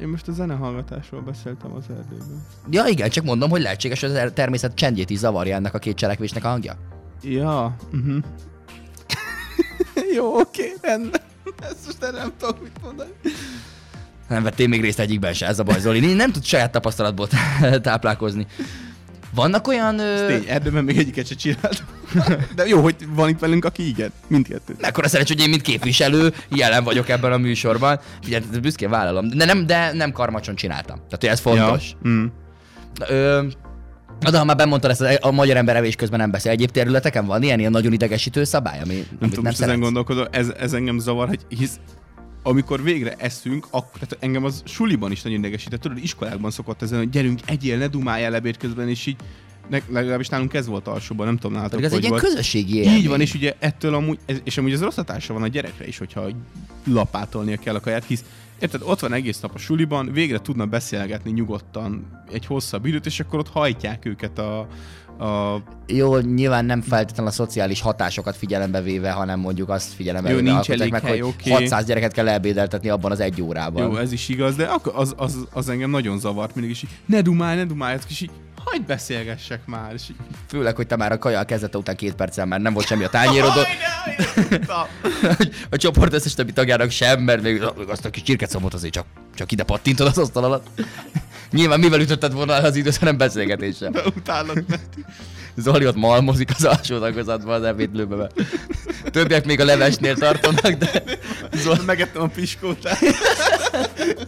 Én most a zenehallgatásról beszéltem az erdőben.
Ja, igen, csak mondom, hogy lehetséges, hogy az természet csendjét is zavarja ennek a két cselekvésnek a hangja.
Ja, uh-huh. Jó, oké, rendben. Ezt most erre nem tudok mit mondani.
Nem vettél még részt egyikben se, ez a baj, Zoli. Nem tud saját tapasztalatból táplálkozni. Vannak olyan... Ö...
tény, erdőben még egyiket se csináltam. De jó, hogy van itt velünk, aki igen. Mindkettő.
Mekkora szerencsé, hogy én, mint képviselő, jelen vagyok ebben a műsorban. Figyelj, büszkén vállalom. De nem, de nem karmacson csináltam. Tehát, hogy ez fontos.
Ja. Mm.
Ö, de ha már bemondtad ezt, a magyar ember evés közben nem beszél. Egyéb területeken van ilyen, ilyen nagyon idegesítő szabály, ami,
Nem
amit
tudom,
nem
most ezen
szeretsz?
gondolkodom, ez, ez engem zavar, hogy hisz amikor végre eszünk, akkor, tehát engem az suliban is nagyon idegesített. Tudod, iskolákban szokott ezen, hogy gyerünk, egyél, ne dumáljál ebéd közben, és így ne, legalábbis nálunk ez volt alsóban, nem tudom nálatok,
Pedig ez egy ilyen közösségi élmény.
Így van, és ugye ettől amúgy, ez, és amúgy ez rossz hatása van a gyerekre is, hogyha lapátolnia kell a kaját, hisz Érted, ott van egész nap a suliban, végre tudna beszélgetni nyugodtan egy hosszabb időt, és akkor ott hajtják őket a, a
Jó, nyilván nem feltétlenül a szociális hatásokat figyelembe véve, hanem mondjuk azt figyelembe
Jó,
véve
nincs elég
meg,
hely,
hogy
oké.
600 gyereket kell elbédeltetni abban az egy órában.
Jó, ez is igaz, de az, az, az engem nagyon zavart mindig, és így, ne dumálj, ne dumálj, és így, hagyd beszélgessek már, és
Főleg, hogy te már a kaja kezdete után két percen már nem volt semmi a tányérodon. A csoport összes többi tagjának sem, mert még azt a kis csirkecomot azért csak, csak ide pattintod az asztal alatt. Nyilván mivel ütötted volna az időt, hanem beszélgetéssel.
utálod, mert
Zoli ott malmozik az alsó tagozatban az ebédlőbe. Többiek még a levesnél tartanak, de
Zol... megettem a piskótát.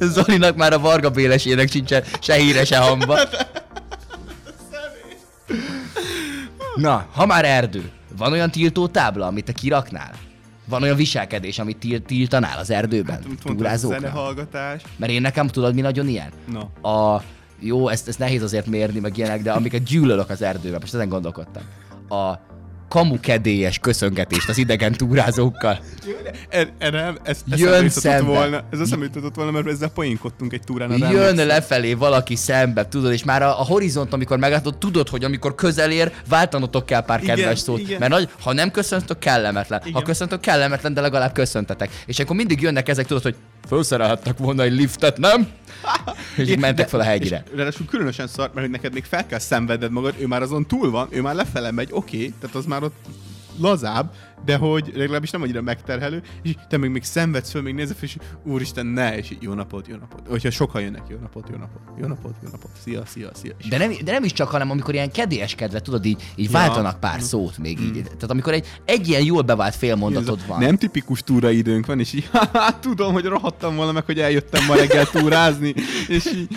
Zolinak már a Varga Bélesének sincsen se híre, se hamba. Na, ha már erdő, van olyan tiltó tábla, amit te kiraknál? Van olyan viselkedés, amit til- tiltanál az erdőben?
Ez
túrázóknál?
zenehallgatás.
Mert én nekem tudod, mi nagyon ilyen?
Na.
A, jó, ezt, ezt nehéz azért mérni, meg ilyenek, de amiket gyűlölök az erdőben, most ezen gondolkodtam. A kamukedélyes köszöngetést az idegen túrázókkal.
Er- Erre ez, ez
Jön
eszembe jutott
szembe.
volna, ez eszembe jutott volna, mert ezzel poénkodtunk egy túrán.
Jön
emlékszem.
lefelé valaki szembe, tudod, és már a, a horizont, amikor meglátod, tudod, hogy amikor közel ér, váltanotok kell pár
Igen,
kedves szót.
igen.
Mert nagy, ha nem köszöntök, kellemetlen. Igen. Ha köszöntök, kellemetlen, de legalább köszöntetek. És akkor mindig jönnek ezek, tudod, hogy felszerelhettek volna egy liftet, nem? és így mentek fel a hegyre.
És ráadásul különösen szar, mert hogy neked még fel kell szenvedned magad, ő már azon túl van, ő már lefele megy, oké, okay, tehát az már ott lazább, de hogy legalábbis nem annyira megterhelő, és te még, még szenvedsz föl, még nézve, és úristen, ne, és jó napot, jó napot. Hogyha sokan jönnek, jó napot, jó napot, jó napot, jó napot, szia, szia, szia.
De nem, de nem is csak, hanem amikor ilyen kedélyeskedve, tudod, így, így
Ja.
váltanak pár szót még így. Tehát amikor egy, egy ilyen jól bevált félmondatod van.
Nem tipikus túraidőnk van, és így, tudom, hogy rohadtam volna meg, hogy eljöttem ma reggel túrázni, és így,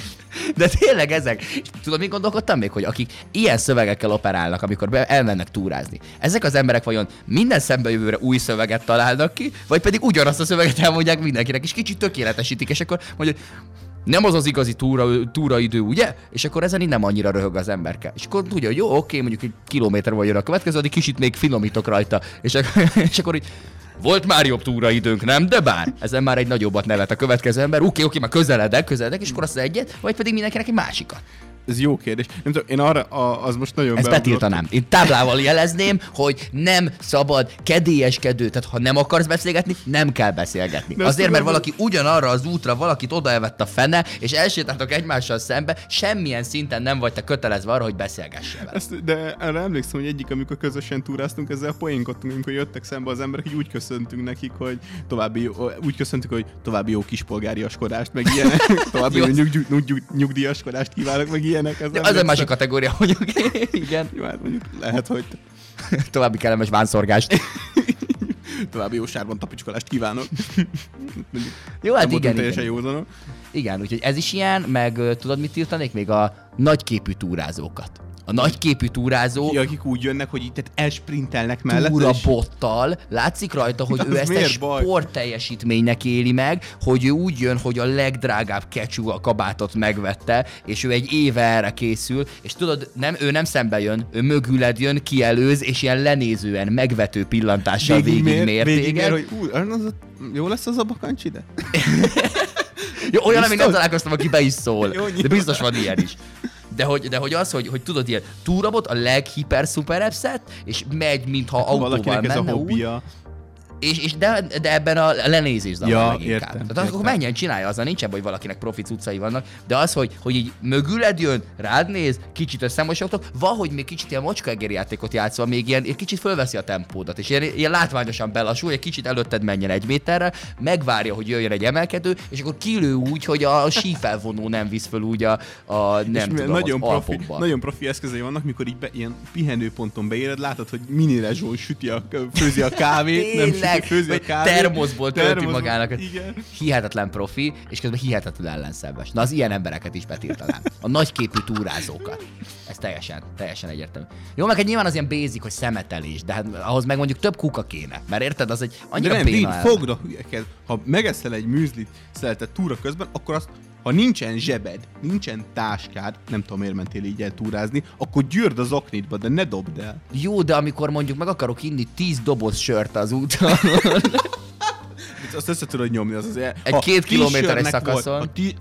De tényleg ezek. És tudod, mit gondolkodtam még, hogy akik ilyen szövegekkel operálnak, amikor be, elmennek túrázni. Ezek az emberek vajon minden szembejövőre új szöveget találnak ki, vagy pedig ugyanazt a szöveget elmondják mindenkinek, és kicsit tökéletesítik, és akkor mondja, nem az az igazi túra, túraidő, ugye? És akkor ezen így nem annyira röhög az emberke. És akkor tudja, hogy jó, oké, mondjuk egy kilométer vagy jön a következő, addig kicsit még finomítok rajta. És, és akkor így, volt már jobb túraidőnk, nem? De bár, ezen már egy nagyobbat nevet a következő ember. Oké, oké, már közeledek, közeledek, és akkor azt az egyet, vagy pedig mindenkinek egy másikat.
Ez jó kérdés. Nem tudom, én arra, a, az most nagyon
Ezt betiltanám. Én táblával jelezném, hogy nem szabad kedélyeskedő, tehát ha nem akarsz beszélgetni, nem kell beszélgetni.
De
Azért, mert valaki ugyanarra az útra valakit odaelvett a fene, és elsétáltak egymással szembe, semmilyen szinten nem vagy te kötelezve arra, hogy beszélgessél vele.
Ezt, de erre emlékszem, hogy egyik, amikor közösen túráztunk, ezzel poénkodtunk, amikor jöttek szembe az emberek, így úgy köszöntünk nekik, hogy további jó, úgy köszöntük, hogy további jó kispolgáriaskodást, meg ilyenek, további jó nyug, nyug, nyug, nyugdíjaskodást kívánok, meg ilyenek. Ez
De az egy másik kategória, hogy igen.
Jó, hát mondjuk lehet, hogy
További kellemes vánszorgást.
további jó sárban tapicskolást kívánok.
Jó, hát igen,
teljesen
igen.
józanok.
Igen, úgyhogy ez is ilyen, meg tudod, mit tiltanék? Még a nagyképű túrázókat. A nagyképű túrázó
Ki, akik úgy jönnek, hogy tehát elsprintelnek mellett.
túrabottal, látszik rajta, hogy ő ezt egy sport teljesítménynek éli meg, hogy ő úgy jön, hogy a legdrágább kecsú a kabátot megvette, és ő egy éve erre készül, és tudod, nem, ő nem szembe jön, ő mögüled jön, kielőz, és ilyen lenézően, megvető pillantással végig, végig mér
végig
téged.
mér, hogy ú, az, jó lesz az a bakancs ide?
Jó, olyan, még nem találkoztam, aki be is szól.
Jó,
de biztos van ilyen is. De hogy, de hogy az, hogy, hogy tudod, ilyen túrabot, a leghiper szuper és megy, mintha autóval
Hát Valakinek ez a
menne úgy,
hobbija.
És, és de, de ebben a lenézés zavar
Ja,
meg inkább.
értem,
Tehát akkor
értem.
menjen, csinálja, azzal nincs ebben, hogy valakinek profi cuccai vannak, de az, hogy, hogy így mögüled jön, rád néz, kicsit összemosogtok, valahogy még kicsit ilyen mocskaegér játékot játszva, még ilyen, egy kicsit fölveszi a tempódat, és ilyen, ilyen látványosan belassul, egy kicsit előtted menjen egy méterre, megvárja, hogy jöjjön egy emelkedő, és akkor kilő úgy, hogy a sífelvonó nem visz föl úgy a, a nem
és
tudom,
nagyon
az
profi,
Alpokba.
nagyon profi eszközei vannak, mikor így be, ilyen pihenőponton beéred, látod, hogy minire süti a, főzi a kávét, nem süti,
vagy
kávét.
termoszból tölti magának.
Igen.
Hihetetlen profi, és közben hihetetlen ellenszenves. Na az ilyen embereket is betiltanám. A nagyképű túrázókat. Ez teljesen, teljesen egyértelmű. Jó, meg egy nyilván az ilyen basic, hogy szemetelés, de hát ahhoz meg mondjuk több kuka kéne. Mert érted, az egy
De
annyira
nem,
béna elme.
fogd a hülyeket. Ha megeszel egy műzlit szeltet túra közben, akkor azt ha nincsen zsebed, nincsen táskád, nem tudom miért mentél így el túrázni, akkor gyűrd az oknitba, de ne dobd el.
Jó, de amikor mondjuk meg akarok inni 10 doboz sört az úton,
Azt össze tudod nyomni, az az
Egy
ha
két kilométeres szakaszon.
Volt,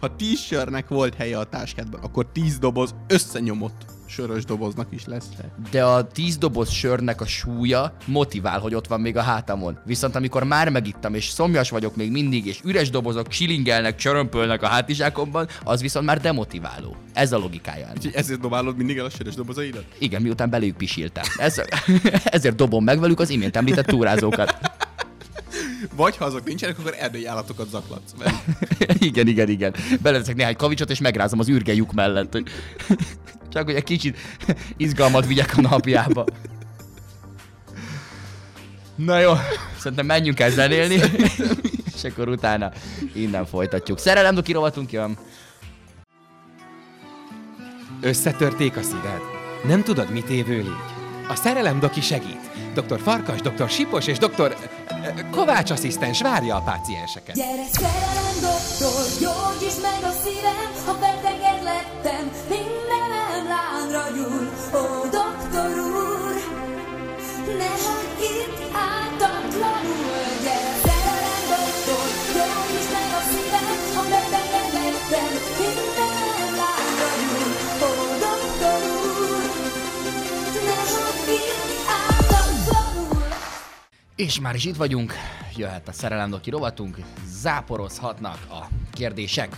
ha, sörnek volt helye a táskádban, akkor tíz doboz összenyomott sörös doboznak is lesz
de a 10 doboz sörnek a súlya motivál, hogy ott van még a hátamon. Viszont amikor már megittam, és szomjas vagyok még mindig, és üres dobozok csilingelnek, csörömpölnek a hátizsákomban, az viszont már demotiváló. Ez a logikája.
Úgyhogy ezért dobálod mindig el a sörös dobozaidat?
Igen, miután belőjük pisiltem. Ez, ezért dobom meg velük az imént említett túrázókat.
Vagy ha azok nincsenek, akkor erdei állatokat zaklatsz.
igen, igen, igen. Beleteszek néhány kavicsot, és megrázom az ürge lyuk mellett. Csak hogy egy kicsit izgalmat vigyek a napjába. Na jó, szerintem menjünk el zenélni, és akkor utána innen folytatjuk. Szerelem doki rovatunk jön.
Összetörték a szíved? Nem tudod, mit évő légy? A szerelem doki segít. Dr. Farkas, dr. Sipos és dr. Kovács asszisztens várja a pácienseket.
Gyere szerelem doktor, gyógyítsd meg a szívem, ha beteg lettem,
És már is itt vagyunk, jöhet a szerelem doki rovatunk, záporozhatnak a kérdések.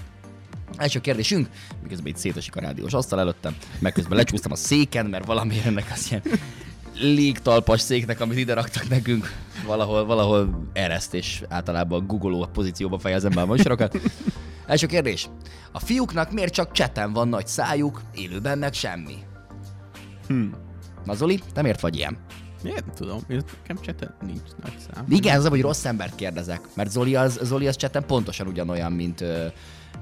Első kérdésünk, miközben itt szétesik a rádiós asztal előttem, meg közben lecsúsztam a széken, mert valamiért ennek az ilyen légtalpas széknek, amit ide raktak nekünk, valahol, valahol ereszt, és általában googoló pozícióba fejezem be a műsorokat. Első kérdés. A fiúknak miért csak cseten van nagy szájuk, élőben meg semmi?
Hm.
Na Zoli, te miért vagy ilyen?
Nem tudom, nekem cseten nincs nagy szám.
Igen, az, hogy rossz embert kérdezek, mert Zoli az, Zoli az cseten pontosan ugyanolyan, mint,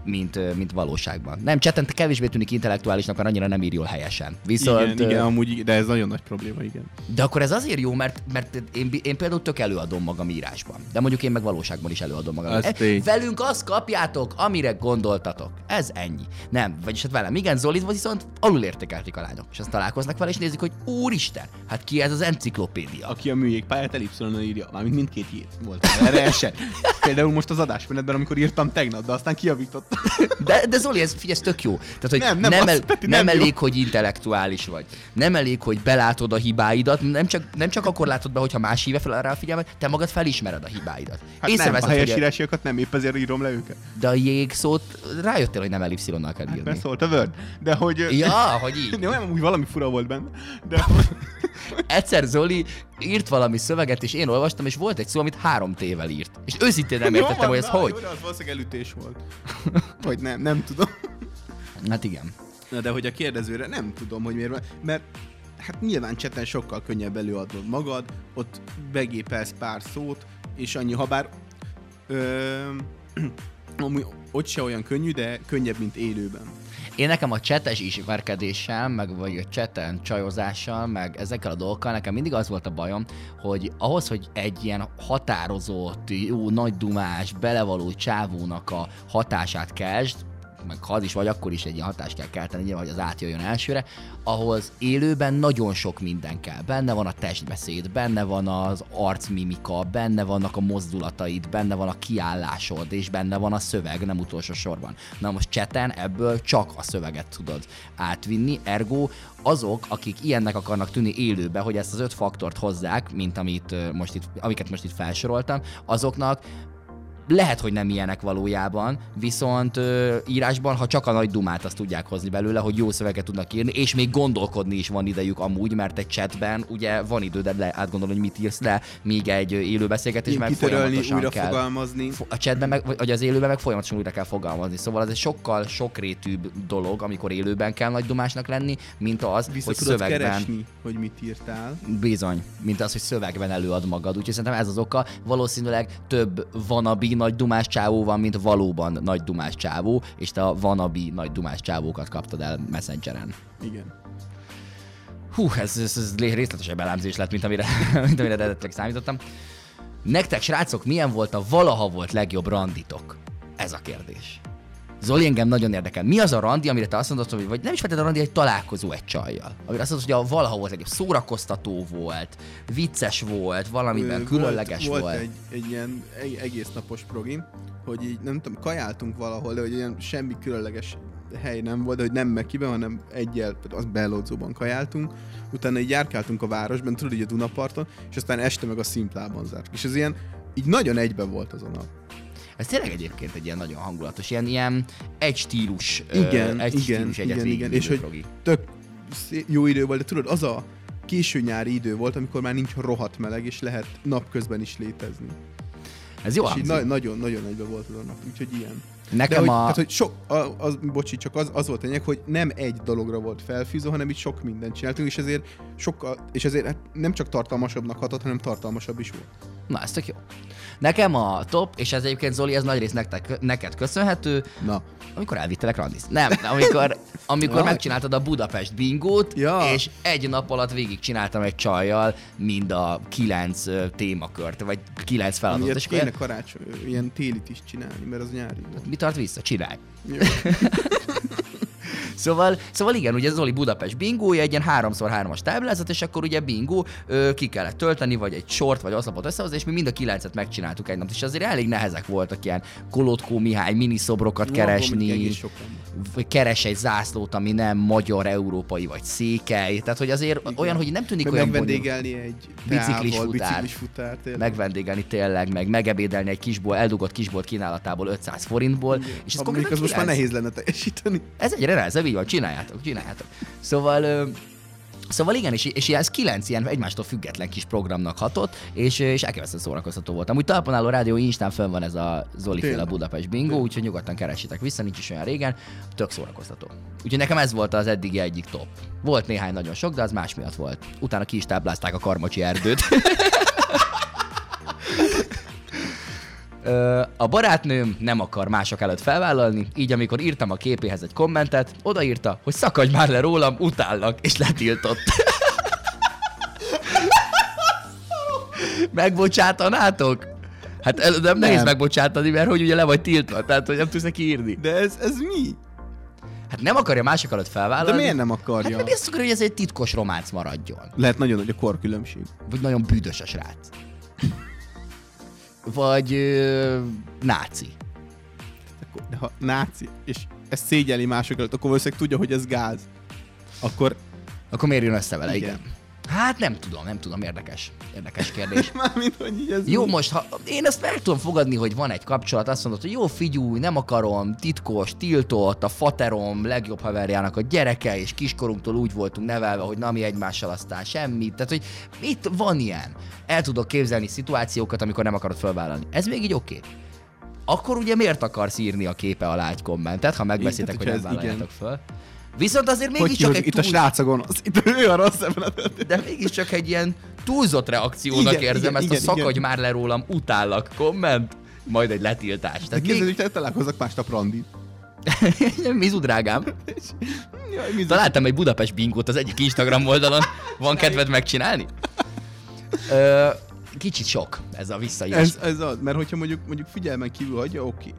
mint, mint valóságban. Nem, cseten kevésbé tűnik intellektuálisnak, mert annyira nem ír jól helyesen. Viszont,
igen, igen, amúgy, de ez nagyon nagy probléma, igen.
de akkor ez azért jó, mert, mert én, én például tök előadom magam írásban. De mondjuk én meg valóságban is előadom magam.
Az
E, velünk azt kapjátok, amire gondoltatok. Ez ennyi. Nem, vagyis hát velem. Igen, Zolit viszont alulértékelték a lányok. És azt találkoznak vele, és nézik, hogy úristen, hát ki ez az enciklopédia.
Aki a műjégpályát elipszolon írja, mármint mindkét írt volt. Erre. Például most az adásmenetben, amikor írtam tegnap, de aztán kiavított.
De, de Zoli, ez, figyelj, ez tök jó. Tehát, hogy
Nem,
nem,
nem,
nem,
az,
el,
Peti,
nem,
nem jó.
elég, hogy intellektuális vagy. Nem elég, hogy belátod a hibáidat, nem csak, nem csak akkor látod be, hogyha más híve fel rá a figyelmet, te magad felismered a hibáidat.
Hát nem, a
Észreveszed, hogy
helyesírásiakat nem, épp ezért írom le őket.
De a jégszót rájöttél, hogy nem elipszilonnal kell
Hát
írni.
mert szólt a Word. De hogy...
Ja, hogy így.
Nem, úgy valami fura volt benne. De
Egyszer Zoli írt valami szöveget, és én olvastam, és volt egy szó, amit három tével írt. És őszintén nem
Jó
értettem, hogy ez hogy.
Jó, de az valószínűleg elütés volt. Vagy nem, nem tudom.
Hát igen.
Na de hogy a kérdezőre nem tudom, hogy miért van, mert hát nyilván cseten sokkal könnyebb előadnod magad, ott begépelsz pár szót, és annyi, ha bár ö, amúgy ott se olyan könnyű, de könnyebb, mint élőben.
Én nekem a csetes ismerkedéssel, meg vagy a cseten csajozással, meg ezekkel a dolgokkal, nekem mindig az volt a bajom, hogy ahhoz, hogy egy ilyen határozott, jó, nagy dumás, belevaló csávónak a hatását kezd, meg ha az is vagy, akkor is egy ilyen hatást kell kelteni, nyilván, hogy az átjöjjön elsőre, ahhoz élőben nagyon sok minden kell. Benne van a testbeszéd, benne van az arcmimika, benne vannak a mozdulataid, benne van a kiállásod, és benne van a szöveg, nem utolsó sorban. Na most cseten ebből csak a szöveget tudod átvinni, ergo azok, akik ilyennek akarnak tűnni élőbe, hogy ezt az öt faktort hozzák, mint amit most itt, amiket most itt felsoroltam, azoknak lehet, hogy nem ilyenek valójában, viszont ö, írásban, ha csak a nagy dumát azt tudják hozni belőle, hogy jó szöveget tudnak írni, és még gondolkodni is van idejük amúgy, mert egy chatben ugye van időd le, átgondolni, hogy mit írsz le, míg egy élő beszélgetés meg folyamatosan
újra
kell.
fogalmazni.
A chatben, meg, vagy- az élőben meg folyamatosan újra kell fogalmazni. Szóval ez egy sokkal sokrétűbb dolog, amikor élőben kell nagy dumásnak lenni, mint az,
Vissza
hogy
tudod
szövegben...
keresni, hogy mit írtál.
Bizony, mint az, hogy szövegben előad magad. Úgyhogy szerintem ez az oka. Valószínűleg több vanabi nagy dumás csávó van, mint valóban nagy dumás csávó, és te a vanabi nagy dumás csávókat kaptad el Messengeren.
Igen.
Hú, ez, ez, ez részletesebb elemzés lett, mint amire, mint amire eredetileg számítottam. Nektek, srácok, milyen volt a valaha volt legjobb randitok? Ez a kérdés. Zoli, engem nagyon érdekel. Mi az a randi, amire te azt mondod, hogy vagy nem is feltétlenül a randi, egy találkozó egy csajjal? Amire azt mondod, hogy a valaha volt legjobb, szórakoztató volt, vicces volt, valamiben
Ö,
különleges volt.
volt. Volt egy, egy ilyen egy egész napos progi, hogy így nem tudom, kajáltunk valahol, de hogy ilyen semmi különleges hely nem volt, de hogy nem Mekiben, hanem egyel, az Bellódzóban kajáltunk, utána így járkáltunk a városban, tudod, így a Dunaparton, és aztán este meg a szimplában zártuk. És ez ilyen, így nagyon egybe volt azon a
Ez tényleg egyébként egy ilyen nagyon hangulatos, ilyen, ilyen egy stílus, ö,
Igen,
egy
igen,
stílus egyet
igen, igen. És hogy
progi.
tök jó idő volt, de tudod, az a késő nyári idő volt, amikor már nincs rohadt meleg, és lehet napközben is létezni.
Ez jó
És na- nagyon, nagyon egybe volt az a nap, úgyhogy ilyen.
Nekem
De hogy,
a-
Tehát, hogy sok, a, az, bocsi, csak az, az volt a lényeg, hogy nem egy dologra volt felfűző, hanem így sok mindent csináltunk, és ezért sokkal, és ezért hát nem csak tartalmasabbnak hatott, hanem tartalmasabb is volt.
Na, ez tök jó. Nekem a top, és ez egyébként Zoli, ez nagyrészt nektek, neked köszönhető.
Na.
Amikor elvittelek randiz. Nem, amikor, amikor
Ja.
megcsináltad a Budapest bingót,
Ja.
és egy nap alatt végigcsináltam egy csajjal mind a kilenc témakört, vagy kilenc feladatot.
Amiért
És
kéne karácsony, ilyen télit is csinálni, mert az nyári volt.
mi tart vissza? Csinálj. Szóval, szóval igen, ugye Zoli Budapest bingója egy ilyen 3x3-as táblázat, és akkor ugye bingo ö, ki kellett tölteni, vagy egy sort, vagy oszlopot összehozni, és mi mind a kilencet megcsináltuk egy nap. És azért elég nehezek voltak ilyen Kolotkó Mihály miniszobrokat
Jó,
keresni, keres egy zászlót, ami nem magyar, európai, vagy székely. Tehát, hogy azért Igen. olyan, hogy nem tűnik
Meg
olyan
megvendégelni egy
biciklis futár.
biciklis futár, tényleg.
megvendégelni tényleg, meg megebédelni egy kisból, eldugott kisbolt kínálatából 500 forintból, és ez
mondjuk az most már nehéz lenne teljesíteni.
ez egyre nehezebb, így van, csináljátok, csináljátok. Szóval, Szóval igen, és, és ez kilenc ilyen egymástól független kis programnak hatott, és, és elképesztően szórakoztató volt. Amúgy talpon álló rádió Instán fönn van ez a Zoli féle. Budapest bingo, úgyhogy nyugodtan keresitek vissza, nincs is olyan régen, tök szórakoztató. Úgyhogy nekem ez volt az eddigi egyik top. Volt néhány nagyon sok, de az más miatt volt. Utána ki is táblázták a karmacsi erdőt. A barátnőm nem akar mások előtt felvállalni, így amikor írtam a képéhez egy kommentet, odaírta, hogy szakadj már le rólam, utállak, és letiltott. Megbocsátanátok? Hát el, nem, nehéz
Nem.
megbocsátani, mert hogy ugye le vagy tiltva, tehát hogy nem tudsz neki írni.
De ez, ez mi?
Hát nem akarja mások előtt felvállalni.
De miért nem akarja?
Hát mert akarja, hogy ez egy titkos románc maradjon.
Lehet nagyon nagy a korkülönbség.
Vagy nagyon büdös a srác. Vagy ö, náci.
Akkor- De ha náci, és ezt szégyeli mások előtt, akkor valószínűleg tudja, hogy ez gáz. Akkor...
Akkor miért jön össze vele, igen.
Igen.
Hát nem tudom, nem tudom, érdekes. Érdekes kérdés.
Mármint, hogy így ez
Jó,
mi?
most ha én ezt meg tudom fogadni, hogy van egy kapcsolat, azt mondod, hogy jó, figyú, nem akarom, titkos, tiltott, a faterom legjobb haverjának a gyereke, és kiskorunktól úgy voltunk nevelve, hogy na mi egymással aztán semmit. Tehát, hogy itt van ilyen. El tudok képzelni szituációkat, amikor nem akarod felvállalni. Ez még így oké. Okay. Akkor ugye miért akarsz írni a képe alá egy kommentet, ha megbeszéltek, hogy nem vállaljátok föl? Viszont azért
Hogy
mégiscsak
hívod,
egy
itt
túl-
a gonosz. Itt ő a rossz ebben a
de mégiscsak egy ilyen túlzott reakciónak
Igen,
érzem
igen,
ezt
igen,
a szakadj
igen.
már le rólam, utállak komment, majd egy letiltás. Tehát
képzeld,
még...
hogy találkozok másnap randit.
Mizu drágám.
Jaj, mi
Találtam egy Budapest bingót az egyik Instagram oldalon. Van kedved megcsinálni? Ö, kicsit sok ez a visszaírás.
Ez, ez az, mert hogyha mondjuk, mondjuk figyelmen kívül hagyja, oké.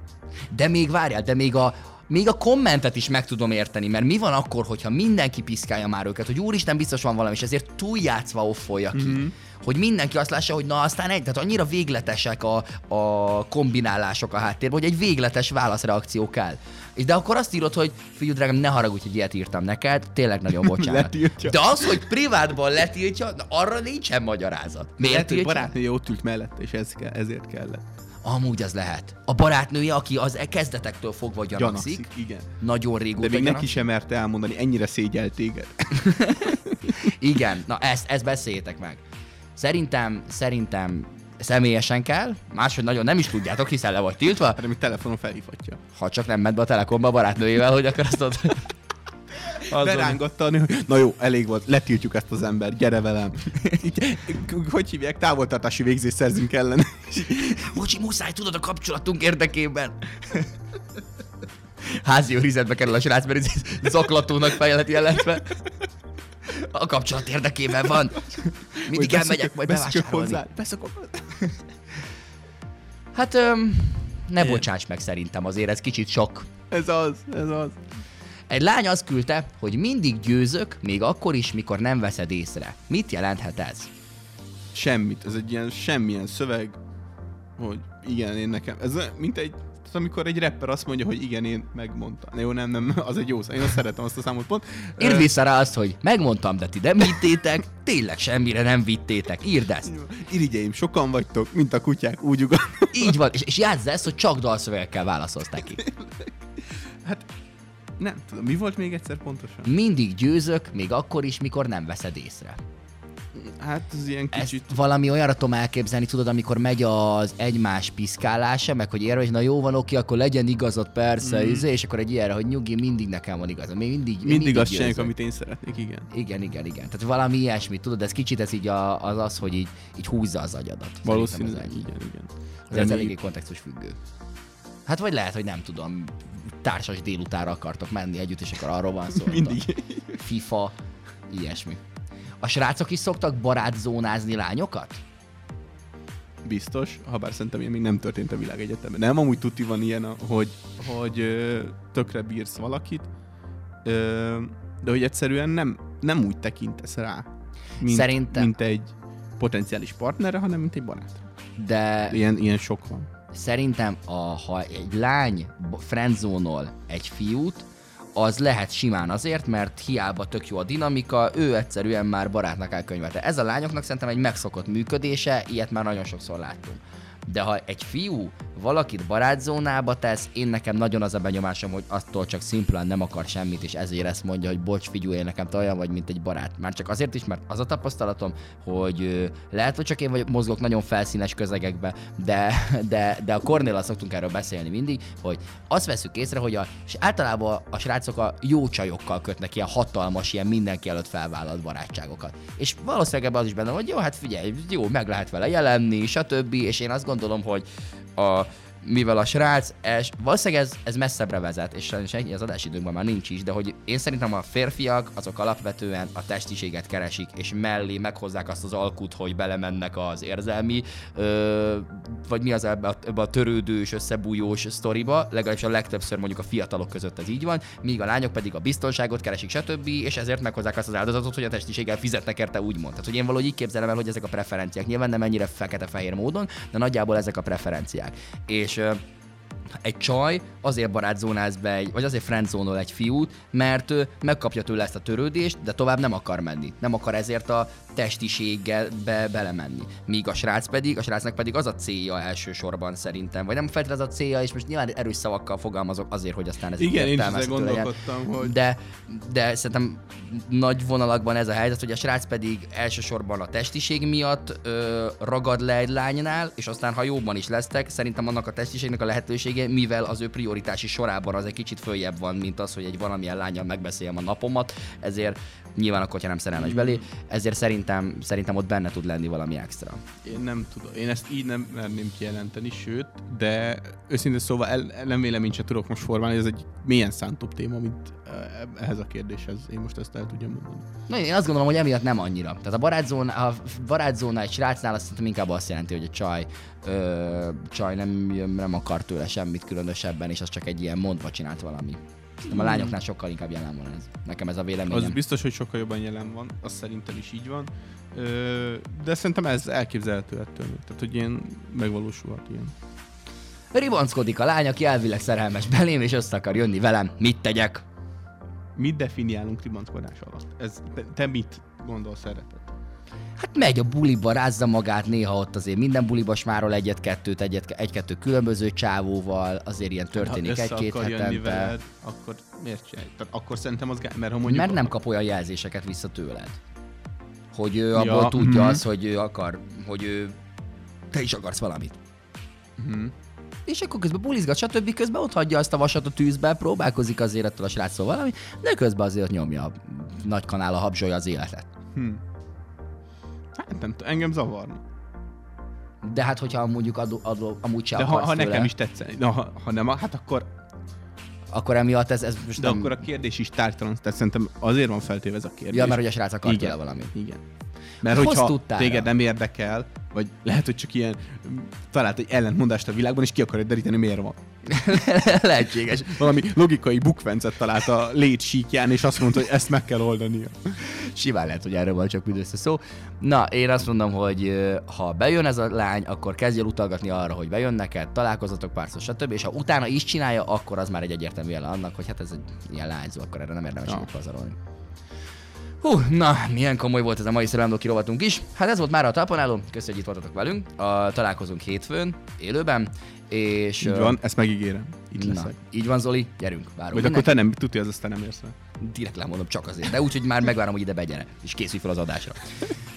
De még várjál, de még a még a kommentet is meg tudom érteni, mert mi van akkor, hogyha mindenki piszkálja már őket, hogy úristen, biztos van valami, és ezért túljátszva offolja ki. Mm-hmm. Hogy mindenki azt lássa, hogy na aztán egy, tehát annyira végletesek a, a kombinálások a háttérben, hogy egy végletes válaszreakció kell. És de akkor azt írod, hogy figyelj drágám, ne haragudj, hogy ilyet írtam neked, tényleg nagyon bocsánat.
Letiltja.
de az, hogy privátban letiltja, na, arra nincsen magyarázat. Miért
Lehet, hogy barátnője ott ült mellette, és ez ezért kellett.
Amúgy az lehet. A barátnője, aki az e kezdetektől fogva gyanakszik,
Gyanakszik, igen.
nagyon régóta
De még neki
gyanakszik.
sem merte elmondani, ennyire szégyel téged.
Igen, na ezt, ezt beszéljétek meg. Szerintem, szerintem személyesen kell, máshogy nagyon nem is tudjátok, hiszen le vagy tiltva.
Hát, ami telefonon felhívhatja.
Ha csak nem ment be a telekomba a barátnőjével, hogy akkor azt ott... Azon-
Berángatta a nő, hogy na jó, elég volt, letiltjuk ezt az embert, gyere velem. Így, hogy hívják, távoltartási végzést szerzünk ellen.
Bocsi, muszáj, tudod a kapcsolatunk érdekében. Házi őrizetbe kerül a srác, mert zaklatónak fejlet jelentve. A kapcsolat érdekében van. Mindig elmegyek majd bevásárolni.
hozzá. Beszokok.
Hát öm, ne bocsáss meg szerintem, azért ez kicsit sok.
Ez az, ez az.
Egy lány azt küldte, hogy mindig győzök, még akkor is, mikor nem veszed észre. Mit jelenthet ez?
Semmit, ez egy ilyen semmilyen szöveg, hogy igen, én nekem, ez mint egy, tehát amikor egy rapper azt mondja, hogy igen, én megmondtam. Jó, nem, nem, az egy jó szám. Én azt szeretem azt a számot pont.
Írd vissza rá azt, hogy megmondtam, de ti nem vittétek, tényleg semmire nem vittétek. Írd ezt.
Irigyeim, sokan vagytok, mint a kutyák, úgy ugat.
Így van, és, és játszd ezt, hogy csak dalszövegekkel válaszolsz neki.
Nem tudom, mi volt még egyszer pontosan?
Mindig győzök, még akkor is, mikor nem veszed észre.
Hát ez ilyen kicsit...
Ezt valami olyanra tudom elképzelni, tudod, amikor megy az egymás piszkálása, meg hogy érve, hogy na jó van, oké, akkor legyen igazad, persze, mm. és akkor egy ilyenre, hogy nyugi, mindig nekem van igazam, még mindig,
Mindig, mindig azt csináljuk, amit én szeretnék, igen.
Igen, igen, igen. Tehát valami ilyesmi, tudod, ez kicsit ez így a, az az, hogy így, így húzza az agyadat.
Valószínűleg, igen, igen.
Ez, ez eléggé kontextus függő. Hát vagy lehet, hogy nem tudom, társas délutára akartok menni együtt, és akkor arról van szó.
Mindig.
FIFA, ilyesmi. A srácok is szoktak barátzónázni lányokat?
Biztos, ha bár szerintem ilyen még nem történt a világegyetemben. Nem, amúgy tuti van ilyen, hogy, hogy tökre bírsz valakit, de hogy egyszerűen nem, nem úgy tekintesz rá, mint,
Szerintem-
mint egy potenciális partnerre, hanem mint egy barát.
De
Ilyen, ilyen sok van.
Szerintem, a, ha egy lány friendzónol egy fiút, az lehet simán azért, mert hiába tök jó a dinamika, ő egyszerűen már barátnak elkönyvelte. Ez a lányoknak szerintem egy megszokott működése, ilyet már nagyon sokszor láttunk. De ha egy fiú valakit barátzónába tesz, én nekem nagyon az a benyomásom, hogy attól csak szimplán nem akar semmit, és ezért ezt mondja, hogy bocs, figyelj, én nekem te olyan vagy, mint egy barát. Már csak azért is, mert az a tapasztalatom, hogy lehet, hogy csak én vagy, mozgok nagyon felszínes közegekbe, de, de, de a Kornéla szoktunk erről beszélni mindig, hogy azt veszük észre, hogy a, és általában a srácok a jó csajokkal kötnek ilyen hatalmas, ilyen mindenki előtt felvállalt barátságokat. És valószínűleg ebben az is benne, hogy jó, hát figyelj, jó, meg lehet vele jelenni, stb. És én azt gondolom, hogy a, mivel a srác, es, valószínűleg ez, ez messzebbre vezet, és sajnos ennyi az adásidőnkben már nincs is, de hogy én szerintem a férfiak azok alapvetően a testiséget keresik, és mellé meghozzák azt az alkut, hogy belemennek az érzelmi, ö, vagy mi az ebbe a, ebbe a törődős, összebújós sztoriba, legalábbis a legtöbbször mondjuk a fiatalok között ez így van, míg a lányok pedig a biztonságot keresik, stb. és ezért meghozzák azt az áldozatot, hogy a testiséggel fizetnek érte úgymond. Tehát, hogy én valahogy így képzelem el, hogy ezek a preferenciák. Nyilván nem ennyire fekete-fehér módon, de nagyjából ezek a preferenciák. És ö, egy csaj azért barátzónáz be, egy, vagy azért friendzónol egy fiút, mert ő megkapja tőle ezt a törődést, de tovább nem akar menni. Nem akar ezért a testiséggel be, belemenni. Míg a srác pedig, a srácnak pedig az a célja elsősorban szerintem, vagy nem feltétlenül az a célja, és most nyilván erős szavakkal fogalmazok azért, hogy aztán ez
Igen, én is
értelmezhető legyen.
gondolkodtam, hogy...
De, de szerintem nagy vonalakban ez a helyzet, hogy a srác pedig elsősorban a testiség miatt ö, ragad le egy lánynál, és aztán ha jóban is lesztek, szerintem annak a testiségnek a lehetősége, mivel az ő prioritási sorában az egy kicsit följebb van, mint az, hogy egy valamilyen lányjal megbeszéljem a napomat, ezért nyilván akkor, ha nem szerelmes belé, ezért szerintem, szerintem ott benne tud lenni valami extra.
Én nem tudom, én ezt így nem merném kijelenteni, sőt, de őszintén szóval el, nem véleményt se tudok most formálni, ez egy milyen szántóbb téma, mint eh, ehhez a kérdéshez. Én most ezt el tudjam mondani.
Na, én azt gondolom, hogy emiatt nem annyira. Tehát a barátzóna, a barátzóna egy srácnál azt szerintem inkább azt jelenti, hogy a csaj, ö, csaj nem, nem akar tőle semmit. semmit különösebben, és az csak egy ilyen mondva csinált valami. Szerintem a lányoknál sokkal inkább jelen van ez. Nekem ez a véleményem.
Az biztos, hogy sokkal jobban jelen van, az szerintem is így van. De szerintem ez elképzelhető ettől még. Tehát, hogy ilyen megvalósulhat ilyen.
Ribanckodik a lány, aki elvileg szerelmes belém, és össze akar jönni velem. Mit tegyek?
Mit definiálunk ribanckodás alatt? Ez, te, te mit gondolsz erre?
Hát megy a buliba, rázza magát, néha ott azért minden buliba smárol egyet-kettőt, egyet, egy-kettő különböző csávóval, azért ilyen történik
össze
egy-két
akar jönni
hetente.
veled, akkor miért csinálj? Tehát akkor szerintem az gá... mert ha mondjuk...
Mert nem kap olyan jelzéseket vissza tőled. Hogy ő abból
Ja,
tudja
mhm.
azt, hogy ő akar, hogy ő, te is akarsz valamit.
Mhm.
És akkor közben bulizgat, stb. Közben ott hagyja azt a vasat a tűzbe, próbálkozik azért ettől a sráccal valami, de közben azért nyomja a nagy kanál a habzsolja az életet.
Hm. Hát nem tudom, engem zavarna.
De hát, hogyha mondjuk adó, adó, amúgy se
De ha, ha
tőle,
nekem is tetszene, na, ha, ha nem, hát akkor...
Akkor emiatt ez, ez most
De
nem...
akkor a kérdés is tártalan, tehát szerintem azért van feltéve ez a kérdés.
Ja, mert hogy a srác akar
Igen.
tőle.
Igen. Mert
Hoz
hogyha
tudtára.
téged nem érdekel, vagy lehet, hogy csak ilyen mm, talált egy ellentmondást a világban, és ki akarod deríteni, miért van.
Lehetséges.
Valami logikai bukvencet talált a lét síkján, és azt mondta, hogy ezt meg kell oldania.
Simán lehet, hogy erről van csak mindössze szó. Na, én azt mondom, hogy ha bejön ez a lány, akkor kezdj el utalgatni arra, hogy bejön neked, találkozatok párszor, stb. És ha utána is csinálja, akkor az már egy egyértelmű jele annak, hogy hát ez egy ilyen lányzó, akkor erre nem érdemes
ja.
pazarolni. Hú, na, milyen komoly volt ez a mai szerelemdó kirovatunk is. Hát ez volt már a talponáló. Köszönjük, hogy itt voltatok velünk. A, találkozunk hétfőn, élőben. És,
Így van, ezt megígérem. Itt
na,
leszek.
így van, Zoli, gyerünk, várunk.
Vagy akkor te nem, tudja, az aztán nem érsz.
Direkt lemondom csak azért, de úgy, hogy már megvárom, hogy ide begyere, és készülj fel az adásra.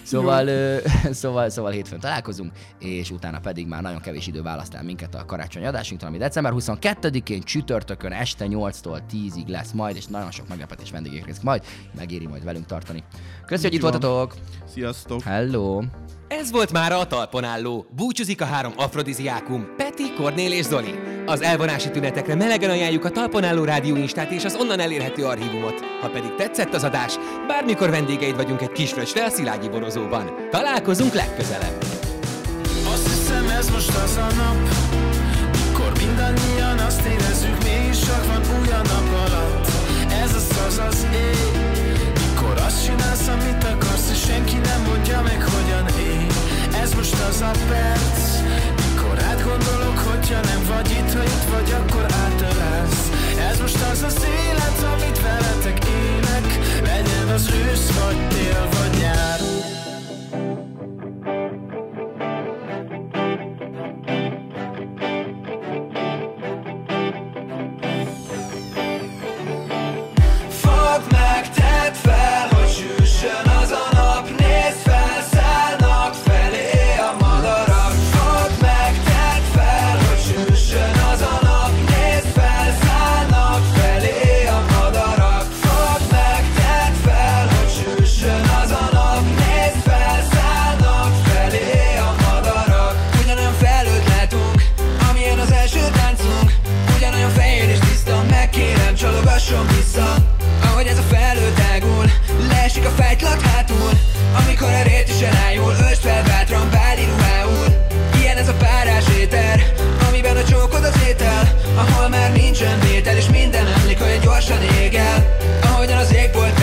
Szóval, ö, szóval, szóval hétfőn találkozunk, és utána pedig már nagyon kevés idő választ el minket a karácsonyi adásunktól, ami december 22-én csütörtökön este 8-tól 10-ig lesz majd, és nagyon sok meglepetés vendégek részt majd, megéri majd velünk tartani. Köszönjük, hogy itt
van.
voltatok!
Sziasztok!
Hello!
Ez volt már a talpon álló. Búcsúzik a három afrodiziákum, Peti, Kornél és Zoli. Az elvonási tünetekre melegen ajánljuk a talpon álló rádió instát és az onnan elérhető archívumot. Ha pedig tetszett az adás, bármikor vendégeid vagyunk egy kis fröccsre a Szilágyi borozóban. Találkozunk legközelebb!
Azt hiszem ez most az a nap Mikor mindannyian azt érezzük Mégis csak van új a nap alatt Ez az az az ég Mikor azt csinálsz, amit akarsz És senki nem mondja meg, hogyan él Ez most az a perc Mikor átgondolok, hogyha nem vagy itt Ha itt vagy, akkor átölelsz. Ez most az az élet, amit veletek élek. Legyen az ősz, vagy tél, vagy Ahol már nincsen vétel, és minden emlik, hogy gyorsan ég el. Ahogyan az égbolt tárul,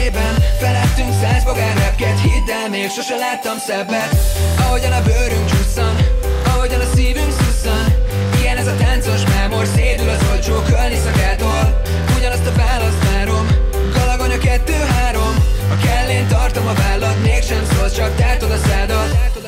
zenében Felettünk száz bogár repket Hidd el, még sose láttam szebbet. Ahogyan a bőrünk csúszan Ahogyan a szívünk szusszan. Ilyen ez a táncos mámor Szédül az olcsó kölni szakától. Ugyanazt a választ várom Galagony a kettő-három. A kellén tartom a vállad Mégsem szólsz, csak tátod a szádat.